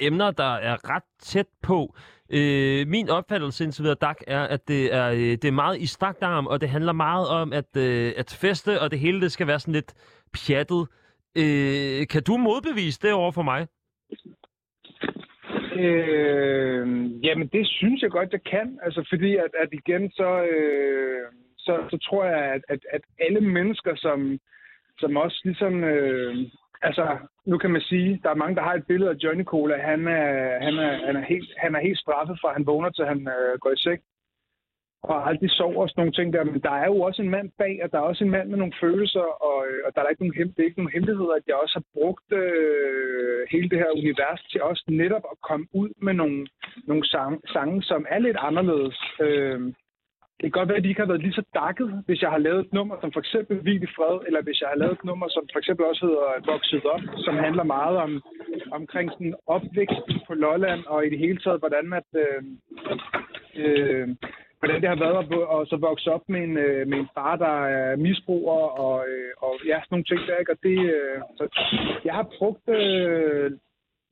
emner, der er ret tæt på. Øh, min opfattelse indtil videre, Dak, er, at det er, øh, det er meget i strakt arm, og det handler meget om at, øh, at feste, og det hele det skal være sådan lidt pjattet. Øh, kan du modbevise det over for mig? Øh, jamen, det synes jeg godt, jeg kan. Altså, fordi at, at igen, så, øh, så, så tror jeg, at, at, at alle mennesker, som, som også ligesom... Øh, altså, nu kan man sige, der er mange, der har et billede af Johnny Cola. Han er, han er, han er, helt, han er helt straffet fra, han vågner til han øh, går i seng. Og aldrig sover og sådan nogle ting der. Men der er jo også en mand bag, og der er også en mand med nogle følelser, og, øh, og der er ikke nogen, hem, det er ikke nogen hemmeligheder, at jeg også har brugt øh, hele det her univers til også netop at komme ud med nogle, nogle sange, sange, som er lidt anderledes. Øh, det kan godt være, at de ikke har været lige så dakket, hvis jeg har lavet et nummer som for eksempel Hvil i fred, eller hvis jeg har lavet et nummer, som for eksempel også hedder Vokset op, som handler meget om omkring sådan opvæksten på Lolland, og i det hele taget, hvordan at, øh, øh, hvordan det har været at, at så vokse op med en, øh, med en far, der er misbruger, og, øh, og ja, sådan nogle ting der, ikke? Og det, øh, så jeg har brugt øh,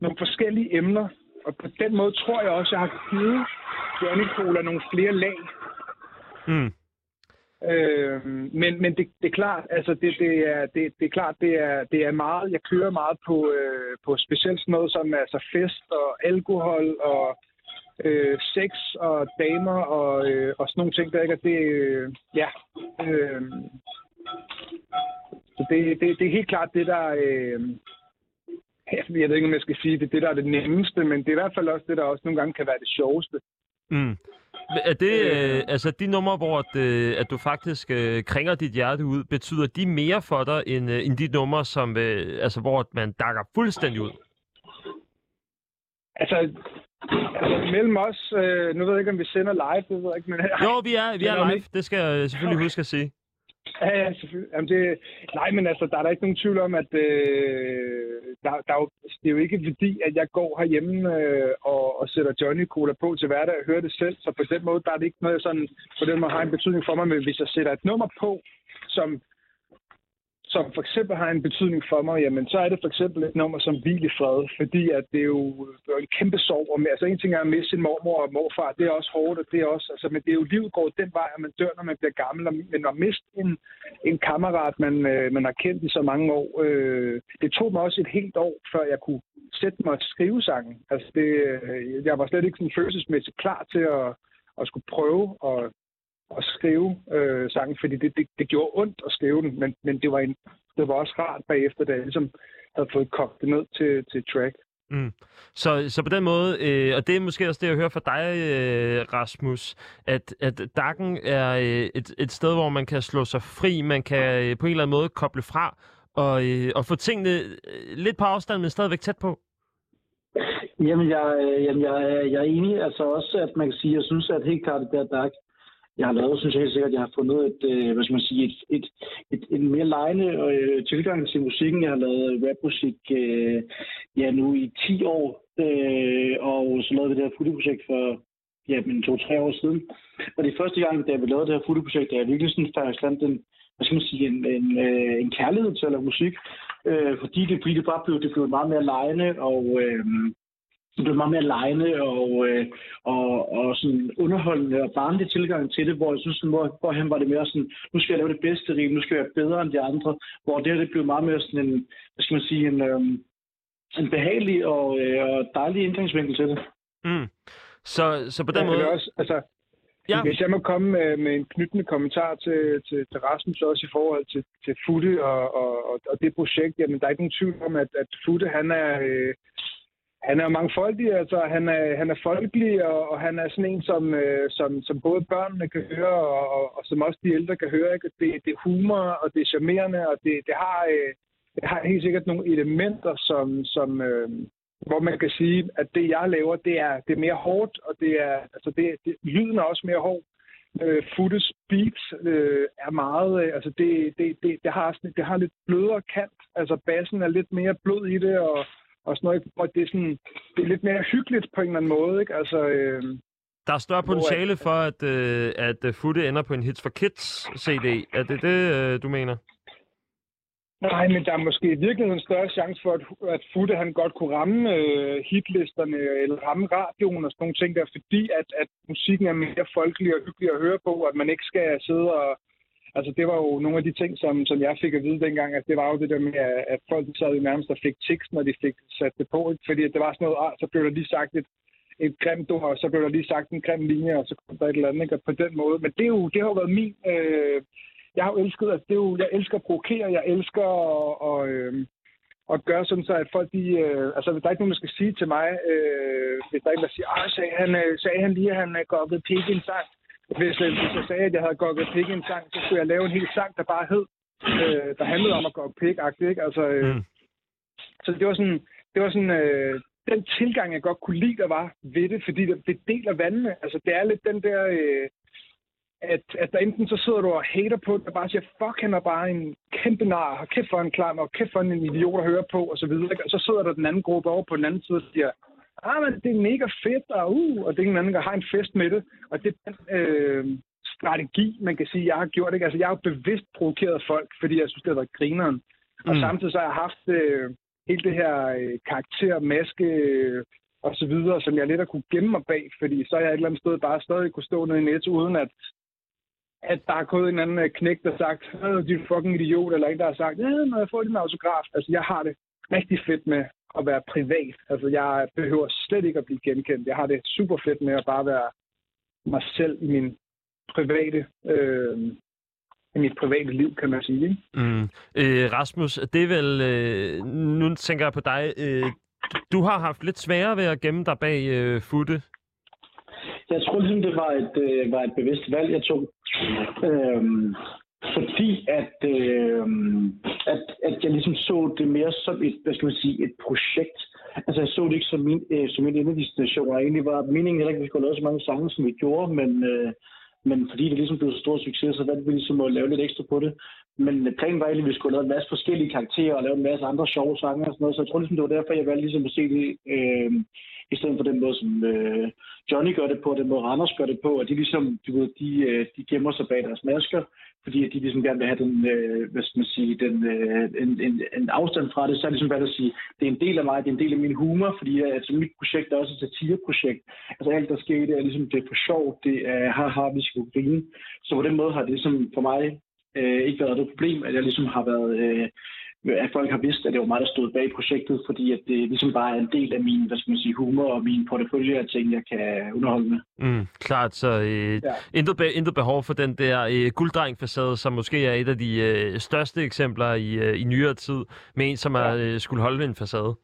nogle forskellige emner, og på den måde tror jeg også, jeg har givet Johnny Cola nogle flere lag. Mm. Øh, men men det, det er klart, altså det, det, er, det, det er klart, det er, det er meget, jeg kører meget på, øh, på specielt sådan noget som altså fest og alkohol og øh, sex og damer og, øh, og sådan nogle ting, der ikke er det, øh, ja. Øh, så det, det, det er helt klart det, der, øh, jeg ved ikke, om jeg skal sige, det er det, der er det nemmeste, men det er i hvert fald også det, der også nogle gange kan være det sjoveste. Mm. Men Er det, øh, altså de numre, hvor at, øh, at du faktisk øh, kringer dit hjerte ud, betyder de mere for dig, end, øh, end de numre, som, øh, altså, hvor at man dakker fuldstændig ud? Altså, altså mellem os, øh, nu ved jeg ikke, om vi sender live, det ved jeg ikke, men... Jo, vi er, vi er live. Det skal jeg selvfølgelig huske at sige. Ja, ja, selvfølgelig. Jamen det, nej, men altså, der er der ikke nogen tvivl om, at øh, der, der er jo, det er jo ikke fordi, at jeg går herhjemme øh, og, og sætter Johnny Cola på til hverdag og hører det selv. Så på den måde, der er det ikke noget sådan, på den måde har en betydning for mig. Men hvis jeg sætter et nummer på, som, som for eksempel har en betydning for mig, jamen så er det for eksempel et nummer som Hvil i fred, fordi at det er jo, det er en kæmpe sorg. Og, altså en ting er at miste sin mormor og morfar, det er også hårdt, og det er også, altså, men det er jo livet går den vej, at man dør, når man bliver gammel, og, men at miste en, en kammerat, man, øh, man har kendt i så mange år, øh, det tog mig også et helt år, før jeg kunne sætte mig og skrive sangen. Altså det, øh, jeg var slet ikke sådan følelsesmæssigt klar til at, at skulle prøve at, at skrive øh, sangen, fordi det, det, det gjorde ondt at skrive den, men, men det, var en, det var også rart bagefter, da jeg ligesom havde fået kogt det ned til, til track. Mm. Så, så på den måde, øh, og det er måske også det, jeg hører fra dig, øh, Rasmus, at, at Dakken er øh, et, et sted, hvor man kan slå sig fri, man kan øh, på en eller anden måde koble fra, og, øh, og få tingene øh, lidt på afstand, men stadigvæk tæt på. Jamen, jeg, øh, jamen jeg, er- jeg er enig. Altså også, at man kan sige, jeg synes, at helt klart, det der dark, jeg har lavet, synes jeg helt sikkert, at jeg har fundet et, øh, hvad skal man sige, et, et, et, en mere lejende øh, tilgang til musikken. Jeg har lavet rapmusik øh, ja, nu i 10 år, øh, og så lavede vi det her fotoprojekt for ja, men to-tre år siden. Og det første gang, da vi lavede det her fotoprojekt, at jeg virkelig sådan faktisk fandt en, hvad skal man sige, en, en, øh, en kærlighed til at lave musik. Øh, fordi det, fordi det bare blev, det blev meget mere lejende, og øh, det blev meget mere lejende og, øh, og, og sådan underholdende og barnlig tilgang til det, hvor jeg synes, sådan, hvor, hvorhen var det mere sådan, nu skal jeg lave det bedste rim, nu skal jeg være bedre end de andre, hvor det her det blev meget mere sådan en, hvad skal man sige, en, øh, en behagelig og, øh, og dejlig indgangsvinkel til det. Mm. Så, så på den Ja, måde... også, altså, Ja. Hvis jeg må komme med, med en knyttende kommentar til, til, til Rasmus også i forhold til, til Futte og, og, og, og det projekt, jamen der er ikke nogen tvivl om, at, at Futte han er, øh, han er mangfoldig, altså han er, han er folkelig, og, og han er sådan en, som, øh, som, som både børnene kan høre, og, og, og som også de ældre kan høre. Ikke? Det, det er humor, og det er charmerende, og det, det, har, øh, det har helt sikkert nogle elementer, som, som, øh, hvor man kan sige, at det, jeg laver, det er, det er mere hårdt, og det er, altså det, det, lyden er også mere hård. Øh, Futtes beats øh, er meget, øh, altså det, det, det, det, har sådan, det har lidt blødere kant, altså bassen er lidt mere blød i det, og, og sådan noget, og det er, sådan, det er lidt mere hyggeligt på en eller anden måde, ikke? Altså, øh, Der er større Hvor potentiale for, at, øh, at øh, Futte ender på en Hits for Kids CD. Er det det, øh, du mener? Nej, men der er måske i virkeligheden en større chance for, at, at Futte han godt kunne ramme øh, hitlisterne eller ramme radioen og sådan nogle ting der, fordi at, at musikken er mere folkelig og hyggelig at høre på, at man ikke skal sidde og... Altså, det var jo nogle af de ting, som, som jeg fik at vide dengang, at det var jo det der med, at folk de sad jo nærmest og fik tics, når de fik sat det på, ikke? fordi det var sådan noget, ah, så blev der lige sagt et, et grimt ord, og så blev der lige sagt en grim linje, og så kom der et eller andet, ikke? Og på den måde. Men det, er jo, det har jo været min... Øh, jeg har jo elsket, altså det er jo, jeg elsker at provokere, jeg elsker at, og, øh, at gøre sådan så, at folk de, øh, altså hvis der er ikke nogen, der skal sige til mig, øh, hvis der er en, der siger, ah, sagde han, øh, sagde han lige, at han øh, gokkede pik i en sang. Hvis, øh, hvis jeg sagde, at jeg havde gokket pik i en sang, så skulle jeg lave en hel sang, der bare hed, øh, der handlede om at gokke pik ikke? Altså, øh, Mm. Så det var sådan, det var sådan, øh, den tilgang, jeg godt kunne lide, der var ved det, fordi det, det deler vandene. Altså, det er lidt den der, øh, at, at der enten så sidder du og hater på det, og bare siger, fuck, han er bare en kæmpe nar, og kæft for en klam, og kæft for en idiot at høre på, og så videre. Og så sidder der den anden gruppe over på den anden side og siger, ah, men det er mega fedt, og uh, og det er en anden, der har en fest med det. Og det er den øh, strategi, man kan sige, jeg har gjort. Ikke? Altså, jeg har jo bevidst provokeret folk, fordi jeg synes, det har været grineren. Og Mm. samtidig så har jeg haft øh, hele det her øh, karakter, maske øh, og så videre, som jeg lidt har kunne gemme mig bag, fordi så er jeg et eller andet sted bare stadig kunne stå nede i netto, uden at, at der er gået en anden øh, knæk, der har sagt, du er fucking idiot, eller en, der har sagt, når jeg får din autograf. Altså, jeg har det rigtig fedt med at være privat. Altså, jeg behøver slet ikke at blive genkendt. Jeg har det super fedt med at bare være mig selv i min private, øh, i mit private liv, kan man sige. Ikke? Mm. Øh, Rasmus, det er vel... Øh, nu tænker jeg på dig. Øh, du har haft lidt sværere ved at gemme dig bag øh, Futte. Jeg tror ligesom, det var et, øh, var et bevidst valg, jeg tog. Øhm, fordi at, øh, at, at jeg ligesom så det mere som et, hvad skal man sige, et projekt. Altså jeg så det ikke som min, øh, som min endedestination, og egentlig var meningen heller ikke, at vi skulle lave så mange sange, som vi gjorde, men, øh, men fordi det ligesom blev så stor succes, så valgte vi ligesom at lave lidt ekstra på det. Men øh, planen var egentlig, at vi skulle lave en masse forskellige karakterer og lave en masse andre sjove sange og sådan noget, så jeg tror ligesom, det var derfor, jeg valgte ligesom at se det, øh, i stedet for den måde, som øh, Johnny gør det på, og den måde Randers gør det på, og de ligesom, du ved, de, øh, de gemmer sig bag deres masker, fordi at de ligesom gerne vil have den, øh, hvad skal man sige, den, øh, en, en, en afstand fra det, så er det ligesom valgt at sige, det er en del af mig, det er en del af min humor, fordi altså, mit projekt er også et satireprojekt. Altså alt, der sker i det, er ligesom, det er for sjov, det er, haha, vi skal grine. Så på den måde har det ligesom for mig øh, ikke været noget problem, at jeg ligesom har været, øh, at folk har vidst, at det var mig, der stod bag projektet, fordi at det ligesom bare er en del af min, hvad skal man sige, humor og min portefølje af ting, jeg kan underholde med. Mm, klart, så øh, ja. intet, be- intet behov for den der øh, gulddreng-facade, som måske er et af de øh, største eksempler i, øh, i nyere tid, med en, som har øh, skulle holde en facade.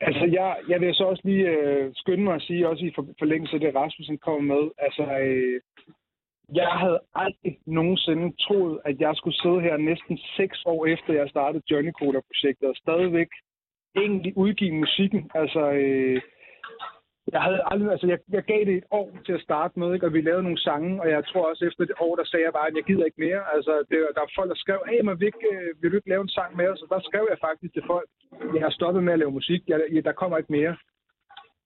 Altså, jeg, jeg vil så også lige øh, skynde mig at sige, også i for, forlængelse af det, Rasmussen kommer med, altså, øh, jeg havde aldrig nogensinde troet, at jeg skulle sidde her næsten seks år efter, jeg startede Johnny Cola-projektet, og stadigvæk egentlig udgive musikken. Altså, øh, jeg havde aldrig, altså jeg, jeg gav det et år til at starte med, ikke? og vi lavede nogle sange, og jeg tror også efter det år, der sagde jeg bare, at jeg gider ikke mere. Altså, det, der er folk, der skrev, hey, men vil, ikke, øh, vil du ikke lave en sang med os? Og der skrev jeg faktisk til folk, jeg har stoppet med at lave musik, jeg, jeg, der kommer ikke mere.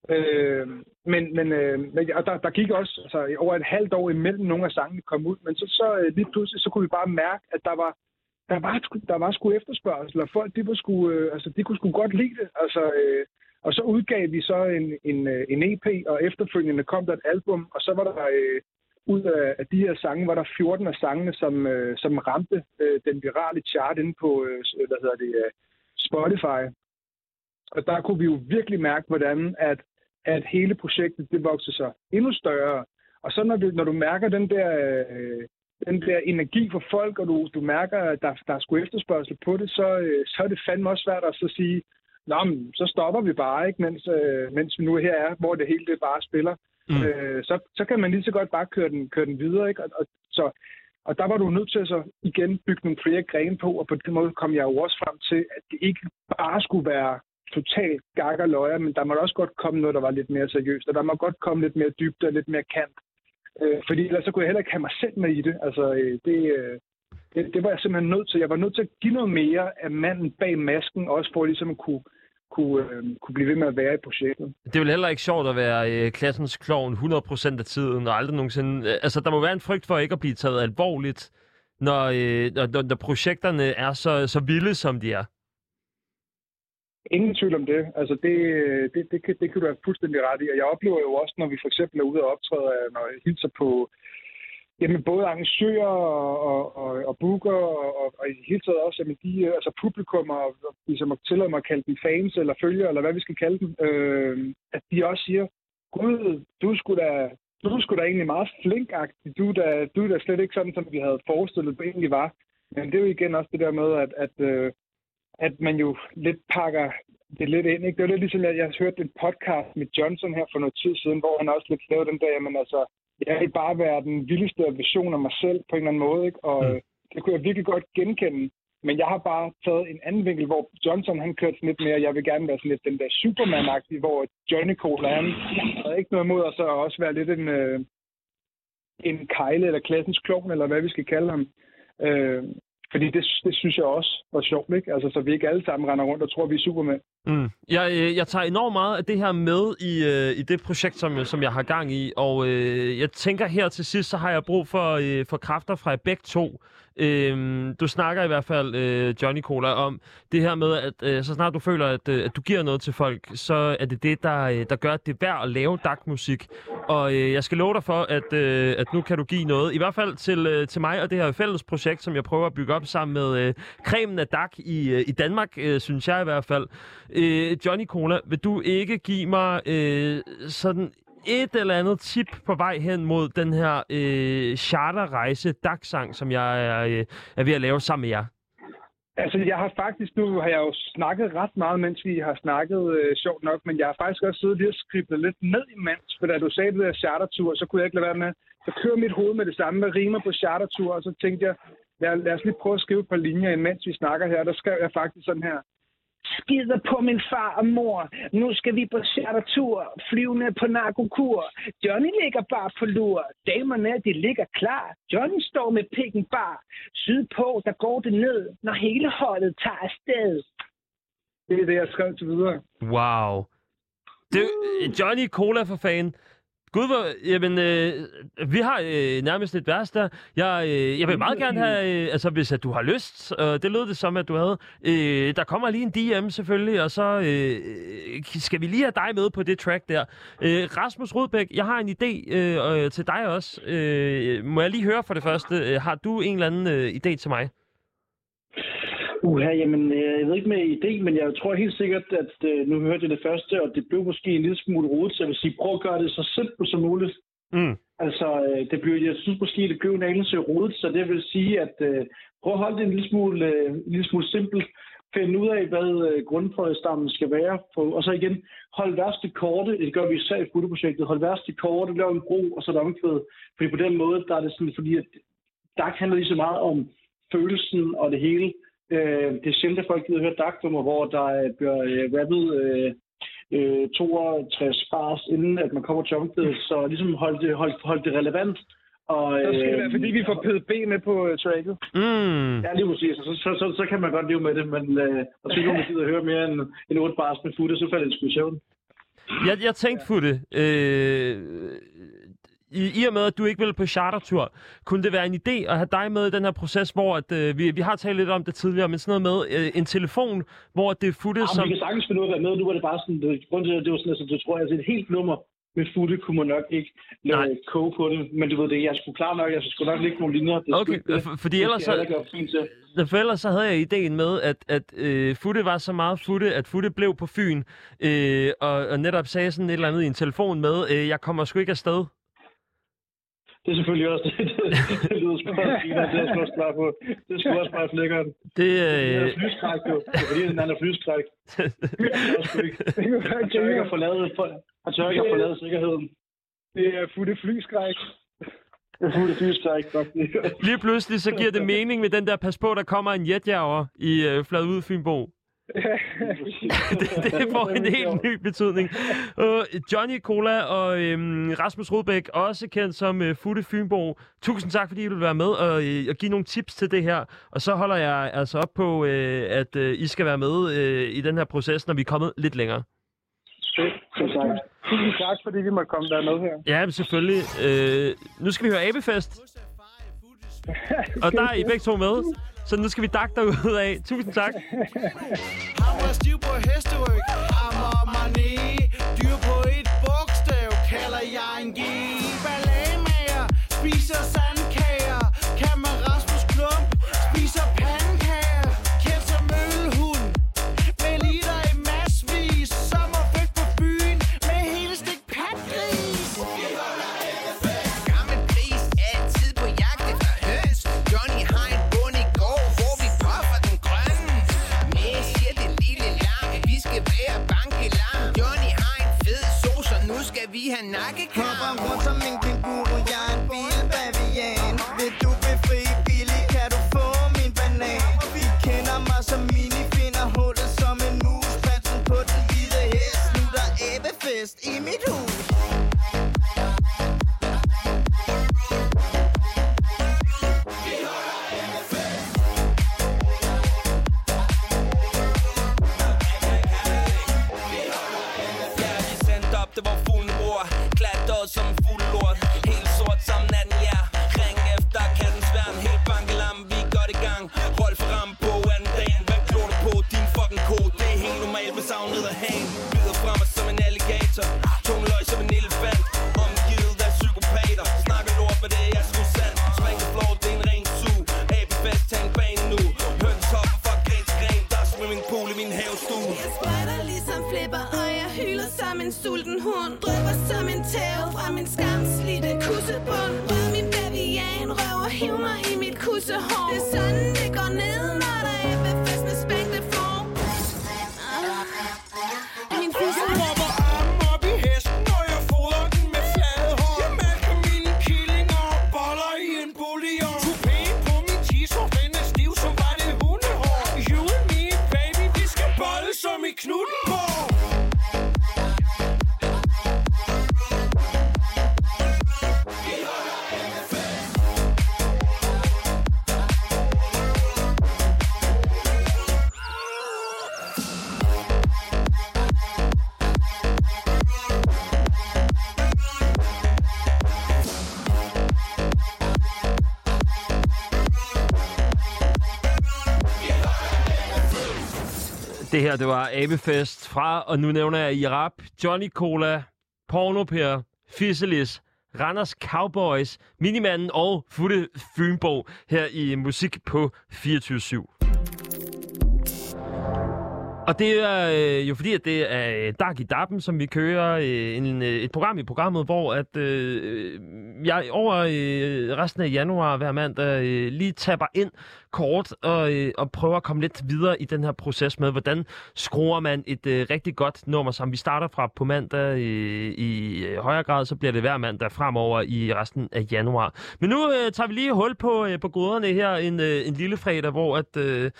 Øh, men men, øh, men og der, der gik også altså, over et halvt år imellem nogle af sangene kom ud, men så, så øh, lige pludselig, så kunne vi bare mærke, at der var, der var, sgu- der var sgu efterspørgsel, og folk, de, var sgu, øh, altså, de kunne sgu godt lide det. Altså, øh, og så udgav vi så en, en, øh, en EP, og efterfølgende kom der et album, og så var der øh, ud af, af de her sange, var der 14 af sangene, som, øh, som ramte øh, den virale chart inde på, øh, øh, hvad hedder det, øh, Spotify. Og der kunne vi jo virkelig mærke, hvordan at, at hele projektet, det voksede sig endnu større. Og så når du, når du mærker den der, øh, den der energi for folk, og du, du mærker, at der, der er sgu efterspørgsel på det, så, øh, så er det fandme også svært at så sige, Nå, men, så stopper vi bare, ikke, mens, øh, mens vi nu her er, hvor det hele det bare spiller. Mm. Øh, så, så kan man lige så godt bare køre den, køre den videre. Ikke? Og, og, så, og der var du nødt til at så igen bygge nogle flere grene på, og på den måde kom jeg jo også frem til, at det ikke bare skulle være totalt gak og løjer, men der må også godt komme noget, der var lidt mere seriøst, og der må godt komme lidt mere dybde og lidt mere kant. Øh, fordi ellers så kunne jeg heller ikke have mig selv med i det. Altså, øh, det, øh, det, det var jeg simpelthen nødt til. Jeg var nødt til at give noget mere af manden bag masken, også for ligesom at kunne, kunne, øh, kunne blive ved med at være i projektet. Det er vel heller ikke sjovt at være øh, klassens klovn 100% af tiden, og aldrig nogensinde... Øh, altså, der må være en frygt for ikke at blive taget alvorligt, når, øh, når, når, når projekterne er så, så vilde, som de er. Ingen tvivl om det. Altså det, det, det, kan, det kan du have fuldstændig ret i. Og jeg oplever jo også, når vi for eksempel er ude og optræde, når jeg hilser på jamen, både arrangører og, og, og, og booker og, og, og i det hele taget også jamen, de, altså publikum og, og ligesom at tillade mig at kalde dem fans eller følgere, eller hvad vi skal kalde dem, øh, at de også siger, Gud, du skulle da du er sgu da egentlig meget flinkagtig. Du er da, du er da slet ikke sådan, som vi havde forestillet, du egentlig var. Men det er jo igen også det der med, at, at, øh, at man jo lidt pakker det lidt ind. Ikke? Det var lidt ligesom, at jeg hørte en podcast med Johnson her for noget tid siden, hvor han også lidt lavede den der, men altså, jeg vil bare være den vildeste version af mig selv på en eller anden måde, ikke? og Mm. mm. det kunne jeg virkelig godt genkende. Men jeg har bare taget en anden vinkel, hvor Johnson han kørte sådan lidt mere, jeg vil gerne være sådan lidt den der Superman-agtige, hvor Johnny Cola, han havde ikke noget imod at så også være lidt en, øh, en kejle eller klassens klovn, eller hvad vi skal kalde ham. Øh, fordi det, det synes jeg også var sjovt, ikke? Altså, så vi ikke alle sammen render rundt og tror, vi er supermænd. Mm. Jeg, øh, jeg tager enormt meget af det her med i, øh, i det projekt, som, som jeg har gang i, og øh, jeg tænker her til sidst, så har jeg brug for, øh, for kræfter fra begge to. Øh, du snakker i hvert fald, øh, Johnny Cola, om det her med, at øh, så snart du føler, at, øh, at du giver noget til folk, så er det det, der, øh, der gør, at det er værd at lave DAC-musik. Og øh, jeg skal love dig for, at, øh, at nu kan du give noget, i hvert fald til, øh, til mig og det her fælles projekt, som jeg prøver at bygge op sammen med øh, kremen af DAC i, øh, i Danmark, øh, synes jeg i hvert fald. Øh, Johnny Cola, vil du ikke give mig øh, sådan et eller andet tip på vej hen mod den her øh, charterrejse dagsang, som jeg er, øh, er ved at lave sammen med jer? Altså, jeg har faktisk, nu har jeg jo snakket ret meget, mens vi har snakket, øh, sjovt nok, men jeg har faktisk også siddet lige og skriblet lidt ned imens, for da du sagde det der chartertur, så kunne jeg ikke lade være med, så kører mit hoved med det samme, hvad rimer på chartertur, og så tænkte jeg, lad, lad os lige prøve at skrive et par linjer, imens vi snakker her, der skrev jeg faktisk sådan her. Skider på min far og mor. Nu skal vi på chartertur. Flyvende på narkokur. Johnny ligger bare på lur. Damerne, de ligger klar. Johnny står med pikken bar. Sydpå, der går det ned, når hele holdet tager afsted. Det er det, jeg skrev til videre. Wow. Det, Johnny Cola for fan. Gud, hvor, jamen, øh, vi har øh, nærmest et vers der. Jeg, øh, jeg vil meget gerne have, øh, altså hvis at du har lyst, og det lød det som, at du havde, øh, der kommer lige en DM selvfølgelig, og så øh, skal vi lige have dig med på det track der. Øh, Rasmus Rudbæk, jeg har en idé øh, til dig også. Øh, må jeg lige høre for det første, øh, har du en eller anden øh, idé til mig? Uha, jamen, øh, jeg ved ikke med idé, men jeg tror helt sikkert, at øh, nu hørte jeg det første, og det blev måske en lille smule rodet, så jeg vil sige, prøv at gøre det så simpelt som muligt. Mm. Altså, øh, det blev, jeg synes måske, det blev en anelse rodet, så det vil sige, at øh, prøv at holde det en lille smule, øh, en lille smule simpelt. Finde ud af, hvad øh, grundprøvestammen skal være. På, og så igen, hold værste korte, det gør vi især i fotoprojektet, hold værste korte, lav en bro, og så et omkvæd. Fordi på den måde, der er det sådan, fordi at DAC handler lige så meget om følelsen og det hele. Øh, det er sjældent, at folk gider høre DAC-nummer, hvor der øh, bliver øh, rappet øh, øh, 62 bars, inden at man kommer til omkvædet. Så ligesom hold det, hold, hold det relevant. Og, Så skal det øh, være, fordi vi får PDB med på uh, tracket. Mm. Ja, lige præcis. Så, så, så, så kan man godt leve med det, men øh, og så der gider høre mere end, end 8 bars med futte, så falder det sgu i søvn. Jeg, jeg tænkte, Futte, øh, i, i og med, at du ikke vil på chartertur, kunne det være en idé at have dig med i den her proces, hvor at, øh, vi, vi har talt lidt om det tidligere, men sådan noget med øh, en telefon, hvor det er Futte, Ja, som... vi kan sagtens finde ud af at være med. Nu var det bare sådan, det, grunden til, at det var sådan, altså, det tror jeg, altså et helt nummer med futte kunne man nok ikke Nej. lave koge på det. Men du ved det, jeg skulle klar nok, jeg skulle nok lægge nogle linjer. Det Okay, det. for- fordi ellers så- jeg For ellers så havde jeg ideen med, at, at øh, Futte var så meget Futte, at Futte blev på Fyn, øh, og, og netop sagde sådan et eller andet i en telefon med, øh, jeg kommer sgu ikke afsted. Det er selvfølgelig også det. Det, det lyder sgu også fint, det er sgu også klar på. Det er sgu også bare flækkeren. Det, Det er øh, flyskræk, jo. Det er fordi, han er flyskræk. Han tør ikke at forlade, han tør ikke at forlade sikkerheden. Det er futte flyskræk. Er lige pludselig så giver det mening med den der, pas på, der kommer en jetjager i øh, Fladud Fynbo. det, det får en helt ny betydning. Uh, Johnny Cola og øhm, Rasmus Rodbæk, også kendt som øh, Futte Fynbo. Tusind tak, fordi I vil være med og, øh, og give nogle tips til det her. Og så holder jeg altså op på, øh, at øh, I skal være med øh, i den her proces, når vi er kommet lidt længere. Så tak. Tusind tak, fordi vi måtte komme der med her. Ja, men selvfølgelig. Øh, nu skal vi høre Abefest. Og der er I begge to med. Så nu skal vi dakke ud af. Tusind tak. Han var stiv på hesteryg, og mané Dyr på et bogstav, kalder jeg en G Ballademager, spiser sand nu skal vi Hopper rundt som en kænguru, jeg er en bilbavian Vil du befri Billy, kan du få min banan? Vi kender mig som mini, finder hullet som en mus Prinsen på den hvide hest, nu der æbefest i mit hus. På. Rør min baby af en røv og hiv mig i mit kussehår her, det var Abefest fra, og nu nævner jeg Irap, Johnny Cola, Pornoper, Fisselis, Randers Cowboys, Minimanden og Futte Fynbo her i Musik på 24 og det er øh, jo fordi, at det er øh, Dag i Dappen, som vi kører øh, en, øh, et program i programmet, hvor at øh, jeg over øh, resten af januar hver mandag øh, lige tapper ind kort og, øh, og prøver at komme lidt videre i den her proces med, hvordan skruer man et øh, rigtig godt nummer, som vi starter fra på mandag øh, i øh, højere grad, så bliver det hver mandag fremover i resten af januar. Men nu øh, tager vi lige hul på, øh, på goderne her en, øh, en lille fredag, hvor at... Øh,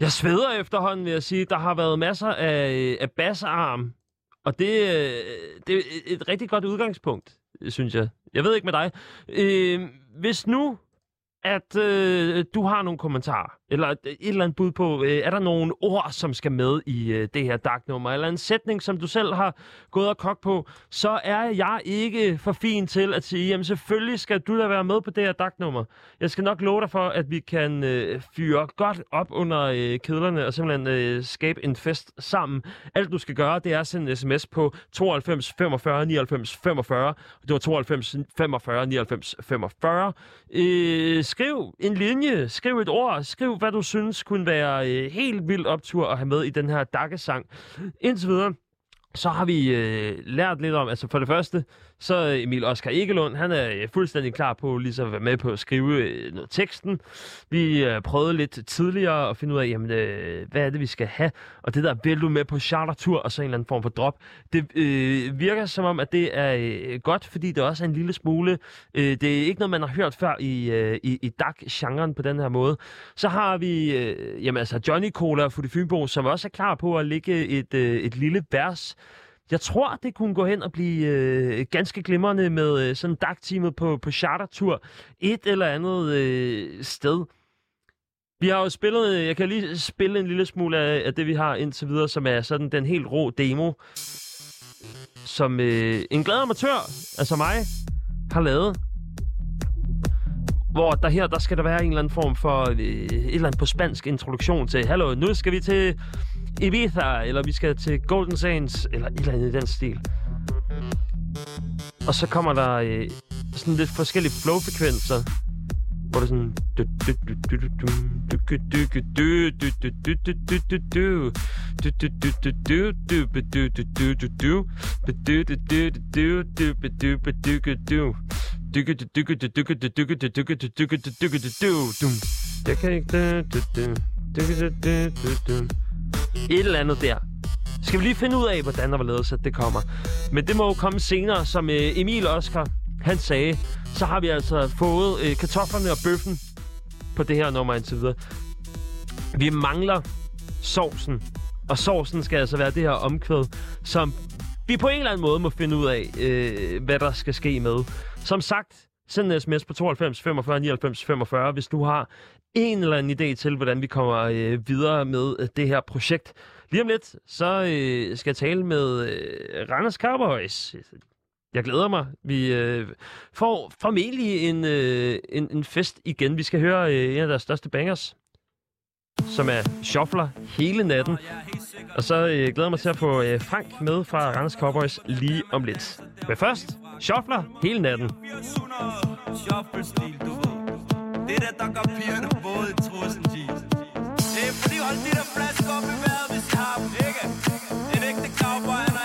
jeg sveder efterhånden, vil jeg sige. Der har været masser af, af bassarm, og det, øh, det er et- et rigtig godt udgangspunkt, synes jeg. Jeg ved ikke med dig. Øh, hvis nu, at øh, du har nogle kommentarer, eller et, et eller andet bud på, øh, er der nogle ord, som skal med i øh, det her dagnummer, eller en sætning, som du selv har gået og kogt på, så er jeg ikke for fin til at sige, jamen selvfølgelig skal du da være med på det her dagnummer. Jeg skal nok love dig for, at vi kan øh, fyre godt op under øh, kedlerne og simpelthen øh, skabe en fest sammen. Alt du skal gøre, det er at sende en sms på 92 45 99 45. Det var 92 45 99 45. Øh, skriv en linje, skriv et ord, skriv hvad du synes kunne være øh, helt vildt optur at have med i den her dakkesang. Indtil videre, så har vi øh, lært lidt om, altså for det første, så øh, Emil Oskar Egelund, han er øh, fuldstændig klar på ligesom at være med på at skrive øh, noget teksten. Vi øh, prøvede lidt tidligere at finde ud af, jamen, øh, hvad er det, vi skal have? Og det der, vil du med på chartertur og så en eller anden form for drop, det øh, virker som om, at det er øh, godt, fordi det også er en lille smule, øh, det er ikke noget, man har hørt før i, øh, i, i DAC-genren på den her måde. Så har vi, øh, jamen altså Johnny Cola og Futte Fynbo, som også er klar på at lægge et, øh, et lille vers jeg tror, det kunne gå hen og blive øh, ganske glimrende med øh, sådan dagteamet på, på chartertur et eller andet øh, sted. Vi har jo spillet, øh, jeg kan lige spille en lille smule af, af det, vi har indtil videre, som er sådan den helt rå demo, som øh, en glad amatør, altså mig, har lavet. hvor der her, der skal der være en eller anden form for øh, et eller andet på spansk introduktion til, hallo, nu skal vi til Ibiza, eller vi skal til Golden Sands, eller et eller andet i den stil. Og så kommer der øh, sådan lidt forskellige flowfrekvenser, hvor det sådan... Jeg kan ikke... Et eller andet der. Skal vi lige finde ud af, hvordan der var lavet, så det kommer. Men det må jo komme senere, som øh, Emil Oscar, han sagde. Så har vi altså fået øh, kartoflerne og bøffen på det her nummer indtil videre. Vi mangler sovsen. Og sovsen skal altså være det her omkvæd, som vi på en eller anden måde må finde ud af, øh, hvad der skal ske med. Som sagt, send en sms på 92 45 99 45, hvis du har en eller anden idé til, hvordan vi kommer øh, videre med øh, det her projekt. Lige om lidt, så øh, skal jeg tale med øh, Randers Cowboys. Jeg glæder mig. Vi øh, får formentlig en, øh, en, en fest igen. Vi skal høre øh, en af deres største bangers, som er Shuffler hele natten. Og så øh, glæder jeg mig til at få øh, Frank med fra Randers Cowboys lige om lidt. Men først, Shuffler hele natten. Shuffle-stil, du. Det der, der gør pigerne både i trussen jeans. Det er fordi, hold de der flasker op i vejret, hvis jeg har dem, ikke? En ægte cowboy,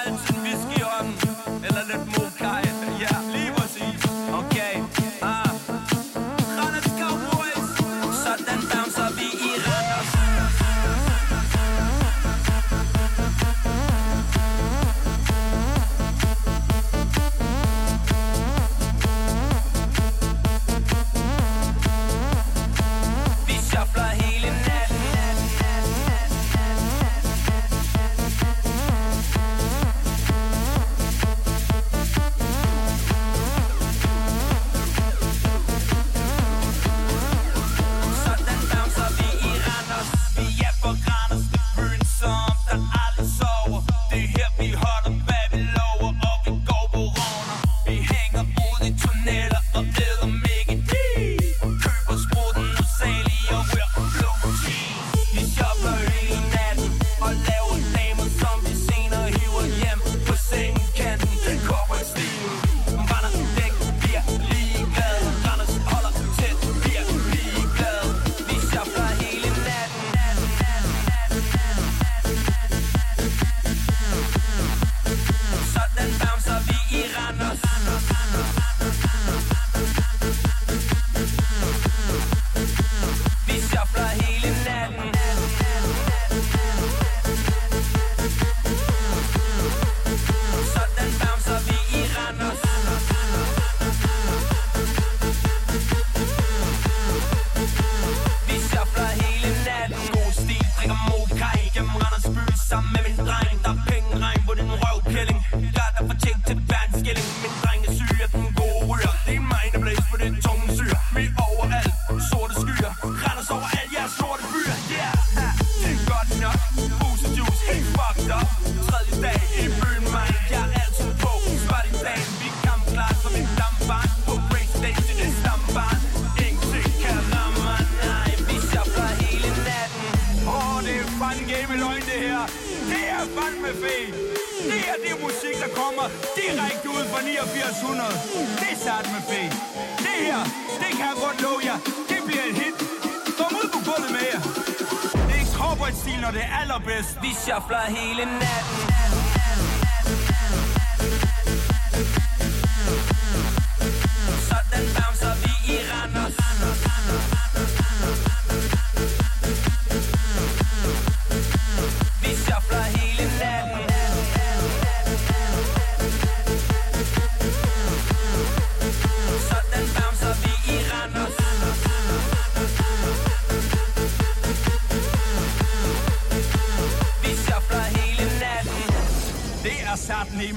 fucking er fandme game løgn, det her. Det er fandme fedt. Det er det musik, der kommer direkte ud fra 8900. Det er satme fedt. Det her, det kan jeg godt love jer. Det bliver et hit. Kom ud på gulvet med jer. Det er cowboy-stil, når det er allerbedst. Vi shuffler hele natten.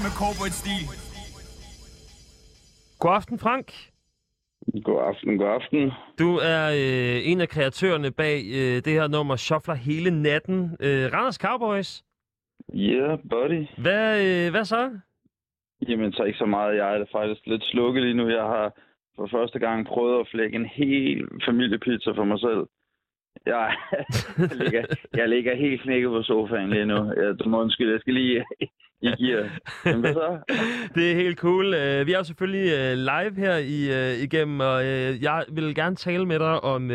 Med cowboy-stil. God aften, Frank. God aften, god aften. Du er øh, en af kreatørerne bag øh, det her nummer Shuffler hele natten. Øh, Randers Cowboys. Yeah, buddy. Hvad, øh, hvad så? Jamen, så ikke så meget. Jeg er faktisk lidt slukket lige nu. Jeg har for første gang prøvet at flække en hel familiepizza for mig selv. Jeg, jeg, ligger, jeg ligger helt knækket på sofaen lige nu. Jeg, du må undskylde, jeg skal lige i gear. Jamen, hvad så? Det er helt cool. Øh, vi er jo selvfølgelig øh, live her i, øh, igennem, og jeg vil gerne tale med dig om,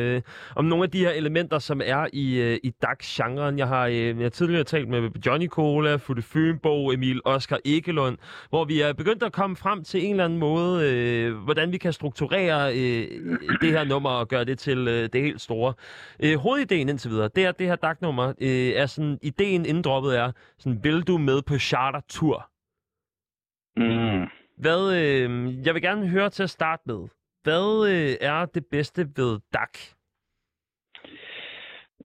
om nogle af de her elementer, som er i, i DAX-genren. Jeg har, jeg har tidligere talt med Johnny Cola, Futte Fynbo, Emil Oscar Ekelund, hvor vi er begyndt at komme frem til en eller anden måde, hvordan vi kan strukturere det her nummer og gøre det til det helt store. Hovedideen indtil videre, det er, det her DAX-nummer er sådan, ideen inddroppet er, sådan, vil du med på chartertur? Mm. Hvad, øh, jeg vil gerne høre til at starte med. Hvad øh, er det bedste ved DAC?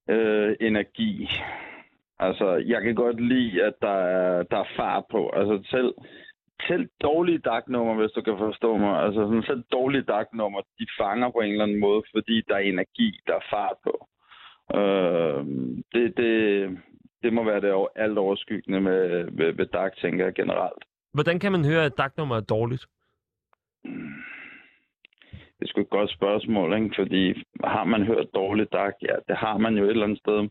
øh, energi. Altså, jeg kan godt lide, at der er, der er fart på. Altså, selv, selv dårlige dagnummer, hvis du kan forstå mig. Altså, sådan, selv dårlige dagnummer, de fanger på en eller anden måde, fordi der er energi, der er fart på. Øh, det, det, det må være det over- alt overskyggende med, med, med DAC, tænker jeg generelt. Hvordan kan man høre, at DAC-nummer er dårligt? Det er sgu et godt spørgsmål, ikke? fordi har man hørt dårligt DAC? Ja, det har man jo et eller andet sted.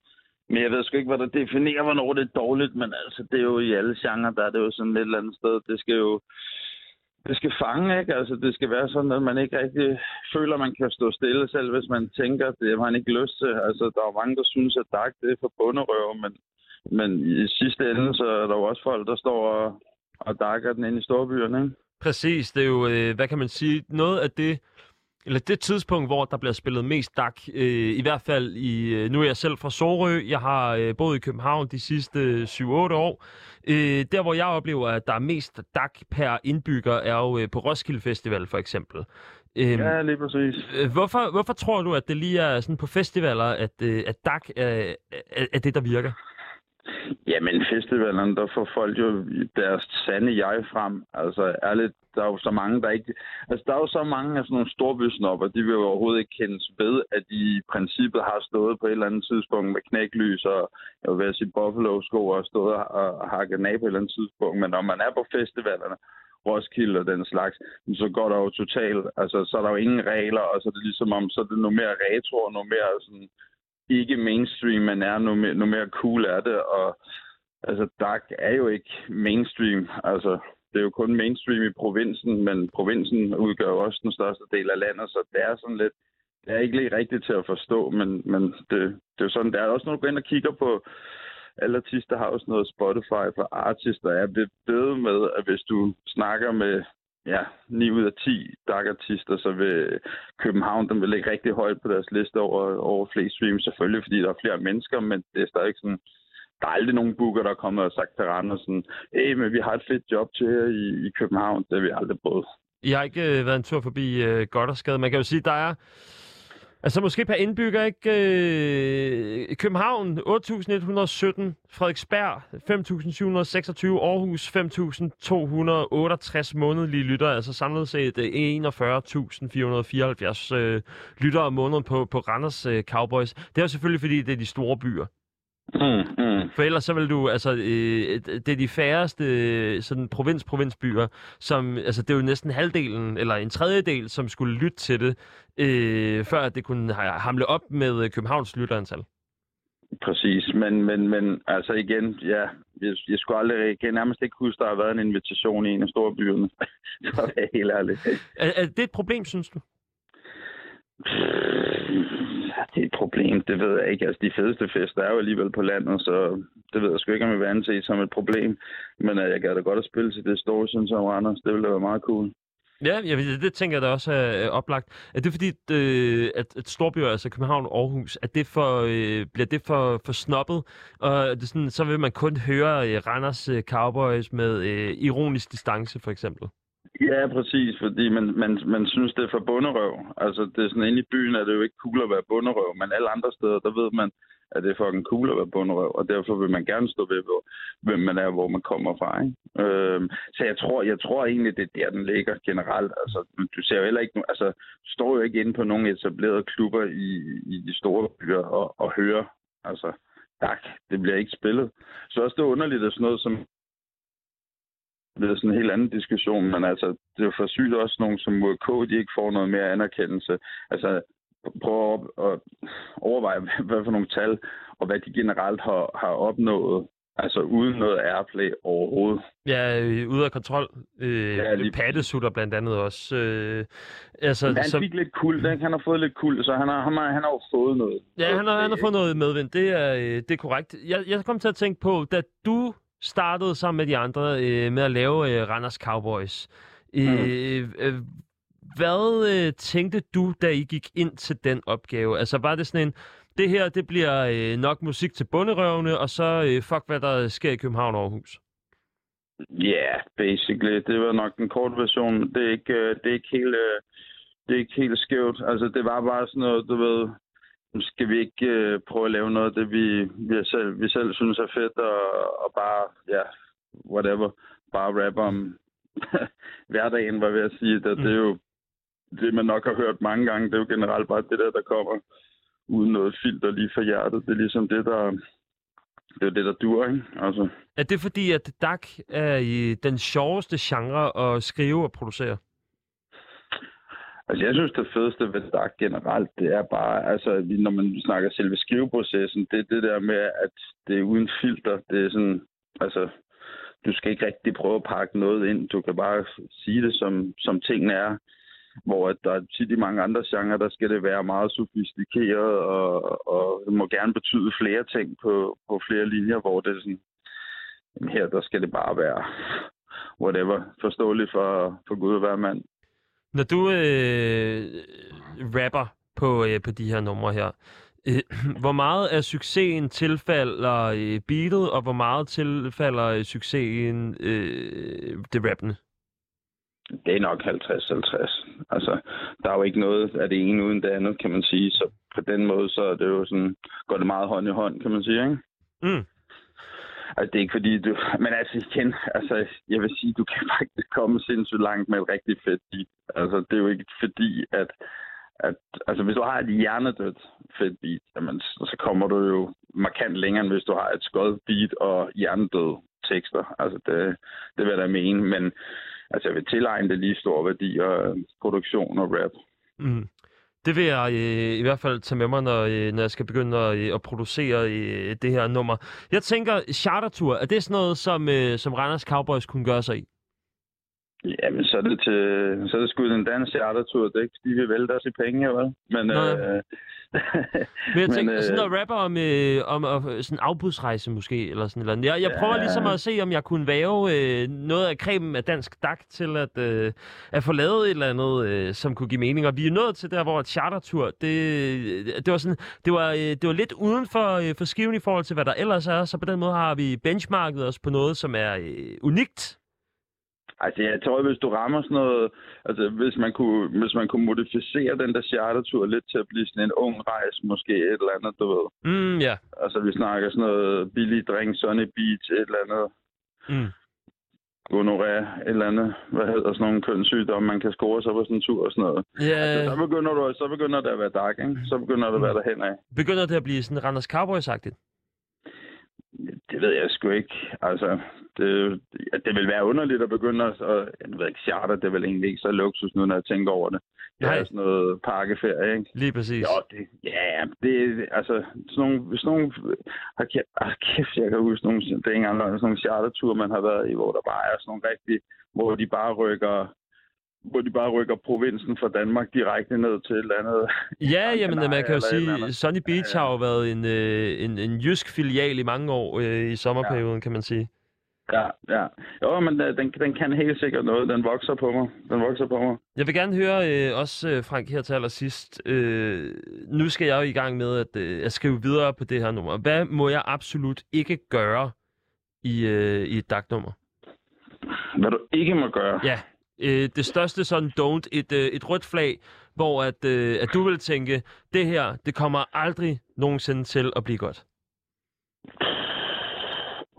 Men jeg ved sgu ikke, hvad der definerer, hvornår det er dårligt, men altså, det er jo i alle genrer, der er det jo sådan et eller andet sted. Det skal jo det skal fange, ikke? Altså, det skal være sådan, at man ikke rigtig føler, at man kan stå stille selv, hvis man tænker, det har man ikke lyst til. Altså, der er jo mange, der synes, at DAC det er for bunderøv, men, men i sidste ende, så er der jo også folk, der står og, og dakker den ind i storbyerne, ikke? Præcis, det er jo, øh, hvad kan man sige, noget af det, eller det tidspunkt, hvor der bliver spillet mest DAC, øh, i hvert fald i, øh, nu er jeg selv fra Sorø, jeg har øh, boet i København de sidste øh, 7-8 år. Øh, der, hvor jeg oplever, at der er mest DAC per indbygger, er jo øh, på Roskilde Festival for eksempel. Øhm, Ja, lige præcis. øh, hvorfor, hvorfor tror du, at det lige er sådan på festivaler, at, øh, at DAC er, er, er det, der virker? Jamen, festivalerne, der får folk jo deres sande jeg frem. Altså, ærligt, der er jo så mange, der ikke... Altså, der er jo så mange af sådan nogle storbysnopper, de vil jo overhovedet ikke kendes ved, at de i princippet har stået på et eller andet tidspunkt med knæklys og, jeg vil sige, buffalo-sko og stået og, og hakket af på et eller andet tidspunkt. Men når man er på festivalerne, Roskilde og den slags, så går der jo totalt, altså så er der jo ingen regler, og så er det ligesom om, så er det noget mere retro, og noget mere sådan, ikke mainstream, men er nu mere, nu mere cool er det, og altså dark er jo ikke mainstream, altså det er jo kun mainstream i provinsen, men provinsen udgør jo også den største del af landet, så det er sådan lidt, det er ikke lige rigtigt til at forstå, men, men det, det er jo sådan, der er også, når du går ind og kigger på, alle artister har også noget Spotify for artister. Jeg er bedre med, at hvis du snakker med ja, 9 ud af 10 DAC-artister, så vil København, den vil ligge rigtig højt på deres liste over, over flest streams, selvfølgelig fordi der er flere mennesker, men det er stadig sådan, der er aldrig nogen booker, der er kommet og sagt til Randers sådan, hey, men vi har et fedt job til jer i, i København, det har vi aldrig prøvet. Jeg har ikke øh, været en tur forbi øh, Goddersgade. Man kan jo sige, der er... Altså måske per indbygger, ikke? Øh, København 8.117, Frederiksberg 5.726, Aarhus 5.268 månedlige lytter, altså samlet set 41.474 øh, øh lytter om måneden på, på Randers øh, Cowboys. Det er jo selvfølgelig, fordi det er de store byer. Mm, mm. For ellers så vil du, altså, øh, det er de færreste øh, sådan provins-provinsbyer, som, altså det er jo næsten halvdelen, eller en tredjedel, som skulle lytte til det, øh, før at det kunne ha- hamle op med øh, Københavns lytterantal. Præcis, men, men, men altså igen, ja, jeg, jeg skulle aldrig, jeg kan nærmest ikke huske, der har været en invitation i en af store byerne. Så er jeg helt ærlig. Er, er det et problem, synes du? Det er et problem, det ved jeg ikke. Altså, de fedeste fester er jo alligevel på landet, så det ved jeg sgu ikke, om jeg vil anse som et problem. Men uh, jeg gad da godt at spille til det store, synes jeg, Randers. Det ville da være meget cool. Ja, jeg, ved, det tænker jeg da også er oplagt. Er det fordi, øh, at, at storbyer, altså København og Aarhus, at det for, øh, bliver det for, for snobbet? Og det sådan, så vil man kun høre øh, Randers øh, Cowboys med øh, ironisk distance, for eksempel? Ja, præcis, fordi man, man, man synes, det er for bunderøv. Altså, det er sådan, inde i byen er det jo ikke cool at være bunderøv, men alle andre steder, der ved man, at det er fucking cool at være bunderøv, og derfor vil man gerne stå ved, hvor, hvem man er, hvor man kommer fra. Ikke? Øhm, så jeg tror, jeg tror egentlig, det er der, den ligger generelt. Altså, du ser jo heller ikke, altså, du står jo ikke inde på nogle etablerede klubber i, i de store byer og, og hører, altså, tak, det bliver ikke spillet. Så også det underligt, at sådan noget som det er sådan en helt anden diskussion, men altså, det er jo for sygt også nogen som MK, de ikke får noget mere anerkendelse. Altså, prøv at, at overveje, hvad for nogle tal, og hvad de generelt har, har opnået, altså uden noget airplay overhovedet. Ja, øh, ude af kontrol. Øh, Ja, lige- Pattesutter blandt andet også. Øh, altså, Men han så, fik lidt kul, ikke? han har fået lidt kul, så han har, han har, han har jo fået noget. ja, han har, han har fået noget medvind. Det er, øh, det er korrekt. Jeg, jeg kom til at tænke på, da du startede sammen med de andre øh, med at lave øh, Randers Cowboys. Øh, øh, hvad øh, tænkte du, da I gik ind til den opgave? Altså var det sådan en, det her det bliver øh, nok musik til bunderøvene, og så øh, fuck hvad der sker i København og Aarhus? Ja, yeah, basically. Det var nok den korte version. Det er ikke, øh, det er ikke helt... øh, Det er ikke helt skævt. Altså, det var bare sådan noget, du ved... Skal vi ikke øh, prøve at lave noget af det, vi, vi, selv, vi selv synes er fedt, og, og bare, ja, whatever, bare rappe om hverdagen, var jeg ved at sige. Det, det er jo det, man nok har hørt mange gange. Det er jo generelt bare det der, der kommer uden noget filter lige fra hjertet. Det er ligesom det, der... Det er det, der dur, ikke? Altså, Er det fordi, at DAC er i den sjoveste genre at skrive og producere? Altså, jeg synes, det fedeste ved DAC generelt, det er bare, altså, vi- når man snakker selve skriveprocessen, det er det der med, at det er uden filter. Det er sådan, altså, du skal ikke rigtig prøve at pakke noget ind. Du kan bare sige det, som, som tingene er. Hvor at der er tit i mange andre genrer, der skal det være meget sofistikeret, og, og det må gerne betyde flere ting på, på flere linjer, hvor det er sådan, her, der skal det bare være whatever, forståeligt for, for Gud og hver mand. Når du øh, rapper på, øh, på de her numre her, øh, hvor meget af succesen tilfalder øh, beatet, og hvor meget tilfalder øh, succesen øh, det rappende? Det er nok 50-50. Altså, der er jo ikke noget af det ene uden det andet, kan man sige. Så på den måde, så er det jo sådan, går det meget hånd i hånd, kan man sige, ikke? Mm. Altså, det er ikke fordi, du... Men altså, igen, altså, jeg vil sige, du kan faktisk komme sindssygt langt med et rigtig fedt beat. Altså, det er jo ikke fordi, at... at altså, hvis du har et hjernedødt fedt beat, jamen, så kommer du jo markant længere, end hvis du har et skød beat og hjernedød tekster. Altså, det, det vil jeg da mene, men altså, jeg vil tilegne det lige stor værdi og øh, produktion og rap. Mm. Det vil jeg øh, i hvert fald tage med mig, når, øh, når jeg skal begynde at, øh, at producere øh, det her nummer. Jeg tænker, chartertur, er det sådan noget, som, øh, som Randers Cowboys kunne gøre sig i? Jamen, så er det, til, så er det sgu den danske chartertur. Det er ikke, fordi vi vælter os i penge, vel? Men, Nej. øh, Men jeg tænker, øh, Men, sådan noget rapper om, øh, om øh, sådan en afbudsrejse måske, eller sådan noget. Jeg, jeg prøver Ja. ligesom at se, om jeg kunne væve øh, noget af kremen af dansk dak til at, øh, at få lavet et eller andet, øh, som kunne give mening. Og vi er nået til der, hvor et chartertur, det, det var sådan, det var, øh, det var lidt uden for, øh, for skiven i forhold til, hvad der ellers er. Så på den måde har vi benchmarket os på noget, som er øh, unikt. Altså, jeg tror, hvis du rammer sådan noget... Altså, hvis man kunne, hvis man kunne modificere den der chartertur lidt til at blive sådan en ung rejse, måske et eller andet, du ved. Mm, ja. Altså, vi snakker sådan noget billig drink, Sunny Beach, et eller andet. Mm. Gonorrhea, et eller andet. Hvad hedder sådan nogle kønssygdomme, man kan score sig på sådan en tur og sådan noget. Ja. Altså, så, begynder du, så begynder det at være dark, ikke? Så begynder det at være derhen af. Begynder det at blive sådan Randers Cowboys-agtigt? Det ved jeg sgu ikke. Altså, det, det vil være underligt at begynde at... Og, jeg ved ikke, charter, det er vel egentlig ikke så luksus nu, når jeg tænker over det. Det er sådan noget pakkeferie, ikke? Lige præcis. Jo, det, ja, det altså, sådan nogle, hvis nogle, har kæft, ah, kæft, jeg kan huske nogle, det er engang sådan nogle charterture, man har været i, hvor der bare er sådan nogle rigtige, hvor de bare rykker, hvor de bare rykker provinsen fra Danmark direkte ned til et eller andet. Ja, jamen man kan jo sige. Sunny Beach har jo været en, øh, en, en jysk filial i mange år øh, i sommerperioden, kan man sige. Ja, ja. Jo, men øh, den, den kan helt sikkert noget. Den vokser på mig. Den vokser på mig. Jeg vil gerne høre øh, også, øh, Frank, her til allersidst. Øh, nu skal jeg jo i gang med at, øh, at skrive videre på det her nummer. Hvad må jeg absolut ikke gøre i, øh, i et DAC-nummer? Hvad du ikke må gøre? Ja. Øh, det største sådan don't, et, øh, et rødt flag, hvor at, øh, at du vil tænke, det her, det kommer aldrig nogensinde til at blive godt.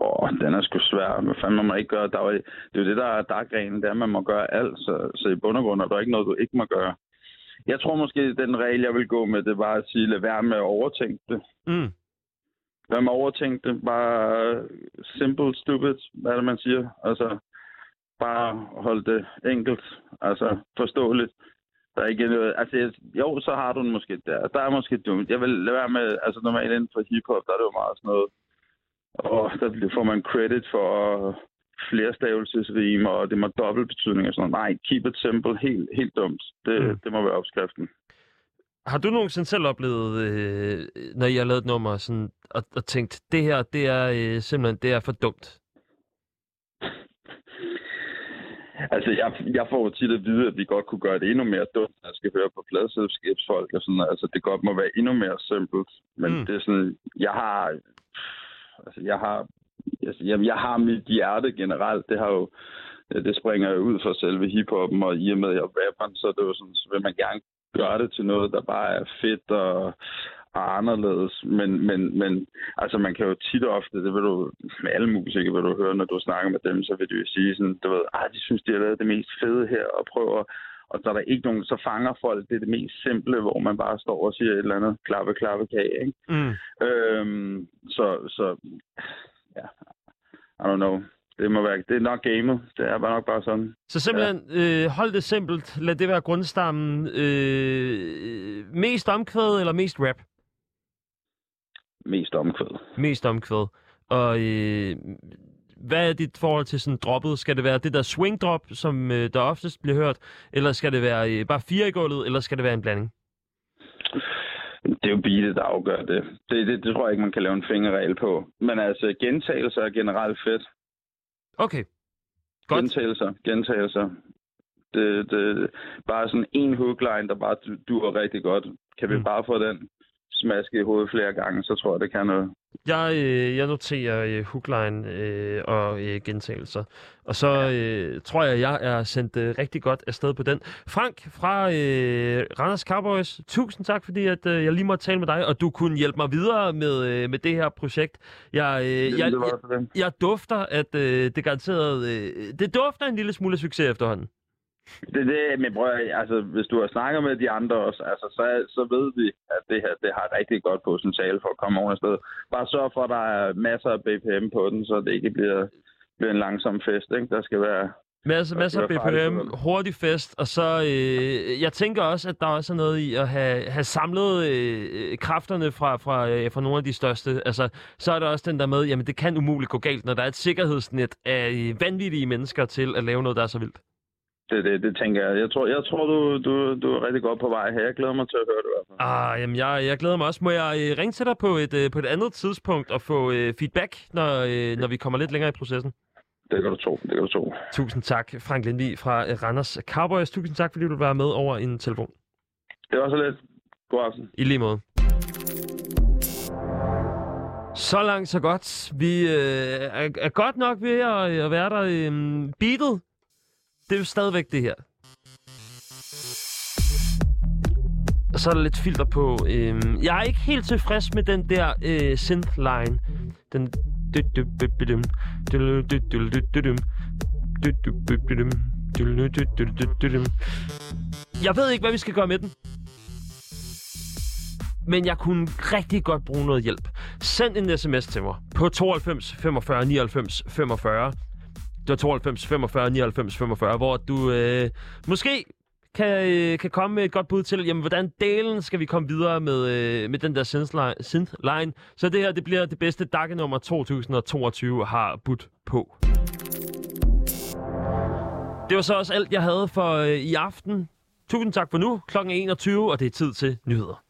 Åh, den er sgu svær. Hvad fanden må man ikke gøre? Der er, det er jo det, der er darkreglen, det er, at man må gøre alt. Så, så i bund og grund er der ikke noget, du ikke må gøre. Jeg tror måske, den regel, jeg vil gå med, det var at sige, lad være med at overtænke det. Mm. Lad med at overtænke det. Bare simple, stupid, hvad er det, man siger? Altså, bare holde det enkelt, altså forståeligt. Der er ikke noget, altså jeg- jo, så har du den måske der. Der er måske dumt. Jeg vil lade være med, altså normalt inden for hiphop, der er det jo meget sådan noget, og der får man credit for flerstavelsesrim, og det må dobbelt betydning og sådan noget. Nej, keep it simple, helt, helt dumt. Det, Mm. det må være opskriften. Har du nogensinde selv oplevet, øh, når I har lavet et nummer, sådan, og, og tænkt, det her, det er øh, simpelthen, det er for dumt? Altså, jeg, jeg får jo tit at vide, at vi godt kunne gøre det endnu mere dumt, når jeg skal høre på pladselskabsfolk og sådan noget. Altså, det godt må være endnu mere simpelt. Men Mm. det er sådan, jeg har... Altså, jeg har... Altså, jeg, jeg har mit hjerte generelt. Det har jo... Det springer jo ud fra selve hiphoppen, og i og med, at jeg er rapper, så, er det jo sådan, så vil man gerne gøre det til noget, der bare er fedt og, og anderledes. Men, men, men altså, man kan jo tit og ofte, det vil du, med alle musikere vil du høre, når du snakker med dem, så vil du jo sige sådan, du ved, ah, de synes, de har lavet det mest fede her, og prøver, og så er der ikke nogen, så fanger folk, det er det mest simple, hvor man bare står og siger et eller andet klappe, klappe, kage, ikke? Mm. Øhm, så, så, ja, I don't know. Det må være, det er nok gamet. Det er bare nok bare sådan. Så simpelthen, øh, hold det simpelt, lad det være grundstammen. Øh, mest omkvæd eller mest rap? Mest omkvæd. Mest omkvæd. Og øh, hvad er dit forhold til sådan droppet? Skal det være det der swing drop, som øh, der oftest bliver hørt? Eller skal det være øh, bare fire i gulvet, eller skal det være en blanding? Det er jo beatet, der afgør det. Det, det. det tror jeg ikke, man kan lave en fingerregel på. Men altså, gentagelser er generelt fedt. Okay. Godt. Gentagelser, gentagelser. Det, det, bare sådan en hookline, der bare du- duer rigtig godt. Kan vi Mm. bare få den smasket i hovedet flere gange, så tror jeg, det kan noget. Jeg, øh, jeg noterer øh, hookline øh, og øh, gentagelser. Og så øh, tror jeg, jeg er sendt øh, rigtig godt afsted på den. Frank fra øh, Randers Cowboys, tusind tak, fordi at, øh, jeg lige måtte tale med dig, og du kunne hjælpe mig videre med, øh, med det her projekt. Jeg, øh, jeg, jeg, så det. jeg dufter, at øh, det garanteret... Øh, det dufter en lille smule succes efterhånden. Det er det, men prøv, at- altså, hvis du har snakket med de andre også, altså, så, så ved vi, at det her det har rigtig godt potentiale for at komme over sted. Bare sørg for, at der er masser af BPM på den, så det ikke bliver, bliver en langsom fest. Ikke? Der skal være... Masser, masser af BPM, hurtig fest, og så øh, jeg tænker også, at der også er noget i at have, have samlet øh, kræfterne fra, fra, øh, fra nogle af de største. Altså, så er der også den der med, jamen det kan umuligt gå galt, når der er et sikkerhedsnet af øh, vanvittige mennesker til at lave noget, der er så vildt. Det, det, det tænker jeg. Jeg tror, jeg tror du, du, du er rigtig godt på vej her. Jeg glæder mig til at høre det i hvert fald. Ah, jamen jeg, jeg glæder mig også. Må jeg øh, ringe til dig på et, øh, på et andet tidspunkt og få øh, feedback, når, øh, når vi kommer lidt længere i processen? Det kan du tro. Det kan du tro. Tusind tak, Frank Lindvig fra øh, Randers Cowboys. Tusind tak, fordi du vil være med over en telefon. Det var så lidt. God aften. I lige måde. Så langt, så godt. Vi øh, er, er godt nok ved at, at være der. Øh, beatet, det er jo stadigvæk det her. Og så er der lidt filter på. Øhm, jeg er ikke helt tilfreds med den der øh, synth-line. Den... Jeg ved ikke, hvad vi skal gøre med den men jeg kunne rigtig godt bruge noget hjælp. Send en sms til mig på 92 45 99 45. Det var 92 45 99 45, hvor du øh, måske kan, øh, kan komme med et godt bud til, jamen, hvordan delen skal vi komme videre med, øh, med den der synth-line. Så det her, det bliver det bedste DAG-nummer 2022 har budt på. Det var så også alt, jeg havde for øh, i aften. Tusind tak for nu. Klokken 21, og det er tid til nyheder.